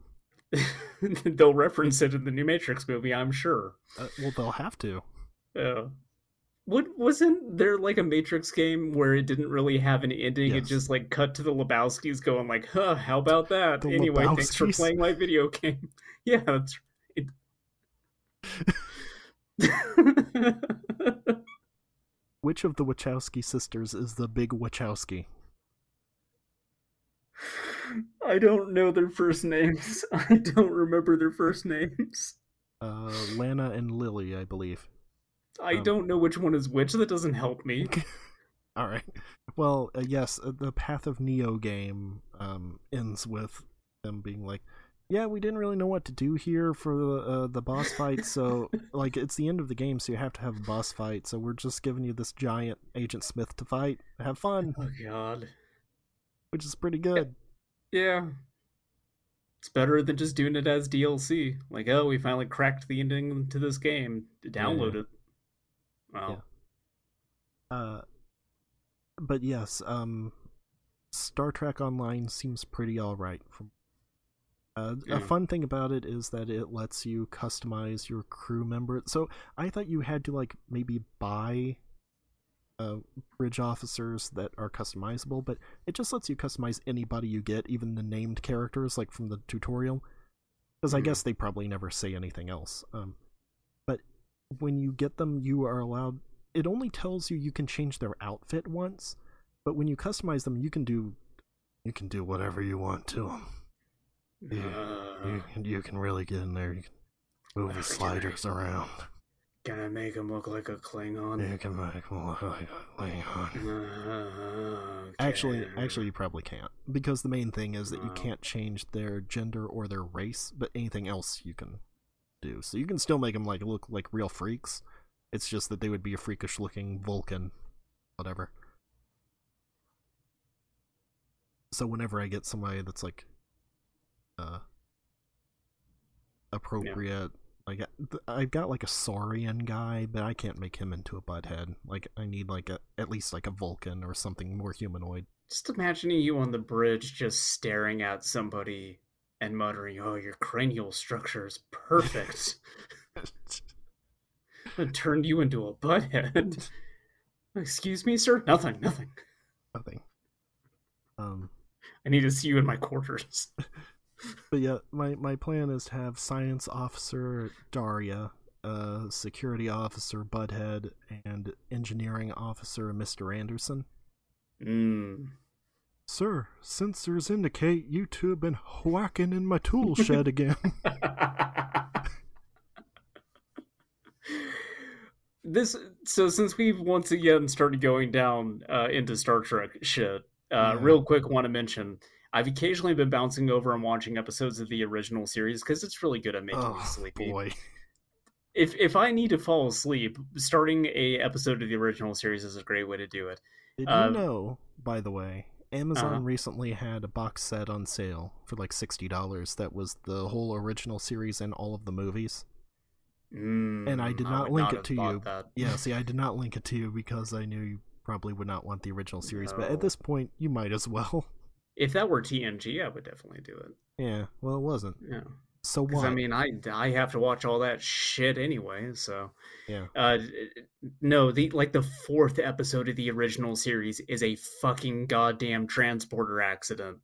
[SPEAKER 3] They'll reference it in the new Matrix movie, I'm sure.
[SPEAKER 2] Uh, well, they'll have to.
[SPEAKER 3] Yeah. What wasn't there like a Matrix game where it didn't really have an ending? It just like cut to the Lebowskis going like, "Huh, how about that?"
[SPEAKER 2] The
[SPEAKER 3] anyway, thanks for playing my video game. Yeah, that's right.
[SPEAKER 2] Which of the Wachowski sisters is the big Wachowski?
[SPEAKER 3] I don't know their first names. I don't remember their first names.
[SPEAKER 2] Uh, Lana and Lily, I believe.
[SPEAKER 3] I
[SPEAKER 2] Um,
[SPEAKER 3] don't know which one is which. That doesn't help me.
[SPEAKER 2] All right. Well, uh, yes, uh, the Path of Neo game um, ends with them being like, "Yeah, we didn't really know what to do here for the uh, the boss fight, so like it's the end of the game, so you have to have a boss fight. So we're just giving you this giant Agent Smith to fight. Have fun,
[SPEAKER 3] Oh God.
[SPEAKER 2] Which is pretty good.
[SPEAKER 3] Yeah. It's better than just doing it as DLC. Like, oh, we finally cracked the ending to this game. Download
[SPEAKER 2] Yeah.
[SPEAKER 3] it. Wow.
[SPEAKER 2] Uh, but yes, um, Star Trek Online seems pretty all right. From uh,
[SPEAKER 3] Yeah.
[SPEAKER 2] a fun thing about it is that it lets you customize your crew member. So I thought you had to like maybe buy uh, bridge officers that are customizable, but it just lets you customize anybody you get, even the named characters, like from the tutorial. Because I
[SPEAKER 3] Mhm.
[SPEAKER 2] guess they probably never say anything else. Um, but when you get them, you are allowed. It only tells you you can change their outfit once, but when you customize them, you can do you can do whatever you want to them. Yeah,
[SPEAKER 3] Uh,
[SPEAKER 2] You can you can really get in there. You can move the sliders around.
[SPEAKER 3] Can I make him look like a Klingon?
[SPEAKER 2] You can make them look like a Klingon.
[SPEAKER 3] Uh,
[SPEAKER 2] Actually,
[SPEAKER 3] okay.
[SPEAKER 2] actually, you probably can't because the main thing is that you
[SPEAKER 3] Oh.
[SPEAKER 2] can't change their gender or their race, but anything else you can do. So you can still make them like look like real freaks. It's just that they would be a freakish looking Vulcan, whatever. so whenever I get somebody that's like uh appropriate like I've got like a Saurian guy, but I can't make him into a butthead. Like I need like a at least like a Vulcan or something more humanoid.
[SPEAKER 3] Just imagining you on the bridge just staring at somebody and muttering, "Oh, your cranial structure is perfect." it turned you into a butthead. Excuse me, sir? Nothing, nothing.
[SPEAKER 2] Nothing. Um
[SPEAKER 3] I need to see you in my quarters.
[SPEAKER 2] but yeah, my my plan is to have science officer Daria, uh security officer Butthead, and engineering officer Mr. Anderson.
[SPEAKER 3] Mm.
[SPEAKER 2] Sir, sensors indicate you two have been whacking in my tool shed again.
[SPEAKER 3] this so since we've once again started going down uh, into Star Trek shit, uh,
[SPEAKER 2] Yeah.
[SPEAKER 3] real quick want to mention I've occasionally been bouncing over and watching episodes of the original series because it's really good at making me
[SPEAKER 2] oh
[SPEAKER 3] sleepy.
[SPEAKER 2] boy.
[SPEAKER 3] If if I need to fall asleep, starting a episode of the original series is a great way to do it.
[SPEAKER 2] Did
[SPEAKER 3] Um,
[SPEAKER 2] you know, by the way, Amazon
[SPEAKER 3] Uh-huh.
[SPEAKER 2] recently had a box set on sale for like sixty dollars that was the whole original series and all of the movies. And I
[SPEAKER 3] Mm,
[SPEAKER 2] did not link it to you.
[SPEAKER 3] That.
[SPEAKER 2] Yeah, see, I did not link it to you because I knew you probably would not want the original series, but at this point, you might as well.
[SPEAKER 3] If that were TNG, I would definitely do it.
[SPEAKER 2] yeah, well, it wasn't.
[SPEAKER 3] Yeah.
[SPEAKER 2] So what?
[SPEAKER 3] I mean, I I have to watch all that shit anyway. So
[SPEAKER 2] yeah,
[SPEAKER 3] uh, no, the like the fourth episode of the original series is a fucking goddamn transporter accident.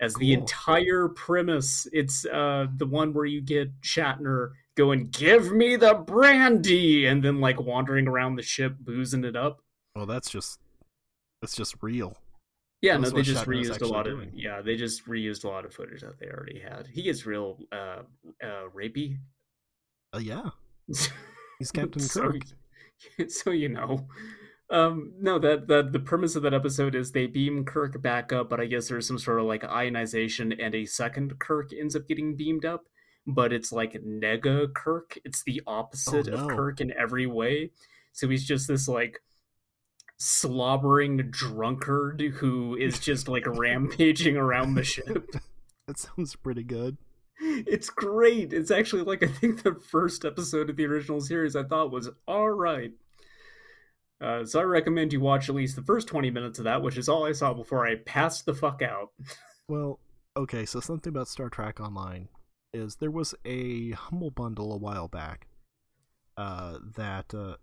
[SPEAKER 3] As the entire premise, it's uh the one where you get Shatner going, "Give me the brandy," and then like wandering around the ship boozing it up.
[SPEAKER 2] well, that's just that's just real.
[SPEAKER 3] Yeah, no, they just reused a lot of
[SPEAKER 2] doing.
[SPEAKER 3] yeah, they just reused a lot of footage that they already had. He gets real uh uh rapey.
[SPEAKER 2] Uh, yeah, he's Captain
[SPEAKER 3] so,
[SPEAKER 2] Kirk.
[SPEAKER 3] so you know. Um no that that the premise of that episode is they beam Kirk back up, but I guess there's some sort of like ionization and a second Kirk ends up getting beamed up, but it's like nega Kirk. It's the opposite of
[SPEAKER 2] Oh, no.
[SPEAKER 3] Kirk in every way. So he's just this like slobbering drunkard who is just like rampaging around the ship.
[SPEAKER 2] That sounds pretty good.
[SPEAKER 3] It's great. It's actually like I think the first episode of the original series I thought was all right. Uh, so I recommend you watch at least the first twenty minutes of that, which is all I saw before I passed the fuck out.
[SPEAKER 2] Well, okay, so something about Star Trek Online is there was a humble bundle a while back uh, that uh,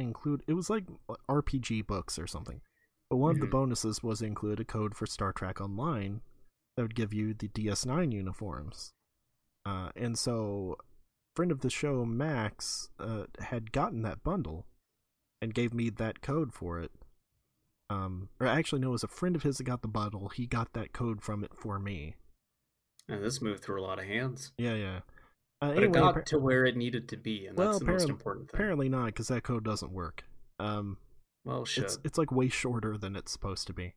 [SPEAKER 2] include it was like RPG books or something. But one of the bonuses was include a code for Star Trek Online that would give you the DS9 uniforms. Uh, and so, friend of the show Max uh, had gotten that bundle and gave me that code for it. Um, or actually, no, it was a friend of his that got the bundle. He got that code from it for me.
[SPEAKER 3] And this moved through a lot of hands,
[SPEAKER 2] Yeah, yeah. Uh,
[SPEAKER 3] but
[SPEAKER 2] anyway,
[SPEAKER 3] it got to where it needed to be, and
[SPEAKER 2] Well,
[SPEAKER 3] that's the most important thing.
[SPEAKER 2] apparently not, because that code doesn't work. Um,
[SPEAKER 3] well, shit.
[SPEAKER 2] it's it's like way shorter than it's supposed to be.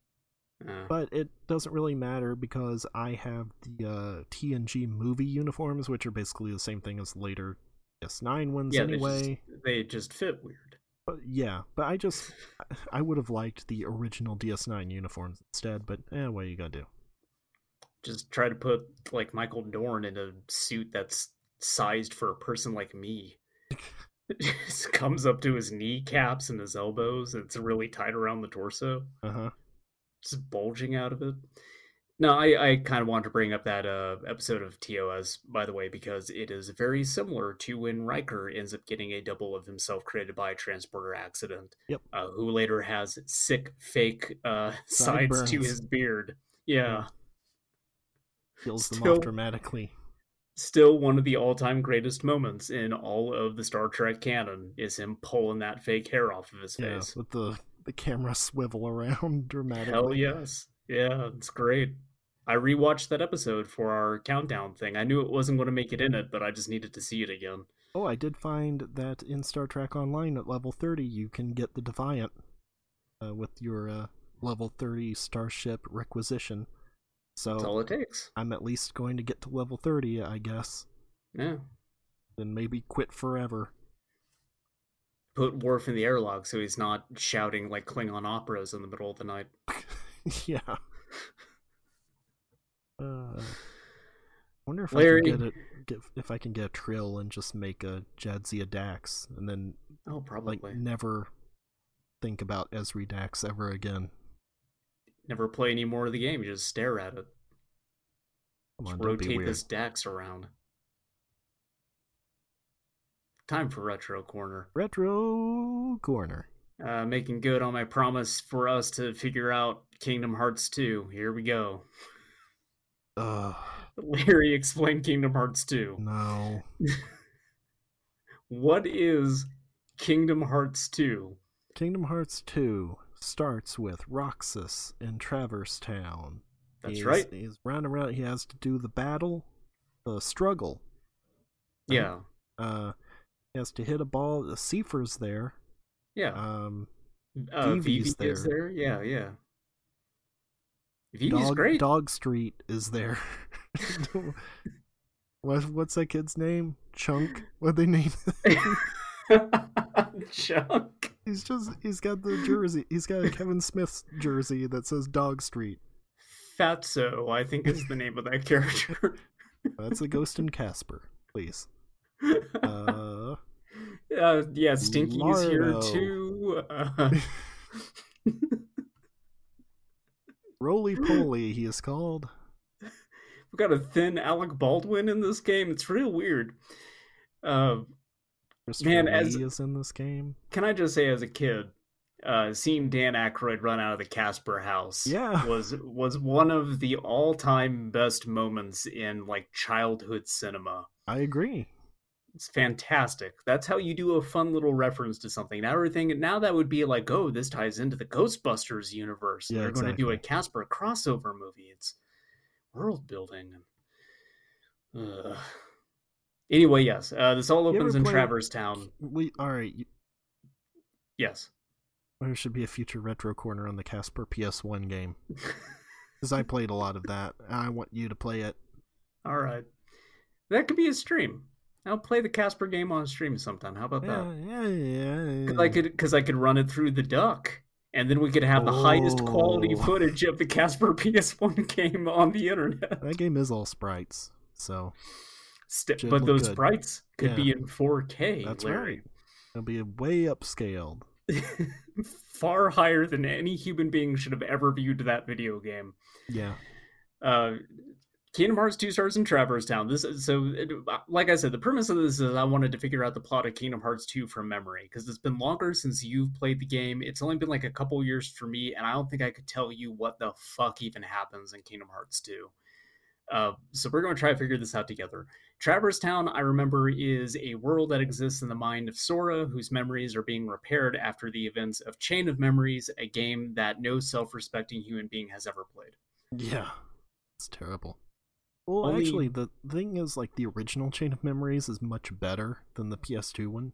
[SPEAKER 3] Uh,
[SPEAKER 2] But it doesn't really matter because I have the uh, TNG movie uniforms, which are basically the same thing as later DS9 ones
[SPEAKER 3] yeah, they
[SPEAKER 2] anyway.
[SPEAKER 3] just, they just fit weird.
[SPEAKER 2] But yeah, but I just I would have liked the original DS9 uniforms instead. But eh, what are you gonna do?
[SPEAKER 3] Just try to put like Michael Dorn in a suit that's sized for a person like me. It just comes up to his kneecaps and his elbows. And it's really tight around the torso,
[SPEAKER 2] Uh huh.
[SPEAKER 3] just bulging out of it. No, I, I kind of want to bring up that uh, episode of TOS, by the way, because it is very similar to when Riker ends up getting a double of himself created by a transporter accident.
[SPEAKER 2] Yep.
[SPEAKER 3] Uh, who later has sick, fake uh, sides to his beard. Yeah.
[SPEAKER 2] Kills them
[SPEAKER 3] Still-
[SPEAKER 2] off dramatically.
[SPEAKER 3] Still one of the all time greatest moments in all of the Star Trek canon is him pulling that fake hair off of his
[SPEAKER 2] Yeah,
[SPEAKER 3] face.
[SPEAKER 2] with the the camera swivel around dramatically.
[SPEAKER 3] Hell yes. Yeah, it's great. I rewatched that episode for our countdown thing. I knew it wasn't going to make it in it, but I just needed to see it again.
[SPEAKER 2] Oh, I did find that in Star Trek Online at level 30, you can get the Defiant uh, with your uh, level 30 Starship requisition.
[SPEAKER 3] That's all
[SPEAKER 2] So
[SPEAKER 3] it takes.
[SPEAKER 2] I'm at least going to get to level 30, I guess.
[SPEAKER 3] Yeah.
[SPEAKER 2] Then maybe quit forever.
[SPEAKER 3] Put Worf in the airlock so he's not shouting like Klingon operas in the middle of the night.
[SPEAKER 2] yeah. Uh, wonder if
[SPEAKER 3] Larry-
[SPEAKER 2] I can get it. Get, if I can get a trill and just make a Jadzia Dax, and then
[SPEAKER 3] Oh, probably.
[SPEAKER 2] like never think about Ezri Dax ever again.
[SPEAKER 3] Never play any more of the game. You just stare at it.
[SPEAKER 2] Come
[SPEAKER 3] Just
[SPEAKER 2] on, don't
[SPEAKER 3] rotate this Dax around. Time for Retro Corner.
[SPEAKER 2] Retro corner.
[SPEAKER 3] Uh, making good on my promise for us to figure out Kingdom Hearts 2. Here we go.
[SPEAKER 2] Uh,
[SPEAKER 3] Larry, explain Kingdom Hearts 2.
[SPEAKER 2] no.
[SPEAKER 3] What is Kingdom Hearts 2?
[SPEAKER 2] Kingdom Hearts 2 starts with Roxas in Traverse Town.
[SPEAKER 3] That's
[SPEAKER 2] he's,
[SPEAKER 3] right.
[SPEAKER 2] He's running around. He has to do the battle, the struggle.
[SPEAKER 3] Yeah.
[SPEAKER 2] Uh, he has to hit a ball. The Seifer's there.
[SPEAKER 3] Yeah.
[SPEAKER 2] Um,
[SPEAKER 3] Uh,
[SPEAKER 2] Vivi's
[SPEAKER 3] Vivi is
[SPEAKER 2] there.
[SPEAKER 3] there. Yeah, yeah. Vivi's
[SPEAKER 2] Dog,
[SPEAKER 3] great.
[SPEAKER 2] Dog Street is there. what, what's that kid's name? Chunk? What they name?
[SPEAKER 3] Chunk.
[SPEAKER 2] He's just he's got the jersey. He's got a Kevin Smith's jersey that says Dog Street.
[SPEAKER 3] Fatso, I think is the name of that character.
[SPEAKER 2] That's a ghost in Casper. Please. Uh,
[SPEAKER 3] uh, yeah, Stinky's here too. Uh,
[SPEAKER 2] Roly Poly, he is called.
[SPEAKER 3] we've got a thin Alec Baldwin in this game. It's real weird. Uh,
[SPEAKER 2] Christopher
[SPEAKER 3] Man,
[SPEAKER 2] Lee
[SPEAKER 3] as-
[SPEAKER 2] is in this game.
[SPEAKER 3] can I just say, as a kid, uh, seeing Dan Aykroyd run out of the Casper house
[SPEAKER 2] Yeah.
[SPEAKER 3] was was one of the all time best moments in like childhood cinema.
[SPEAKER 2] I agree.
[SPEAKER 3] It's fantastic. That's how you do a fun little reference to something. Now everything now that would be like, oh, this ties into the Ghostbusters universe.
[SPEAKER 2] Yeah,
[SPEAKER 3] They're going to do a. Casper crossover movie. It's world building. And, Ugh. Anyway, yes, uh, this all opens in
[SPEAKER 2] play-
[SPEAKER 3] Traverse Town.
[SPEAKER 2] We all right. You,
[SPEAKER 3] Yes.
[SPEAKER 2] there should be a future retro corner on the Casper PS1 game because I played a lot of that. I want you to play it.
[SPEAKER 3] all right, that could be a stream. I'll play the Casper game on stream sometime. How about
[SPEAKER 2] Yeah,
[SPEAKER 3] that?
[SPEAKER 2] yeah, yeah.
[SPEAKER 3] Because I could, because I could run it through the duck, and then we could have the highest quality
[SPEAKER 2] Oh.
[SPEAKER 3] footage of the Casper PS1 game on the internet.
[SPEAKER 2] That game is all sprites, so
[SPEAKER 3] St-
[SPEAKER 2] Should
[SPEAKER 3] but those
[SPEAKER 2] good.
[SPEAKER 3] sprites could be in 4K.
[SPEAKER 2] that's
[SPEAKER 3] Larry.
[SPEAKER 2] right. It'll be way upscaled.
[SPEAKER 3] Far higher than any human being should have ever viewed that video game.
[SPEAKER 2] Yeah,
[SPEAKER 3] Uh, Kingdom Hearts 2 stars in Traverse Town. This is, so, it- like I said, the premise of this is I wanted to figure out the plot of Kingdom Hearts 2 from memory because it's been longer since you've played the game. It's only been like a couple years for me, and I don't think I could tell you what the fuck even happens in Kingdom Hearts 2. Uh, so we're going to try to figure this out together. Traverse Town, I remember, is a world that exists in the mind of Sora, whose memories are being repaired after the events of Chain of Memories, a game that no self-respecting human being has ever played.
[SPEAKER 2] yeah, it's terrible. Well,
[SPEAKER 3] Only-
[SPEAKER 2] actually, the thing is, like, the original Chain of Memories is much better than the PS2 one.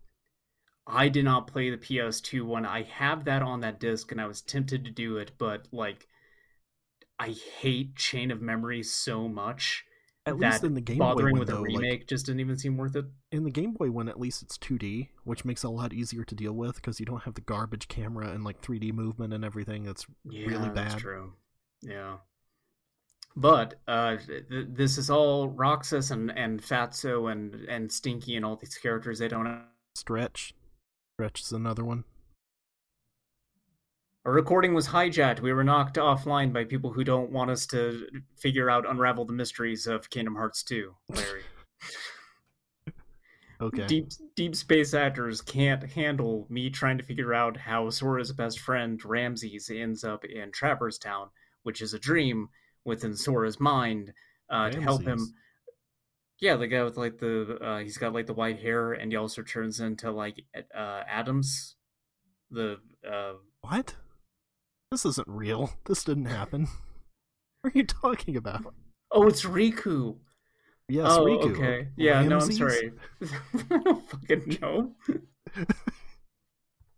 [SPEAKER 3] I did not play the PS2 one. I have that on that disc and I was tempted to do it, but like I hate Chain of Memories so much
[SPEAKER 2] At
[SPEAKER 3] that
[SPEAKER 2] least in the Game Boy
[SPEAKER 3] bothering
[SPEAKER 2] one,
[SPEAKER 3] with
[SPEAKER 2] though,
[SPEAKER 3] a
[SPEAKER 2] like,
[SPEAKER 3] just didn't even seem worth it.
[SPEAKER 2] in the Game Boy one, at least it's 2D, which makes it a lot easier to deal with because you don't have the garbage camera and like 3D movement and everything. That's
[SPEAKER 3] Yeah,
[SPEAKER 2] really
[SPEAKER 3] that's true. Yeah. But uh, th- this is all Roxas and, and Fatso and, and Stinky and all these characters. They don't
[SPEAKER 2] Stretch. Stretch is another one.
[SPEAKER 3] Our recording was hijacked. We were knocked offline by people who don't want us to figure out, unravel the mysteries of Kingdom Hearts 2, Larry.
[SPEAKER 2] Okay.
[SPEAKER 3] Deep deep space actors can't handle me trying to figure out how Sora's best friend Ramses ends up in Traverse Town, which is a dream within Sora's mind, uh, to help him. Yeah, the guy with like the uh, he's got like the white hair, and he also turns into like uh, Adams, the uh,
[SPEAKER 2] What? This isn't real. This didn't happen. What are you talking about?
[SPEAKER 3] oh, it's Riku.
[SPEAKER 2] Yes,
[SPEAKER 3] oh,
[SPEAKER 2] Riku.
[SPEAKER 3] okay. Yeah, no, I'm sorry. I don't fucking know.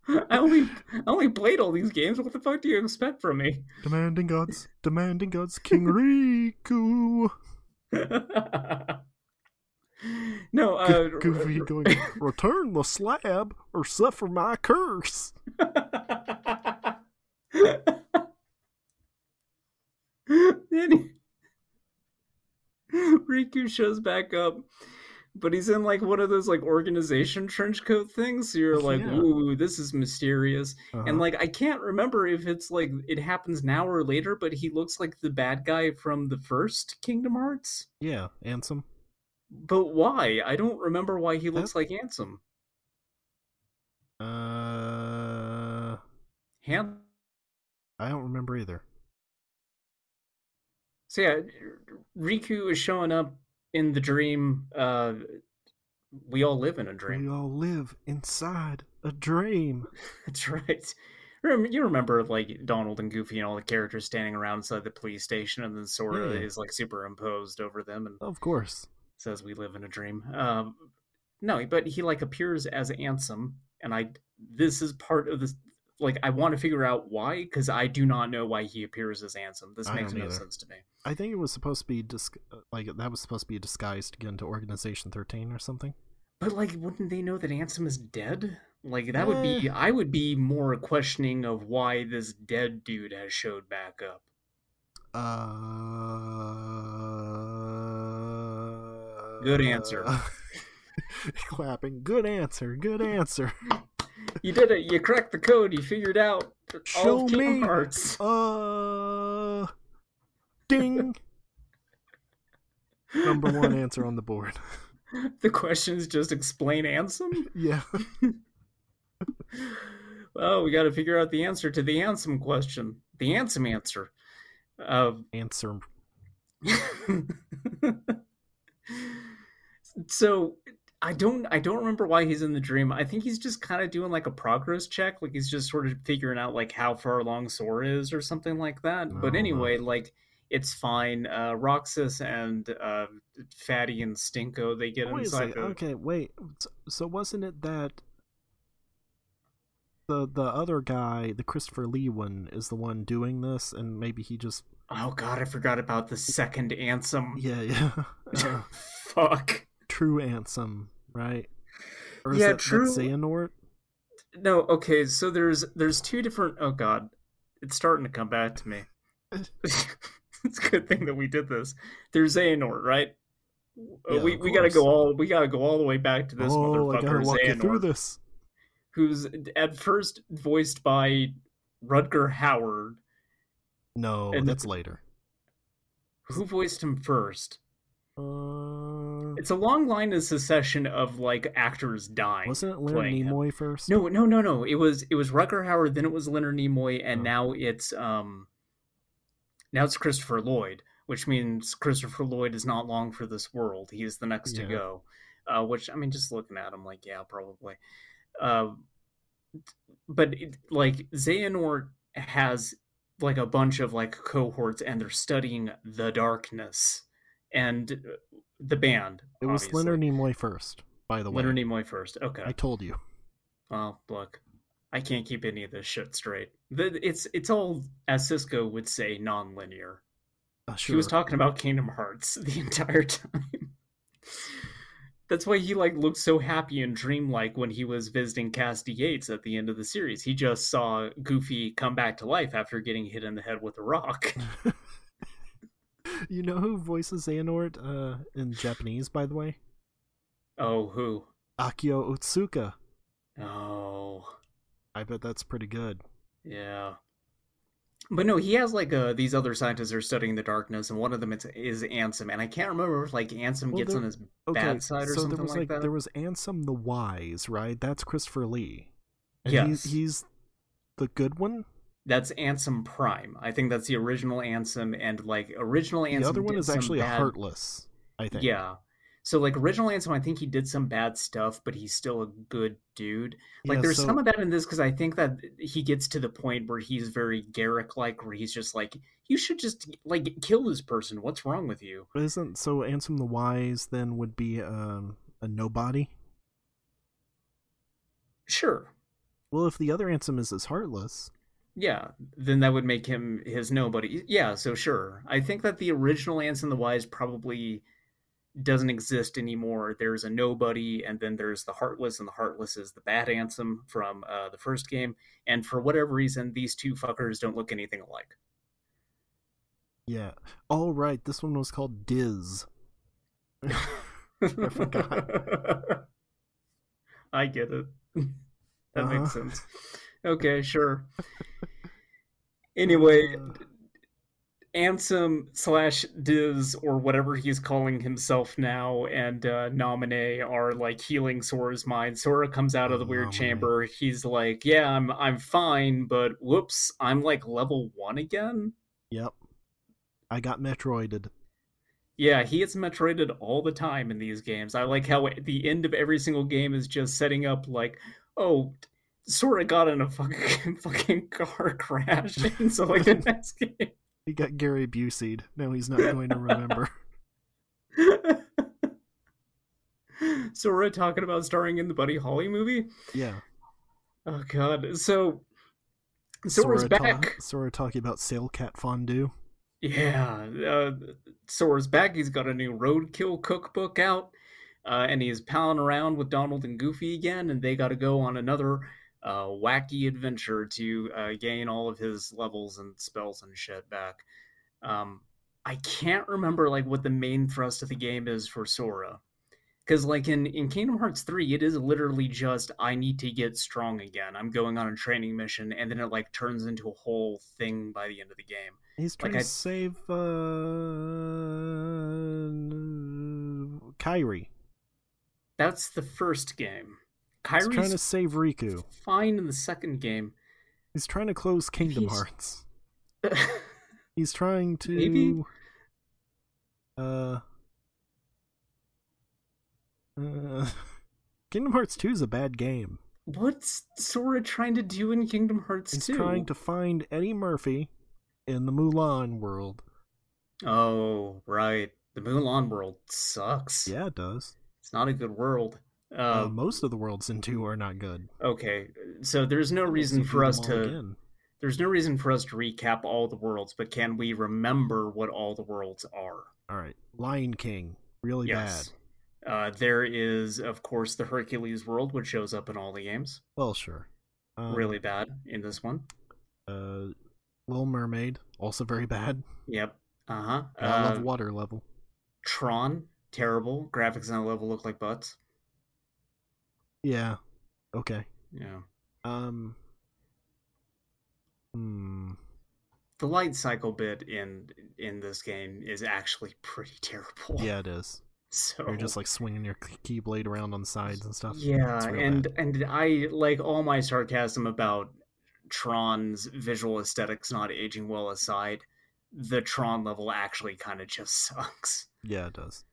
[SPEAKER 3] I only I only played all these games. What the fuck do you expect from me?
[SPEAKER 2] Demanding gods, demanding gods, King Riku.
[SPEAKER 3] no, uh,
[SPEAKER 2] Go- Goofy going, return the slab or suffer my curse.
[SPEAKER 3] Any- Riku shows back up, but he's in like one of those like organization trench coat things. So you're like,
[SPEAKER 2] Yeah.
[SPEAKER 3] ooh, this is mysterious.
[SPEAKER 2] Uh-huh.
[SPEAKER 3] And like I can't remember if it's like it happens now or later, but he looks like the bad guy from the first Kingdom Hearts.
[SPEAKER 2] yeah, Ansem.
[SPEAKER 3] But why? I don't remember why he looks like Ansem.
[SPEAKER 2] Uh,
[SPEAKER 3] Han-
[SPEAKER 2] I don't remember either.
[SPEAKER 3] so yeah, Riku is showing up in the dream. Uh, we all live in a dream.
[SPEAKER 2] We all live inside a dream.
[SPEAKER 3] That's right. You remember like Donald and Goofy and all the characters standing around inside the police station, and then Sora
[SPEAKER 2] Yeah.
[SPEAKER 3] is like superimposed over them and
[SPEAKER 2] Of course.
[SPEAKER 3] says, "We live in a dream." Um, no, but he like appears as Ansem, and I. This is part of this. Like, I want to figure out why, because I do not know why he appears as Ansem. This
[SPEAKER 2] I
[SPEAKER 3] makes no
[SPEAKER 2] either.
[SPEAKER 3] sense to me.
[SPEAKER 2] I think it was supposed to be dis- like that was supposed to be disguised to get into Organization 13 or something.
[SPEAKER 3] But like, wouldn't they know that Ansem is dead? Like, that would be. I would be more questioning of why this dead dude has showed back up.
[SPEAKER 2] Uh
[SPEAKER 3] Good answer.
[SPEAKER 2] Clapping. Good answer. Good answer.
[SPEAKER 3] You did it. You cracked the code. You figured out all
[SPEAKER 2] Show
[SPEAKER 3] of Kingdom
[SPEAKER 2] me.
[SPEAKER 3] Hearts.
[SPEAKER 2] Uh ding. Number 1 answer on the board.
[SPEAKER 3] The questions just explain Ansem.
[SPEAKER 2] Yeah.
[SPEAKER 3] Well, we got to figure out the answer to the Ansem question. The Ansem answer. Uh,
[SPEAKER 2] Answer
[SPEAKER 3] so I don't I don't remember why he's in the dream. I think he's just kind of doing like a progress check, like he's just sort of figuring out like how far along Sora is or something like that. but
[SPEAKER 2] Oh,
[SPEAKER 3] anyway, like it's fine. Uh Roxas and uh Fatty and Stinko they get
[SPEAKER 2] Wait
[SPEAKER 3] inside the
[SPEAKER 2] Okay, wait. So, so wasn't it that the the other guy, the Christopher Lee one, is the one doing this, and maybe he just
[SPEAKER 3] Oh god, I forgot about the second Ansem.
[SPEAKER 2] yeah yeah uh,
[SPEAKER 3] Fuck.
[SPEAKER 2] True Ansem, right? Or is
[SPEAKER 3] Yeah,
[SPEAKER 2] that,
[SPEAKER 3] true.
[SPEAKER 2] Xehanort?
[SPEAKER 3] No, okay, so there's there's two different oh god. It's starting to come back to me. it's a good thing that we did this. There's Xehanort, right? Uh,
[SPEAKER 2] Yeah,
[SPEAKER 3] we we gotta go all we gotta go all the way back to this
[SPEAKER 2] oh, I gotta
[SPEAKER 3] motherfucker
[SPEAKER 2] walk you through
[SPEAKER 3] Xehanort,
[SPEAKER 2] this.
[SPEAKER 3] who's at first voiced by Rutger Hauer.
[SPEAKER 2] No,
[SPEAKER 3] And-
[SPEAKER 2] that's later.
[SPEAKER 3] Who voiced him first?
[SPEAKER 2] Uh,
[SPEAKER 3] It's a long line of succession of like actors dying.
[SPEAKER 2] wasn't it Leonard
[SPEAKER 3] playing him.
[SPEAKER 2] Nimoy first?
[SPEAKER 3] No, no, no, no. It was it was Rutger Hauer, then it was Leonard Nimoy, and
[SPEAKER 2] Oh.
[SPEAKER 3] now it's um now it's Christopher Lloyd, which means Christopher Lloyd is not long for this world. He is the next to go. Uh, which I mean, just looking at him, like yeah, probably. Uh, but it, like Xehanort has like a bunch of like cohorts, and they're studying the darkness and uh, the band.
[SPEAKER 2] it was
[SPEAKER 3] obviously.
[SPEAKER 2] Leonard Nimoy first. By the way,
[SPEAKER 3] Leonard Nimoy first. Okay.
[SPEAKER 2] I told you.
[SPEAKER 3] Well, look, I can't keep any of this shit straight. It's it's all, as Sisko would say, non-linear.
[SPEAKER 2] Uh,
[SPEAKER 3] He was talking about Kingdom Hearts the entire time. That's why he like looked so happy and dreamlike when he was visiting Kasidy Yates at the end of the series. He just saw Goofy come back to life after getting hit in the head with a rock.
[SPEAKER 2] you know who voices Xehanort uh, in Japanese, by the way?
[SPEAKER 3] oh, who?
[SPEAKER 2] Akio Otsuka.
[SPEAKER 3] Oh,
[SPEAKER 2] I bet that's pretty good.
[SPEAKER 3] yeah. But no, he has like uh, these other scientists are studying the darkness, and one of them is, is Ansem, and I can't remember if like Ansem
[SPEAKER 2] Well,
[SPEAKER 3] gets
[SPEAKER 2] there-
[SPEAKER 3] on his
[SPEAKER 2] Okay,
[SPEAKER 3] bad side or
[SPEAKER 2] so
[SPEAKER 3] something
[SPEAKER 2] there was
[SPEAKER 3] like, that.
[SPEAKER 2] there was Ansem the Wise, right? That's Christopher Lee. And
[SPEAKER 3] Yes.
[SPEAKER 2] he's, he's the good one.
[SPEAKER 3] That's Ansem Prime. I think that's the original Ansem, and like original Ansem.
[SPEAKER 2] the other one is actually a
[SPEAKER 3] bad-
[SPEAKER 2] Heartless. I think.
[SPEAKER 3] Yeah. So like original Ansem, I think he did some bad stuff, but he's still a good dude. Like
[SPEAKER 2] Yeah,
[SPEAKER 3] there's
[SPEAKER 2] so-
[SPEAKER 3] some of that in this because I think that he gets to the point where he's very Garak like, where he's just like, you should just like kill this person. What's wrong with you?
[SPEAKER 2] But isn't so Ansem the Wise then would be um, a nobody?
[SPEAKER 3] Sure.
[SPEAKER 2] Well, if the other Ansem is as heartless,
[SPEAKER 3] Yeah, then that would make him his nobody. Yeah, so sure. I think that the original Ansem the Wise probably doesn't exist anymore. There's a nobody, and then there's the Heartless, and the Heartless is the bad Ansem from uh, the first game. And for whatever reason, these two fuckers don't look anything alike.
[SPEAKER 2] yeah. Oh right, this one was called Diz. I forgot.
[SPEAKER 3] I get it. That
[SPEAKER 2] Uh-huh.
[SPEAKER 3] makes sense. Okay, sure. Anyway,
[SPEAKER 2] Uh,
[SPEAKER 3] Ansem slash Diz or whatever he's calling himself now and uh, Naminé are like healing Sora's mind. Sora comes out of the weird chamber. He's like, "Yeah, I'm I'm fine, but whoops, I'm like level one again."
[SPEAKER 2] Yep. I got Metroided.
[SPEAKER 3] Yeah, he gets Metroided all the time in these games. I like how the end of every single game is just setting up like, "Oh." Sora got in a fucking fucking car crash, and so like the next game,
[SPEAKER 2] He got Gary Busey'd. No, he's not going to remember.
[SPEAKER 3] so we're talking about starring in the Buddy Holly movie.
[SPEAKER 2] Yeah.
[SPEAKER 3] Oh god. So Sora's
[SPEAKER 2] Sora ta-
[SPEAKER 3] back.
[SPEAKER 2] Sora talking about Sail Cat Fondue.
[SPEAKER 3] Yeah. Uh, Sora's back. He's got a new roadkill cookbook out. Uh, and he's palling around with Donald and Goofy again, and they got to go on another uh, wacky adventure to uh, gain all of his levels and spells and shit back. Um, I can't remember like what the main thrust of the game is for Sora, because like in in Kingdom Hearts three, it is literally just I need to get strong again. I'm going on a training mission, and then it like turns into a whole thing by the end of the game.
[SPEAKER 2] He's trying
[SPEAKER 3] Like
[SPEAKER 2] to
[SPEAKER 3] I-
[SPEAKER 2] save uh Kairi.
[SPEAKER 3] That's the first game.
[SPEAKER 2] He's trying to save Riku.
[SPEAKER 3] fine in the second game.
[SPEAKER 2] He's trying to close Kingdom
[SPEAKER 3] He's-
[SPEAKER 2] Hearts. He's trying to
[SPEAKER 3] Maybe.
[SPEAKER 2] uh uh Kingdom Hearts 2 is a bad game.
[SPEAKER 3] What's Sora trying to do in Kingdom Hearts 2?
[SPEAKER 2] He's trying to find Eddie Murphy in the Mulan world.
[SPEAKER 3] Oh, right. The Mulan world sucks.
[SPEAKER 2] Yeah, it does.
[SPEAKER 3] It's not a good world.
[SPEAKER 2] Uh,
[SPEAKER 3] Uh,
[SPEAKER 2] most of the worlds in 2 are not good.
[SPEAKER 3] okay, so there's no reason for us to
[SPEAKER 2] again.
[SPEAKER 3] there's no reason for us to recap all the worlds, but can we remember what all the worlds are?
[SPEAKER 2] All right, Lion King, really
[SPEAKER 3] yes.
[SPEAKER 2] bad.
[SPEAKER 3] Uh, there is, of course, the Hercules world, which shows up in all the games.
[SPEAKER 2] Well, sure. Um,
[SPEAKER 3] really bad in this one.
[SPEAKER 2] Uh, Little Mermaid, also very bad.
[SPEAKER 3] Yep. Uh-huh.
[SPEAKER 2] I
[SPEAKER 3] Uh
[SPEAKER 2] love water level.
[SPEAKER 3] Tron, terrible. Graphics on the level look like butts.
[SPEAKER 2] Yeah. Okay.
[SPEAKER 3] Yeah.
[SPEAKER 2] Um. Hmm.
[SPEAKER 3] The light cycle bit in in this game is actually pretty terrible.
[SPEAKER 2] Yeah, it is.
[SPEAKER 3] So
[SPEAKER 2] You're just like swinging your key- keyblade around on the sides and stuff.
[SPEAKER 3] yeah, and
[SPEAKER 2] bad.
[SPEAKER 3] and I like all my sarcasm about Tron's visual aesthetics not aging well aside. The Tron level actually kind of just sucks.
[SPEAKER 2] yeah, it does.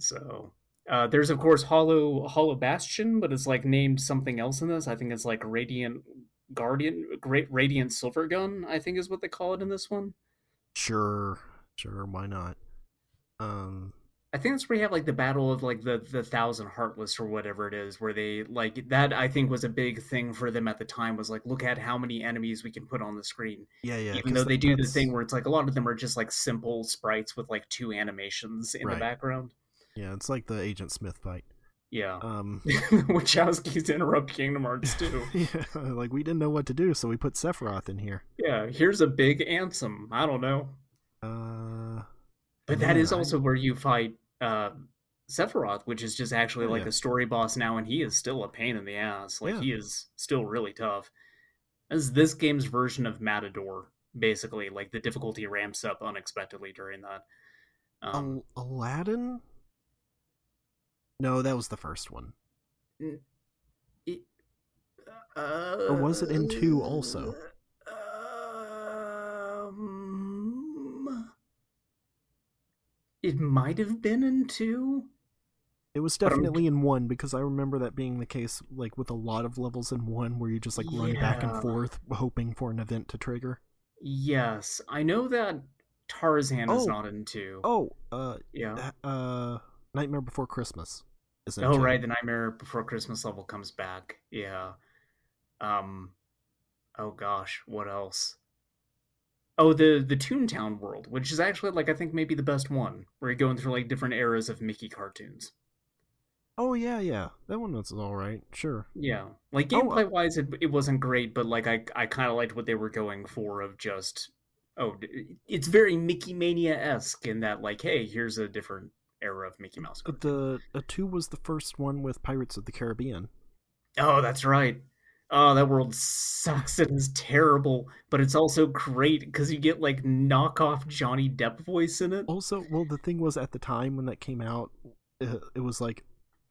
[SPEAKER 3] So uh, there's of course Hollow Hollow Bastion, but it's like named something else in this. I think it's like Radiant Guardian, Great Radiant Silver Gun. I think is what they call it in this one.
[SPEAKER 2] Sure, sure. Why not? Um.
[SPEAKER 3] I think that's where you have like the battle of like the the thousand heartless or whatever it is, where they like that. I think was a big thing for them at the time. Was like, look at how many enemies we can put on the screen.
[SPEAKER 2] Yeah, yeah.
[SPEAKER 3] Even though they do the
[SPEAKER 2] that's-
[SPEAKER 3] thing where it's like a lot of them are just like simple sprites with like two animations in
[SPEAKER 2] Right.
[SPEAKER 3] the background.
[SPEAKER 2] Yeah, it's like the Agent Smith fight.
[SPEAKER 3] Yeah,
[SPEAKER 2] Um.
[SPEAKER 3] Wachowskis interrupt Kingdom Hearts too.
[SPEAKER 2] yeah, like we didn't know what to do, so we put Sephiroth in here.
[SPEAKER 3] Yeah, here's a big anthem. I don't know.
[SPEAKER 2] Uh.
[SPEAKER 3] But that is
[SPEAKER 2] man, I-
[SPEAKER 3] also where you fight uh Sephiroth, which is just actually like
[SPEAKER 2] yeah.
[SPEAKER 3] a story boss now, and he is still a pain in the ass. Like
[SPEAKER 2] Yeah.
[SPEAKER 3] he is still really tough. As this game's version of Matador, basically. Like the difficulty ramps up unexpectedly during that. Um,
[SPEAKER 2] Al- Aladdin? No, that was the first one.
[SPEAKER 3] it- uh,
[SPEAKER 2] Or was it in two also?
[SPEAKER 3] Um, it might have been in two.
[SPEAKER 2] It was definitely in one because I remember that being the case, like with a lot of levels in one, where you just like run back and forth hoping for an event to trigger.
[SPEAKER 3] Yes, I know that Tarzan is
[SPEAKER 2] Oh.
[SPEAKER 3] not in two.
[SPEAKER 2] Oh, uh,
[SPEAKER 3] yeah.
[SPEAKER 2] uh, Nightmare Before Christmas.
[SPEAKER 3] Oh right, the Nightmare Before Christmas level comes back. Yeah. Um. Oh gosh, what else? Oh, the the Toontown world, which is actually like I think maybe the best one, where you're going through like different eras of Mickey cartoons.
[SPEAKER 2] Oh yeah, yeah. That one was all right. Sure.
[SPEAKER 3] Yeah, like
[SPEAKER 2] Oh, uh
[SPEAKER 3] gameplay wise, it it wasn't great, but like I I kind of liked what they were going for of just oh, it's very Mickey Mania esque in that like hey, here's a different era of Mickey Mouse. cartoons.
[SPEAKER 2] The two was the first one with Pirates of the Caribbean.
[SPEAKER 3] Oh, that's right. Oh, that world sucks and is terrible, but it's also great because you get like knockoff Johnny Depp voice in it.
[SPEAKER 2] Also, well, the thing was at the time when that came out, uh, it was like,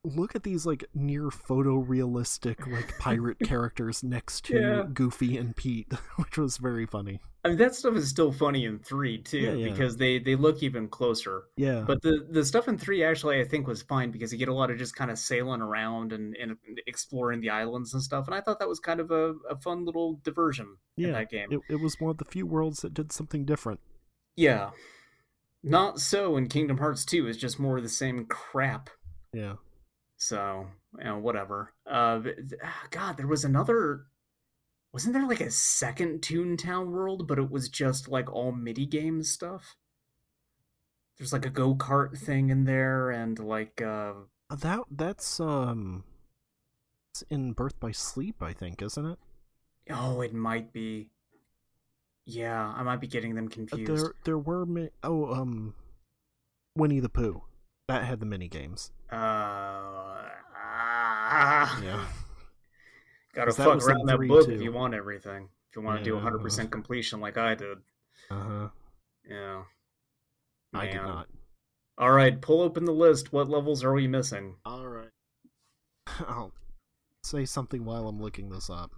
[SPEAKER 2] look at these like near photorealistic like pirate characters next to
[SPEAKER 3] Yeah.
[SPEAKER 2] Goofy and Pete, which was very funny.
[SPEAKER 3] I mean, that stuff is still funny in three too
[SPEAKER 2] Yeah, yeah.
[SPEAKER 3] because they they look even closer.
[SPEAKER 2] Yeah,
[SPEAKER 3] But the the stuff in three actually I think was fine because you get a lot of just kind of sailing around and, and exploring the islands and stuff, and I thought that was kind of a, a fun little diversion in that game.
[SPEAKER 2] it, it was one of the few worlds that did something different.
[SPEAKER 3] Yeah. Not so in Kingdom Hearts 2, it's just more of the same crap.
[SPEAKER 2] Yeah,
[SPEAKER 3] So, you know, whatever. Uh, ah, God, there was another. Wasn't there like a second Toontown world, but it was just like all mini game stuff? There's like a go kart thing in there, and like, uh,
[SPEAKER 2] Uh, that that's um, it's in Birth by Sleep, I think, isn't it?
[SPEAKER 3] oh, it might be. Yeah, I might be getting them confused.
[SPEAKER 2] There there were mi- oh um, Winnie the Pooh, that had the mini games.
[SPEAKER 3] Uh, ah,
[SPEAKER 2] Yeah,
[SPEAKER 3] Gotta
[SPEAKER 2] 'Cause that
[SPEAKER 3] fuck
[SPEAKER 2] was
[SPEAKER 3] around that book
[SPEAKER 2] too.
[SPEAKER 3] if you want everything. If you want to
[SPEAKER 2] Yeah,
[SPEAKER 3] do 100% completion like I did.
[SPEAKER 2] uh huh.
[SPEAKER 3] Yeah.
[SPEAKER 2] I did not.
[SPEAKER 3] All right, pull open the list. What levels are we missing?
[SPEAKER 2] All right. I'll say something while I'm looking this up.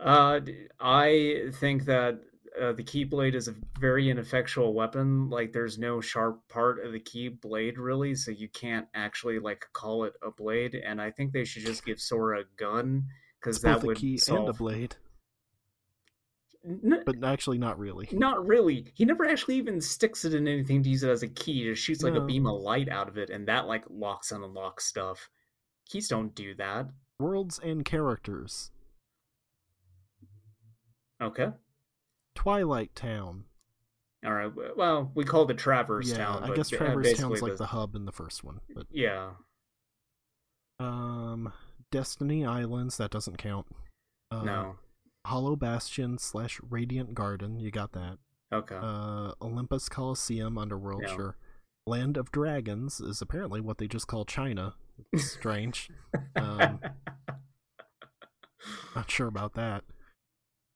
[SPEAKER 3] Uh, I think that uh, the Keyblade is a very ineffectual weapon. Like, there's no sharp part of the Keyblade really, so you can't actually like call it a blade. And I think they should just give Sora a gun because that would
[SPEAKER 2] key
[SPEAKER 3] solve.
[SPEAKER 2] and a blade,
[SPEAKER 3] N-
[SPEAKER 2] but actually not really.
[SPEAKER 3] Not really. He never actually even sticks it in anything to use it as a key. He Just shoots like a beam of light out of it, and that like locks and unlocks stuff. Keys don't do that.
[SPEAKER 2] Worlds and characters.
[SPEAKER 3] Okay.
[SPEAKER 2] Twilight Town.
[SPEAKER 3] All right. Well, we called it Traverse
[SPEAKER 2] yeah,
[SPEAKER 3] Town.
[SPEAKER 2] I
[SPEAKER 3] but,
[SPEAKER 2] guess
[SPEAKER 3] uh,
[SPEAKER 2] Traverse Town's like
[SPEAKER 3] the-
[SPEAKER 2] the hub in the first one, but
[SPEAKER 3] Yeah.
[SPEAKER 2] um, Destiny Islands that doesn't count. Uh,
[SPEAKER 3] no.
[SPEAKER 2] Hollow Bastion slash Radiant Garden, you got that.
[SPEAKER 3] Okay.
[SPEAKER 2] Uh, Olympus Coliseum, Underworld,
[SPEAKER 3] Yeah.
[SPEAKER 2] sure. Land of Dragons is apparently what they just call China. It's strange. um, Not sure about that.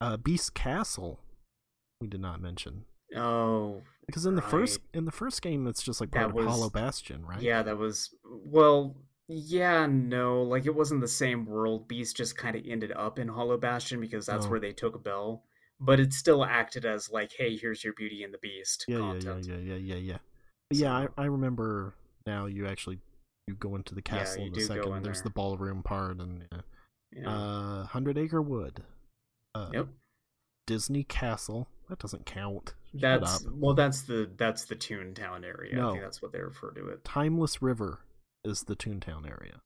[SPEAKER 2] Uh, Beast Castle, we did not mention
[SPEAKER 3] oh,
[SPEAKER 2] because in the first in the first game it's just like
[SPEAKER 3] That
[SPEAKER 2] part of
[SPEAKER 3] was-
[SPEAKER 2] Hollow Bastion, right?
[SPEAKER 3] yeah. That was well. Yeah, no. Like it wasn't the same world. Beast just kind of ended up in Hollow Bastion because that's
[SPEAKER 2] Oh.
[SPEAKER 3] where they took Belle. But it still acted as like, hey, here's your Beauty and the Beast
[SPEAKER 2] yeah, yeah,
[SPEAKER 3] content.
[SPEAKER 2] yeah, yeah, yeah, yeah, yeah. But yeah, I, I remember now. You actually you go into the castle
[SPEAKER 3] you
[SPEAKER 2] in
[SPEAKER 3] go
[SPEAKER 2] second.
[SPEAKER 3] in
[SPEAKER 2] There's
[SPEAKER 3] there.
[SPEAKER 2] the ballroom part and yeah.
[SPEAKER 3] Yeah.
[SPEAKER 2] uh, Hundred Acre Wood. Uh,
[SPEAKER 3] yep.
[SPEAKER 2] Disney Castle. That doesn't count.
[SPEAKER 3] That's well. That's the that's the Toontown area. I
[SPEAKER 2] No.
[SPEAKER 3] think that's what they refer to it.
[SPEAKER 2] Timeless River is the Toontown area.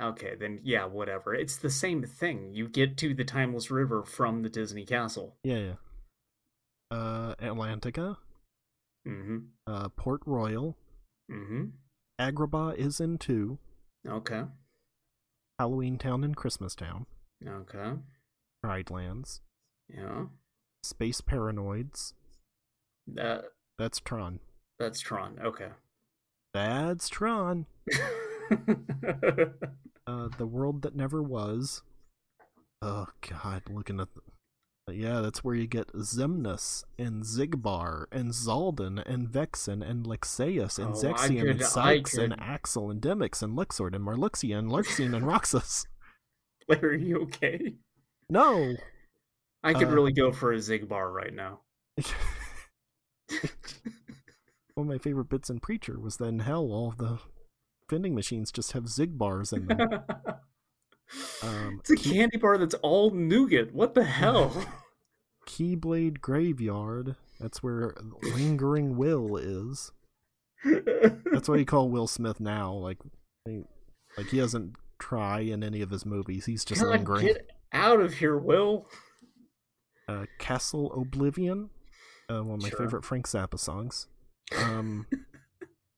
[SPEAKER 3] Okay, then yeah, whatever. It's the same thing. You get to the Timeless River from the Disney Castle.
[SPEAKER 2] Yeah, yeah. Uh, Atlantica,
[SPEAKER 3] Mm-hmm.
[SPEAKER 2] uh, Port Royal,
[SPEAKER 3] Mm-hmm.
[SPEAKER 2] Agrabah is in two.
[SPEAKER 3] Okay.
[SPEAKER 2] Halloween Town and Christmas Town,
[SPEAKER 3] Okay.
[SPEAKER 2] Pride Lands,
[SPEAKER 3] Yeah.
[SPEAKER 2] Space Paranoids.
[SPEAKER 3] That
[SPEAKER 2] That's Tron.
[SPEAKER 3] that's Tron. Okay.
[SPEAKER 2] That's Tron. Uh, the world that never was. Oh God, looking at. The... Yeah, that's where you get Xemnas and Xigbar and Xaldin and Vexen and Lexaeus and
[SPEAKER 3] Oh,
[SPEAKER 2] Zexion and
[SPEAKER 3] could-
[SPEAKER 2] Saïx and Axel and Demyx and Luxord and Marluxia and Larxene and Roxas.
[SPEAKER 3] Larry, Are you okay?
[SPEAKER 2] No.
[SPEAKER 3] I could
[SPEAKER 2] Uh,
[SPEAKER 3] really go for a Zigbar right now.
[SPEAKER 2] One of my favorite bits in Preacher was that in Hell, all of the vending machines just have Zigbars in them. Um,
[SPEAKER 3] it's a
[SPEAKER 2] Key-
[SPEAKER 3] candy bar that's all nougat. What the hell?
[SPEAKER 2] Keyblade Graveyard. That's where Lingering Will is. That's what you call Will Smith now. Like, he- like he doesn't try in any of his movies. He's just
[SPEAKER 3] God,
[SPEAKER 2] lingering.
[SPEAKER 3] get out of here, Will.
[SPEAKER 2] Uh, Castle Oblivion. Uh, one of my
[SPEAKER 3] Sure.
[SPEAKER 2] favorite Frank Zappa songs. Um,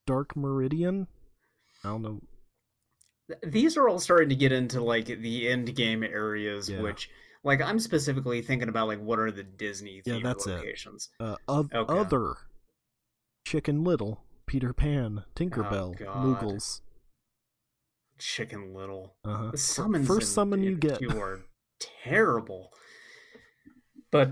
[SPEAKER 2] Dark Meridian. I don't know.
[SPEAKER 3] These are all starting to get into like the end game areas,
[SPEAKER 2] Yeah.
[SPEAKER 3] which like I'm specifically thinking about like what are the Disney
[SPEAKER 2] Yeah,
[SPEAKER 3] themed
[SPEAKER 2] that's it.
[SPEAKER 3] locations.
[SPEAKER 2] Uh, oth-
[SPEAKER 3] Okay.
[SPEAKER 2] Other. Chicken Little. Peter Pan, Tinkerbell,
[SPEAKER 3] God.
[SPEAKER 2] Moogles.
[SPEAKER 3] Chicken Little.
[SPEAKER 2] Uh-huh.
[SPEAKER 3] The summons
[SPEAKER 2] First summon you get.
[SPEAKER 3] two are terrible. But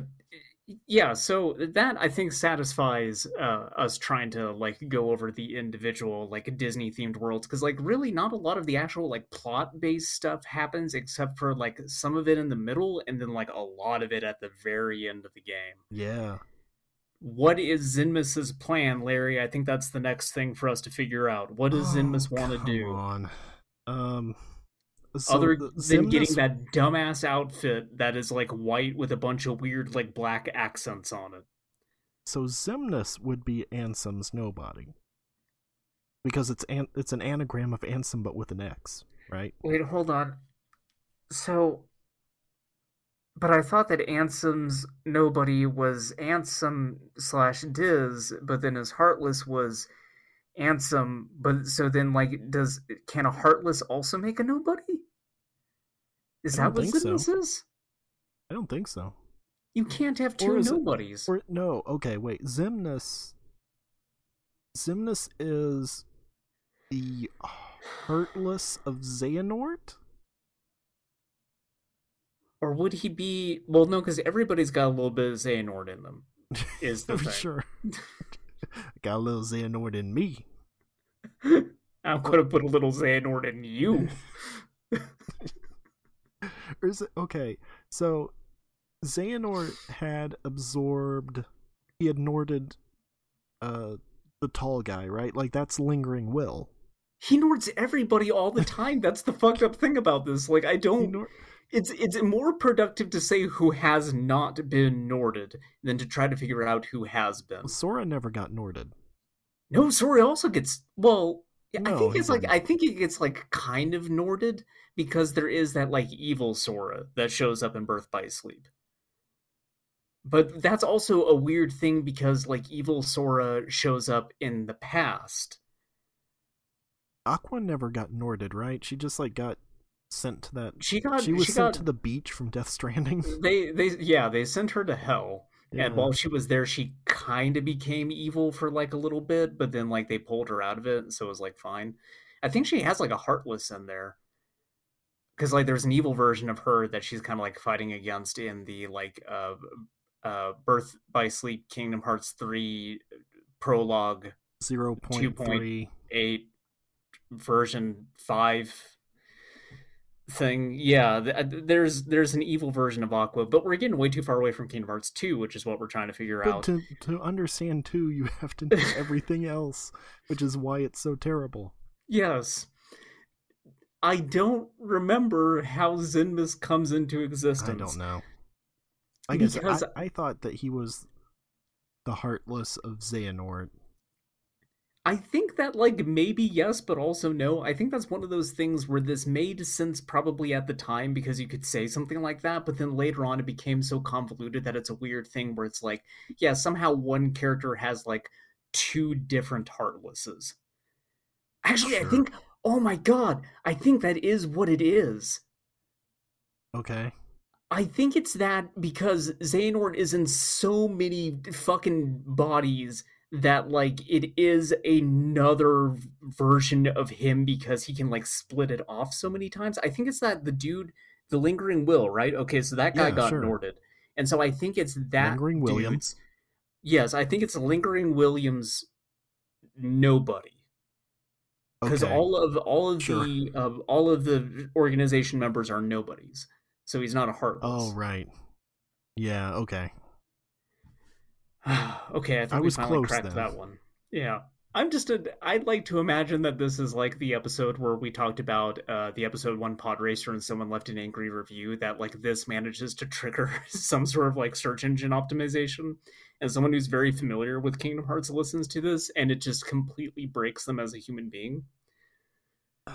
[SPEAKER 3] yeah, so that I think satisfies uh, us trying to like go over the individual like Disney themed worlds because like really not a lot of the actual like plot based stuff happens except for like some of it in the middle and then like a lot of it at the very end of the game.
[SPEAKER 2] Yeah.
[SPEAKER 3] What is Xemnas's plan, Larry? I think that's the next thing for us to figure out. What does
[SPEAKER 2] Oh,
[SPEAKER 3] Xemnas want to do?
[SPEAKER 2] On. Um. So
[SPEAKER 3] other
[SPEAKER 2] the-
[SPEAKER 3] than getting
[SPEAKER 2] Xemnas-
[SPEAKER 3] that dumbass outfit that is like white with a bunch of weird like black accents on it.
[SPEAKER 2] So Xemnas would be Ansem's nobody. Because it's an it's an anagram of Ansem but with an X, right?
[SPEAKER 3] Wait, hold on. So, but I thought that Ansem's nobody was Ansem slash Diz, but then his Heartless was Ansem. But so then, like, does can a Heartless also make a nobody? Is that what
[SPEAKER 2] so.
[SPEAKER 3] Xemnas is?
[SPEAKER 2] I don't think so.
[SPEAKER 3] You can't have two
[SPEAKER 2] is it-
[SPEAKER 3] nobodies.
[SPEAKER 2] Or no, okay, wait. Xemnas Xemnas is the Heartless of Xehanort?
[SPEAKER 3] Or would he be? Well, no, because everybody's got a little bit of Xehanort in them. Is the
[SPEAKER 2] For
[SPEAKER 3] thing.
[SPEAKER 2] sure. Got a little Xehanort in me.
[SPEAKER 3] I'm gonna put a little Xehanort in you.
[SPEAKER 2] Or is it okay? So Xehanort had absorbed he had Norded uh the tall guy, right? Like that's lingering will.
[SPEAKER 3] He Nords everybody all the time. That's the fucked up thing about this. Like, I don't. It's it's more productive to say who has not been Norded than to try to figure out who has been.
[SPEAKER 2] Sora never got Norded.
[SPEAKER 3] No, Sora also gets. Well, yeah, I think it's like. I think it gets like kind of Norded because there is that like evil Sora that shows up in Birth by Sleep. But that's also a weird thing because like evil Sora shows up in the past.
[SPEAKER 2] Aqua never got Norded, right? She just like got sent to that
[SPEAKER 3] She got
[SPEAKER 2] she was
[SPEAKER 3] she
[SPEAKER 2] sent
[SPEAKER 3] got
[SPEAKER 2] to the beach from Death Stranding.
[SPEAKER 3] they they yeah they sent her to hell
[SPEAKER 2] Yeah.
[SPEAKER 3] and while she was there she kind of became evil for like a little bit but then like they pulled her out of it so it was like fine i think she has like a heartless in there because like there's an evil version of her that she's kind of like fighting against in the like uh uh birth by sleep kingdom hearts 3 prologue
[SPEAKER 2] Zero point three.
[SPEAKER 3] 8 version 5 thing yeah th- uh, there's there's an evil version of aqua but we're getting way too far away from kingdom hearts 2 which is what we're trying to figure
[SPEAKER 2] But
[SPEAKER 3] out
[SPEAKER 2] to to understand too, you have to know everything else, which is why it's so terrible.
[SPEAKER 3] yes i don't remember how Xemnas comes into existence
[SPEAKER 2] I don't know. I guess
[SPEAKER 3] Because-
[SPEAKER 2] I, I thought that he was the heartless of Xehanort.
[SPEAKER 3] I think that like maybe yes, but also no. I think that's one of those things where this made sense probably at the time because you could say something like that, but then later on it became so convoluted that it's a weird thing where it's like, yeah, somehow one character has like two different heartlesses. Actually, I think oh my god, I think that is what it is.
[SPEAKER 2] Okay.
[SPEAKER 3] I think it's that because Xehanort is in so many fucking bodies that like it is another version of him because he can like split it off so many times. I think it's that the dude, the lingering will, right? Okay, so that guy
[SPEAKER 2] Yeah,
[SPEAKER 3] got
[SPEAKER 2] sure.
[SPEAKER 3] Norded. And so I think it's that
[SPEAKER 2] Lingering William.
[SPEAKER 3] dude's- Yes, I think it's lingering Williams nobody because
[SPEAKER 2] Okay.
[SPEAKER 3] all of all of
[SPEAKER 2] Sure.
[SPEAKER 3] the uh, all of the organization members are nobodies. So he's not a heartless.
[SPEAKER 2] Oh right. Yeah. Okay.
[SPEAKER 3] okay, I think
[SPEAKER 2] I
[SPEAKER 3] we
[SPEAKER 2] was
[SPEAKER 3] finally
[SPEAKER 2] close
[SPEAKER 3] cracked that one. Yeah. I'm just a, I'd like to imagine that this is like the episode where we talked about uh, the episode one pod racer and someone left an angry review that like this manages to trigger some sort of like search engine optimization. And someone who's very familiar with Kingdom Hearts listens to this and it just completely breaks them as a human being.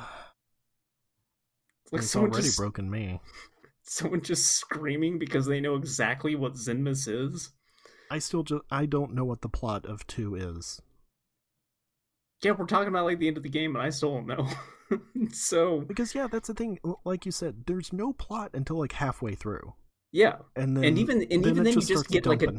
[SPEAKER 3] It's like
[SPEAKER 2] it's
[SPEAKER 3] someone
[SPEAKER 2] already
[SPEAKER 3] just,
[SPEAKER 2] broken me.
[SPEAKER 3] someone just screaming because they know exactly what Xemnas is.
[SPEAKER 2] I still just I don't know what the plot of two is.
[SPEAKER 3] Yeah, we're talking about like the end of the game, and I still don't know. so
[SPEAKER 2] Because yeah, that's the thing. Like you said, there's no plot until like halfway through,
[SPEAKER 3] yeah,
[SPEAKER 2] and then
[SPEAKER 3] and even and
[SPEAKER 2] then
[SPEAKER 3] even then you
[SPEAKER 2] just
[SPEAKER 3] just
[SPEAKER 2] starts
[SPEAKER 3] get like a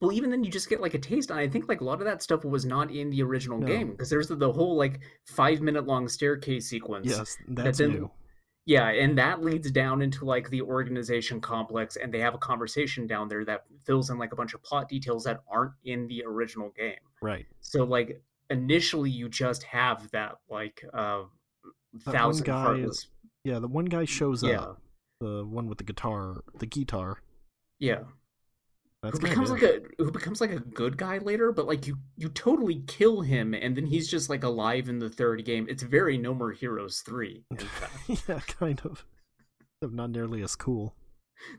[SPEAKER 3] well, even then, you just get like a taste. And I think like a lot of that stuff was not in the original
[SPEAKER 2] No.
[SPEAKER 3] game because there's the, the whole like five minute long staircase sequence.
[SPEAKER 2] Yes, that's
[SPEAKER 3] then-
[SPEAKER 2] new.
[SPEAKER 3] Yeah, and that leads down into like the organization complex, and they have a conversation down there that fills in like a bunch of plot details that aren't in the original game.
[SPEAKER 2] Right.
[SPEAKER 3] So like initially, you just have that like uh
[SPEAKER 2] one
[SPEAKER 3] thousand
[SPEAKER 2] guy
[SPEAKER 3] heartless.
[SPEAKER 2] Yeah, the one guy shows
[SPEAKER 3] Yeah,
[SPEAKER 2] up. The one with the guitar, the guitar.
[SPEAKER 3] yeah.
[SPEAKER 2] That's
[SPEAKER 3] who becomes
[SPEAKER 2] it.
[SPEAKER 3] like a who becomes like a good guy later, but like you you totally kill him, and then he's just like alive in the third game. It's very No More Heroes three.
[SPEAKER 2] Yeah, kind of. Not nearly as cool.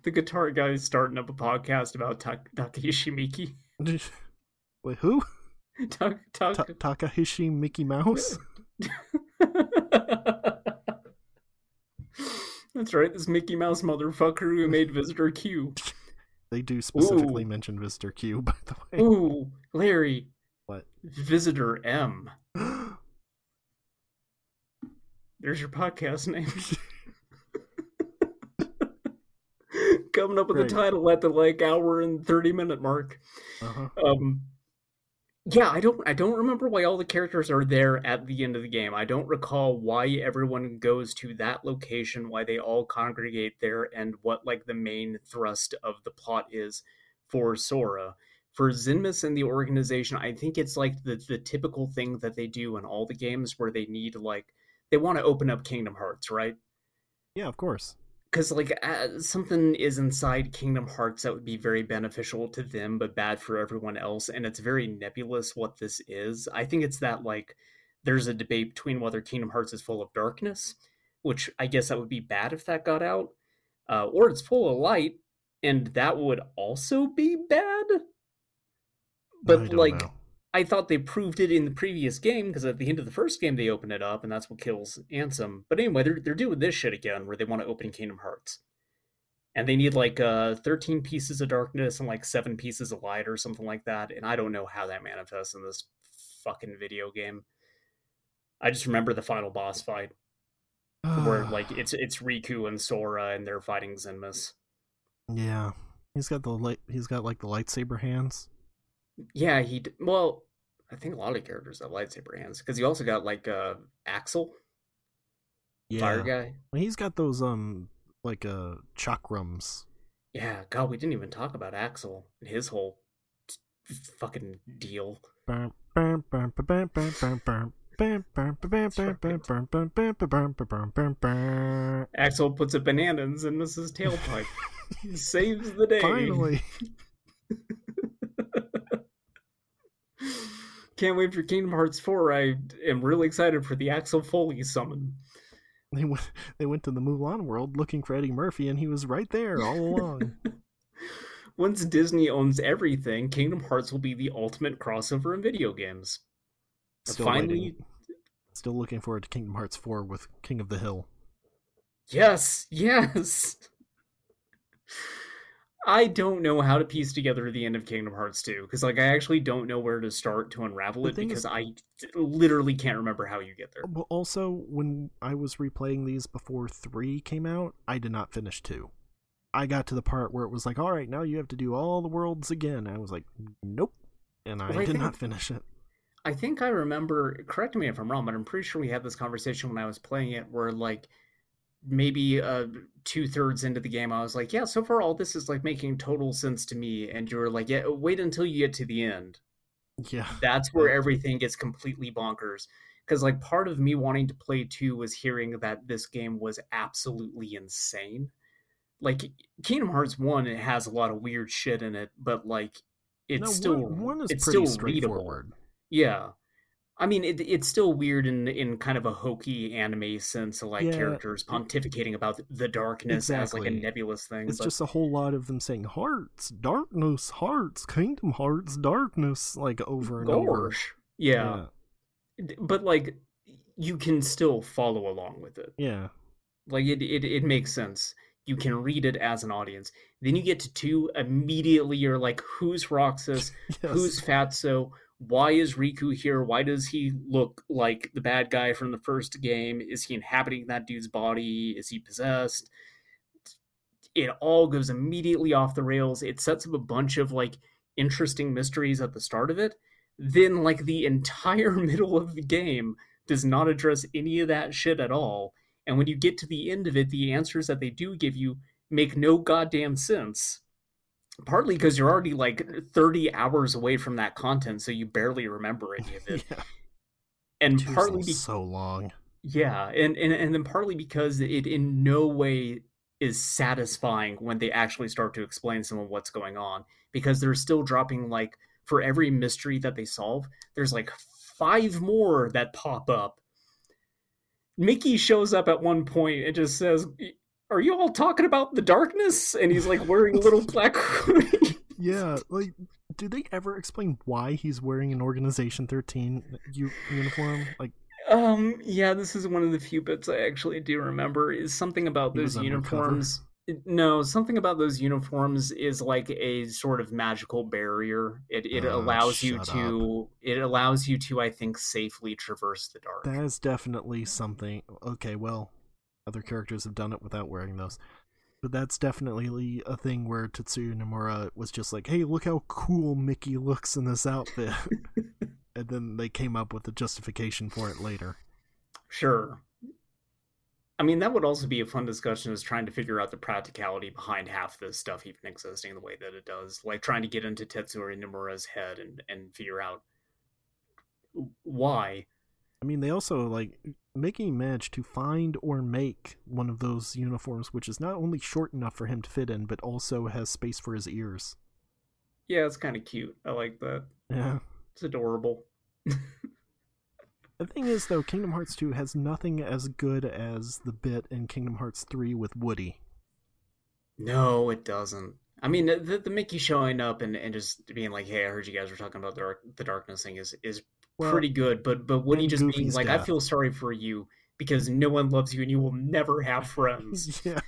[SPEAKER 3] the guitar guy is starting up a podcast about Tak- Takahishi Miike.
[SPEAKER 2] Wait, who?
[SPEAKER 3] Tak- Tak-
[SPEAKER 2] Ta- Takahashi Mickey Mouse?
[SPEAKER 3] That's right, this Mickey Mouse motherfucker who made Visitor Q.
[SPEAKER 2] They do specifically
[SPEAKER 3] Ooh.
[SPEAKER 2] mention Visitor Q, by the way.
[SPEAKER 3] Ooh, Larry,
[SPEAKER 2] What?
[SPEAKER 3] Visitor M. There's your podcast name. Coming up with
[SPEAKER 2] Great.
[SPEAKER 3] the title at the like hour and 30 minute mark.
[SPEAKER 2] uh-huh.
[SPEAKER 3] Um yeah, I don't I don't remember why all the characters are there at the end of the game. I don't recall why everyone goes to that location, why they all congregate there and what like the main thrust of the plot is for Sora. For Xemnas and the organization, I think it's like the the typical thing that they do in all the games where they need like they want to open up Kingdom Hearts, right?
[SPEAKER 2] Yeah, of course.
[SPEAKER 3] Because like uh, something is inside Kingdom Hearts that would be very beneficial to them but bad for everyone else, and it's very nebulous what this is. I think it's that like there's a debate between whether Kingdom Hearts is full of darkness, which I guess that would be bad if that got out, uh, or it's full of light, and that would also be bad. But like.
[SPEAKER 2] know.
[SPEAKER 3] I thought they proved it in the previous game because at the end of the first game they open it up and that's what kills Ansem. But anyway, they're they're doing this shit again where they want to open Kingdom Hearts. And they need like uh 13 pieces of darkness and like 7 pieces of light or something like that. And I don't know how that manifests in this fucking video game. I just remember the final boss fight where like it's it's Riku and Sora and they're fighting Xemnas.
[SPEAKER 2] Yeah. He's got the light he's got like the lightsaber hands.
[SPEAKER 3] Yeah, he well, I think a lot of characters have lightsaber hands because you also got like uh Axel,
[SPEAKER 2] yeah.
[SPEAKER 3] fire guy.
[SPEAKER 2] Well, he's got those um like uh chakrams.
[SPEAKER 3] Yeah, God, we didn't even talk about Axel and his whole t- fucking deal.
[SPEAKER 2] Burn, burn, burn, burn, burn, burn, burn. Right.
[SPEAKER 3] Axel puts a bananas in Mrs. Tailpipe. Saves the day.
[SPEAKER 2] Finally.
[SPEAKER 3] Can't wait for Kingdom Hearts 4. I am really excited for the Axel Foley summon.
[SPEAKER 2] They went they went to the Mulan world looking for Eddie Murphy and he was right there all along.
[SPEAKER 3] Once Disney owns everything, Kingdom Hearts will be the ultimate crossover in video games.
[SPEAKER 2] Still
[SPEAKER 3] Finally,
[SPEAKER 2] waiting. Still looking forward to Kingdom Hearts 4 with King of the Hill.
[SPEAKER 3] Yes, yes. I don't know how to piece together the end of Kingdom Hearts 2 because, like, I actually don't know where to start to unravel it because
[SPEAKER 2] is-
[SPEAKER 3] I literally can't remember how you get there.
[SPEAKER 2] But also, when I was replaying these before 3 came out, I did not finish 2. I got to the part where it was like, alright, now you have to do all the worlds again. I was like, nope. And I
[SPEAKER 3] Well, I
[SPEAKER 2] did not finish it.
[SPEAKER 3] I think I remember, correct me if I'm wrong, but I'm pretty sure we had this conversation when I was playing it where, like, maybe uh, two thirds into the game, I was like, yeah, so far all this is, like, making total sense to me. And you were like, yeah, wait until you get to the end.
[SPEAKER 2] Yeah.
[SPEAKER 3] that's where everything gets completely bonkers because like part of me wanting to play 2 was hearing that this game was absolutely insane like kingdom hearts 1 it has a lot of weird shit in it but like it's
[SPEAKER 2] no,
[SPEAKER 3] still
[SPEAKER 2] one, one is
[SPEAKER 3] it's
[SPEAKER 2] pretty
[SPEAKER 3] still readable
[SPEAKER 2] straightforward.
[SPEAKER 3] yeah i mean it, it's still weird in in kind of a hokey anime sense of like
[SPEAKER 2] Yeah,
[SPEAKER 3] characters pontificating about the darkness as like a nebulous thing
[SPEAKER 2] It's
[SPEAKER 3] but-
[SPEAKER 2] just a whole lot of them saying hearts, darkness, hearts, kingdom hearts, darkness, like over and over.
[SPEAKER 3] Gosh. yeah but like you can still follow along with it
[SPEAKER 2] Yeah.
[SPEAKER 3] like it, it it makes sense you can read it as an audience then you get to two immediately you're like who's roxas
[SPEAKER 2] Yes.
[SPEAKER 3] who's fatso why is riku here? Why does he look like the bad guy from the first game? Is he inhabiting that dude's body? Is he possessed? It all goes immediately off the rails. It sets up a bunch of like interesting mysteries at the start of it, then like the entire middle of the game does not address any of that shit at all. And when you get to the end of it, the answers that they do give you make no goddamn sense. Partly because you're already like 30 hours away from that content, so you barely remember any of it.
[SPEAKER 2] yeah.
[SPEAKER 3] And
[SPEAKER 2] Jeez,
[SPEAKER 3] partly be-
[SPEAKER 2] so long.
[SPEAKER 3] yeah, and, and and then partly because it in no way is satisfying when they actually start to explain some of what's going on because they're still dropping like for every mystery that they solve, there's like five more that pop up. Mickey shows up at one point and just says, "Are you all talking about the darkness?" And he's like wearing a little black hoodie.
[SPEAKER 2] Yeah, like, do they ever explain why he's wearing an Organization 13 u- uniform? Like,
[SPEAKER 3] Um, yeah, this is one of the few bits I actually do remember is something about those uniforms. No, something about those uniforms is like a sort of magical barrier. It it
[SPEAKER 2] Oh,
[SPEAKER 3] allows you to it allows you to I think safely traverse the dark.
[SPEAKER 2] that is definitely something. Okay, well, other characters have done it without wearing those. But that's definitely a thing where Tetsuya Nomura was just like, hey, look how cool Mickey looks in this outfit. and then they came up with a justification for it later.
[SPEAKER 3] Sure. I mean, that would also be a fun discussion is trying to figure out the practicality behind half this stuff even existing the way that it does. Like trying to get into Tetsuya Nomura's head and, and figure out why.
[SPEAKER 2] I mean, they also, like, Mickey managed to find or make one of those uniforms, which is not only short enough for him to fit in, but also has space for his ears.
[SPEAKER 3] Yeah, it's kind of cute. I like that.
[SPEAKER 2] Yeah.
[SPEAKER 3] It's adorable.
[SPEAKER 2] The thing is, though, Kingdom Hearts 2 has nothing as good as the bit in Kingdom Hearts 3 with Woody.
[SPEAKER 3] No, it doesn't. I mean, the, the Mickey showing up and, and just being like, "Hey, I heard you guys were talking about the dark, the darkness thing," is is
[SPEAKER 2] Well,
[SPEAKER 3] pretty good. But but Woody just being like, "I feel sorry for you because no one loves you and you will never have friends,"
[SPEAKER 2] yeah,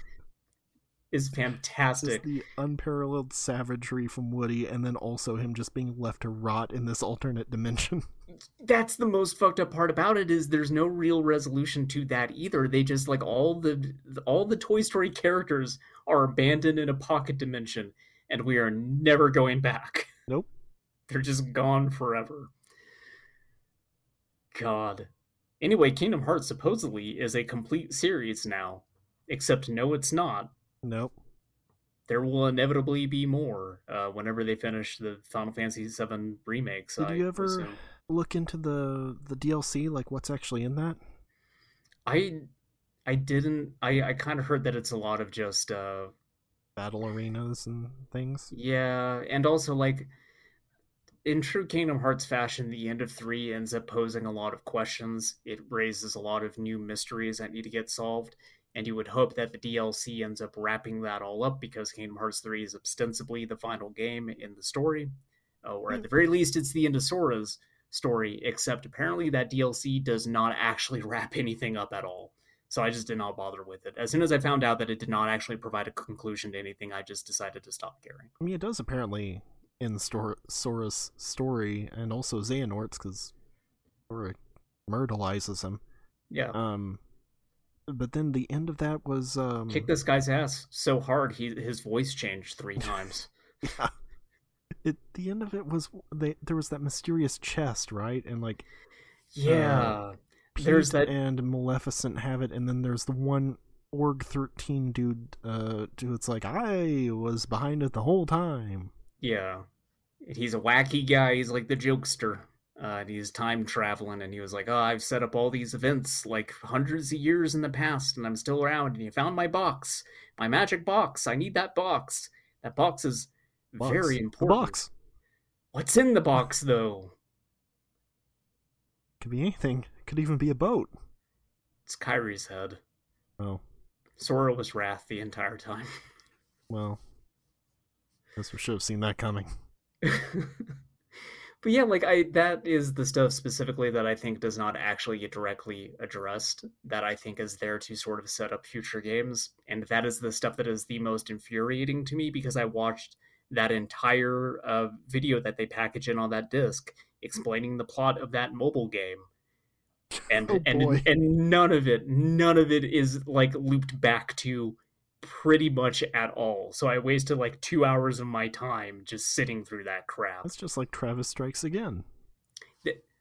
[SPEAKER 3] is fantastic.
[SPEAKER 2] the unparalleled savagery from Woody, and then also him just being left to rot in this alternate dimension.
[SPEAKER 3] That's the most fucked up part about it is there's no real resolution to that either. They just like all the all the Toy Story characters are abandoned in a pocket dimension, and we are never going back.
[SPEAKER 2] Nope.
[SPEAKER 3] They're just gone forever. God. Anyway, Kingdom Hearts supposedly is a complete series now. Except no, it's not.
[SPEAKER 2] Nope.
[SPEAKER 3] There will inevitably be more uh, whenever they finish the Final Fantasy VII remakes.
[SPEAKER 2] Did
[SPEAKER 3] I
[SPEAKER 2] you ever
[SPEAKER 3] assume.
[SPEAKER 2] look into the the DLC, like what's actually in that?
[SPEAKER 3] I I didn't. I I kind of heard that it's a lot of just uh
[SPEAKER 2] Battle arenas and things.
[SPEAKER 3] yeah, and also like in true Kingdom Hearts fashion, the end of three ends up posing a lot of questions. It raises a lot of new mysteries that need to get solved, and you would hope that the DLC ends up wrapping that all up because Kingdom Hearts three is ostensibly the final game in the story, uh, or at the very least, it's the end of Sora's story. Except apparently that DLC does not actually wrap anything up at all. So I just did not bother with it. As soon as I found out that it did not actually provide a conclusion to anything, I just decided to stop caring.
[SPEAKER 2] I mean, it does apparently in Stor- Sora's story, and also Xehanort's, because Sora myrtleizes him.
[SPEAKER 3] Yeah.
[SPEAKER 2] Um, but then the end of that was um,
[SPEAKER 3] Kick this guy's ass so hard he his voice changed three times. yeah.
[SPEAKER 2] it. The end of it was they, there was that mysterious chest, right? And like
[SPEAKER 3] yeah.
[SPEAKER 2] Pete
[SPEAKER 3] There's that-
[SPEAKER 2] and Maleficent have it, and then there's the one Org thirteen dude. Uh, dude, it's like I was behind it the whole time.
[SPEAKER 3] Yeah. He's a wacky guy. He's like the jokester. Uh, and he's time traveling, and he was like, "Oh, I've set up all these events like hundreds of years in the past, and I'm still around. And you found my box, my magic box. I need that box. That box is
[SPEAKER 2] Box.
[SPEAKER 3] very
[SPEAKER 2] The
[SPEAKER 3] important.
[SPEAKER 2] box
[SPEAKER 3] What's in the box, though?
[SPEAKER 2] could be anything. Could even be a boat.
[SPEAKER 3] It's Kairi's head.
[SPEAKER 2] Oh
[SPEAKER 3] Sora was wrath the entire time.
[SPEAKER 2] well. Guess we should have seen that coming.
[SPEAKER 3] but yeah, like I that is the stuff specifically that I think does not actually get directly addressed that I think is there to sort of set up future games and that is the stuff that is the most infuriating to me because I watched that entire uh, video that they package in on that disc explaining the plot of that mobile game and
[SPEAKER 2] Oh,
[SPEAKER 3] and
[SPEAKER 2] boy.
[SPEAKER 3] and none of it none of it is like looped back to pretty much at all. So I wasted like two hours of my time just sitting through that crap.
[SPEAKER 2] That's just like Travis Strikes Again.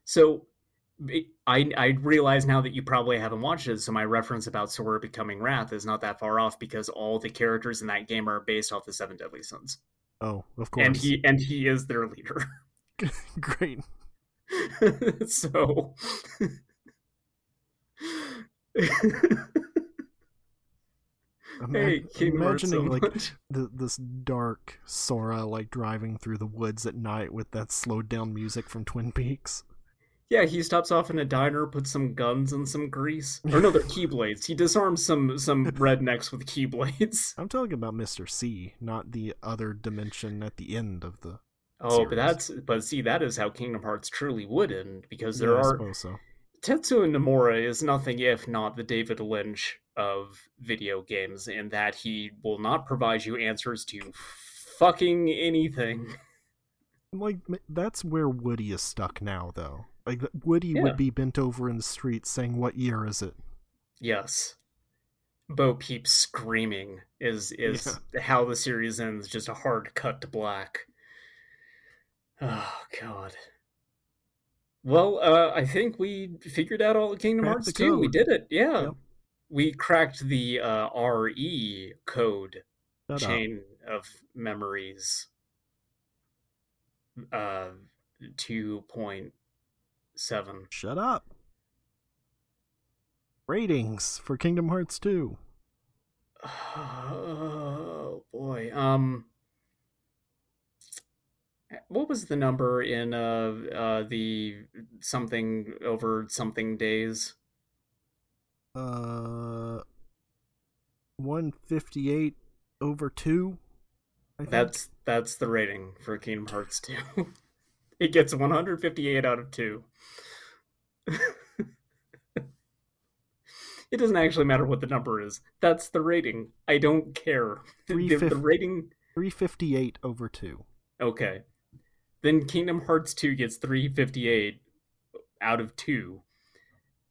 [SPEAKER 3] So I I realize now that you probably haven't watched it, so my reference about Sora becoming Wrath is not that far off because all the characters in that game are based off the Seven Deadly Sins.
[SPEAKER 2] Oh, of course.
[SPEAKER 3] And he and he is their leader.
[SPEAKER 2] Great.
[SPEAKER 3] so hey, King
[SPEAKER 2] imagining like the, this dark Sora like driving through the woods at night with that slowed down music from Twin Peaks.
[SPEAKER 3] Yeah, he stops off in a diner, puts some guns and some grease. Or no, they're keyblades. He disarms some some rednecks with keyblades.
[SPEAKER 2] I'm talking about Mr. C, not the other dimension at the end of the.
[SPEAKER 3] Oh, series. but that's but see that is how Kingdom Hearts truly would end because there
[SPEAKER 2] yeah,
[SPEAKER 3] are.
[SPEAKER 2] so.
[SPEAKER 3] Tetsuya Nomura is nothing if not the David Lynch of video games in that he will not provide you answers to fucking anything.
[SPEAKER 2] Like that's where Woody is stuck now, though. Like Woody yeah. would be bent over in the street saying, "What year is it?"
[SPEAKER 3] Yes. Bo Peep screaming is is yeah. how the series ends. Just a hard cut to black. Oh God. Well, uh, I think we figured out all the Kingdom Cracked Hearts too. We did it. Yeah. Yep. We cracked the uh, RE code Shut chain up. of memories. Uh, 2.7.
[SPEAKER 2] Shut up. Ratings for Kingdom Hearts 2.
[SPEAKER 3] Oh boy. Um what was the number in uh, uh the something over something days?
[SPEAKER 2] Uh, one fifty eight over two.
[SPEAKER 3] That's that's the rating for Kingdom Hearts two. it gets one hundred fifty eight out of two. it doesn't actually matter what the number is. That's the rating. I don't care. The, the rating
[SPEAKER 2] 358 over 2.
[SPEAKER 3] Okay then Kingdom Hearts 2 gets 358 out of 2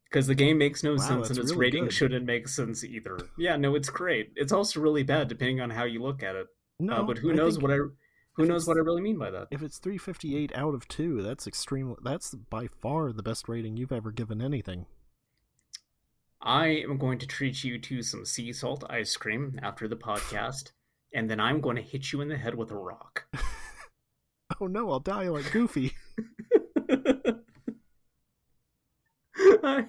[SPEAKER 3] because the game makes no wow, sense and its really rating good. shouldn't make sense either. Yeah, no, it's great. It's also really bad depending on how you look at it. Uh, no, uh, but who I knows what I who knows what I really mean by that?
[SPEAKER 2] If it's 358 out of 2, that's extreme that's by far the best rating you've ever given anything.
[SPEAKER 3] I am going to treat you to some sea salt ice cream after the podcast, and then I'm going to hit you in the head with a rock.
[SPEAKER 2] oh no, I'll die like Goofy.
[SPEAKER 3] I,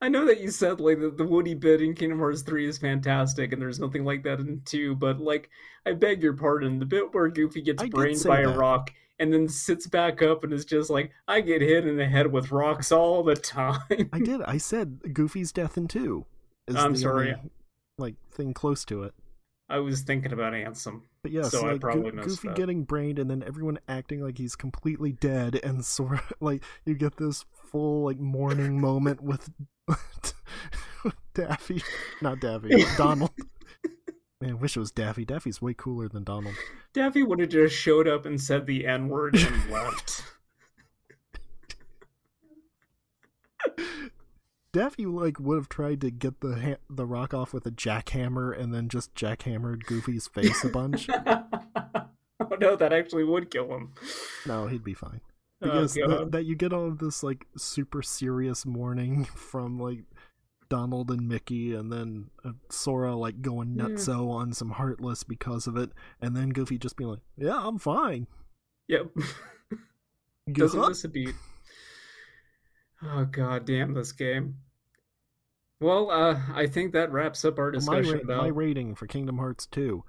[SPEAKER 3] I know that you said like the, the Woody bit in Kingdom Hearts 3 is fantastic and there's nothing like that in 2, but like I beg your pardon, the bit where Goofy gets I brained by that. a rock and then sits back up and is just like, I get hit in the head with rocks all the time.
[SPEAKER 2] I did. I said Goofy's death in 2.
[SPEAKER 3] I'm sorry.
[SPEAKER 2] Only, like thing close to it.
[SPEAKER 3] I was thinking about Ansem.
[SPEAKER 2] But yeah, so, like, Go- Goofy that. getting brained and then everyone acting like he's completely dead and sort of like you get this full like mourning moment with Daffy, not Daffy, Donald. Man, I wish it was Daffy. Daffy's way cooler than Donald.
[SPEAKER 3] Daffy would have just showed up and said the N word and left.
[SPEAKER 2] Daffy like would have tried to get the ha- the rock off with a jackhammer and then just jackhammered Goofy's face a bunch.
[SPEAKER 3] oh no, that actually would kill him.
[SPEAKER 2] No, he'd be fine. Oh, because oh, th- that you get all of this like super serious mourning from like Donald and Mickey, and then uh, Sora like going nutso yeah. on some Heartless because of it, and then Goofy just being like, "Yeah, I'm fine."
[SPEAKER 3] Yep. Doesn't miss a beat. Oh god damn this game. Well, uh, I think that wraps up our discussion
[SPEAKER 2] my, ra-
[SPEAKER 3] about
[SPEAKER 2] my rating for Kingdom Hearts 2.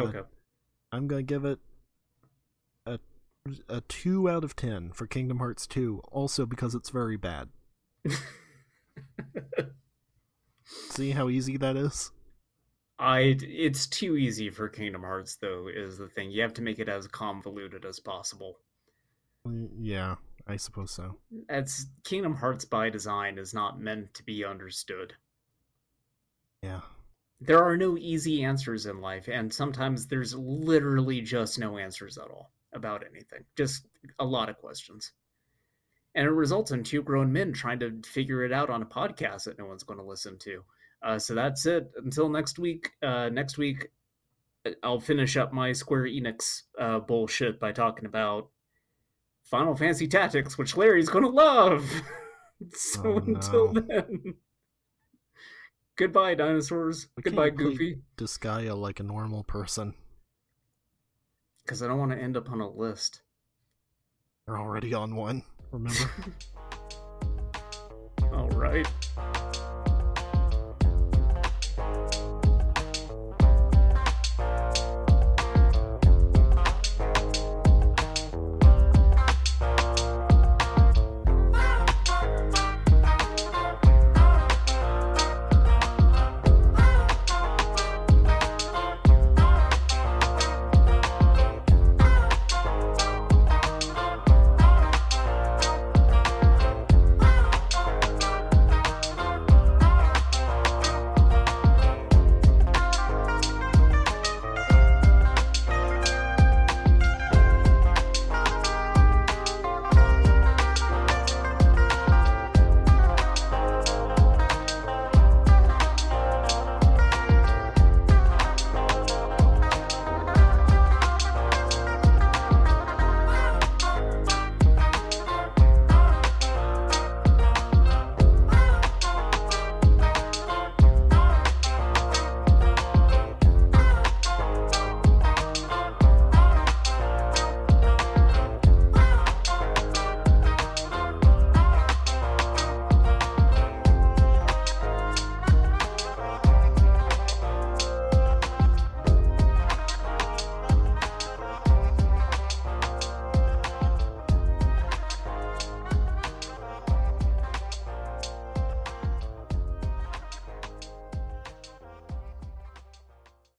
[SPEAKER 3] Okay. Uh,
[SPEAKER 2] I'm gonna give it a a two out of ten for Kingdom Hearts 2, also because it's very bad. See how easy that is?
[SPEAKER 3] I it's too easy for Kingdom Hearts though is the thing. You have to make it as convoluted as possible.
[SPEAKER 2] Yeah. I suppose so.
[SPEAKER 3] It's Kingdom Hearts by design is not meant to be understood.
[SPEAKER 2] Yeah.
[SPEAKER 3] There are no easy answers in life, and sometimes there's literally just no answers at all about anything. Just a lot of questions. And it results in two grown men trying to figure it out on a podcast that no one's going to listen to. Uh, so that's it. Until next week. Uh, next week, uh, I'll finish up my Square Enix uh, bullshit by talking about Final Fantasy Tactics, which Larry's going to love. so
[SPEAKER 2] oh, no.
[SPEAKER 3] until then, goodbye, dinosaurs. Goodbye, Goofy.
[SPEAKER 2] Disgaea like a normal person.
[SPEAKER 3] Because I don't want to end up on a list.
[SPEAKER 2] You're already on one, remember? All right.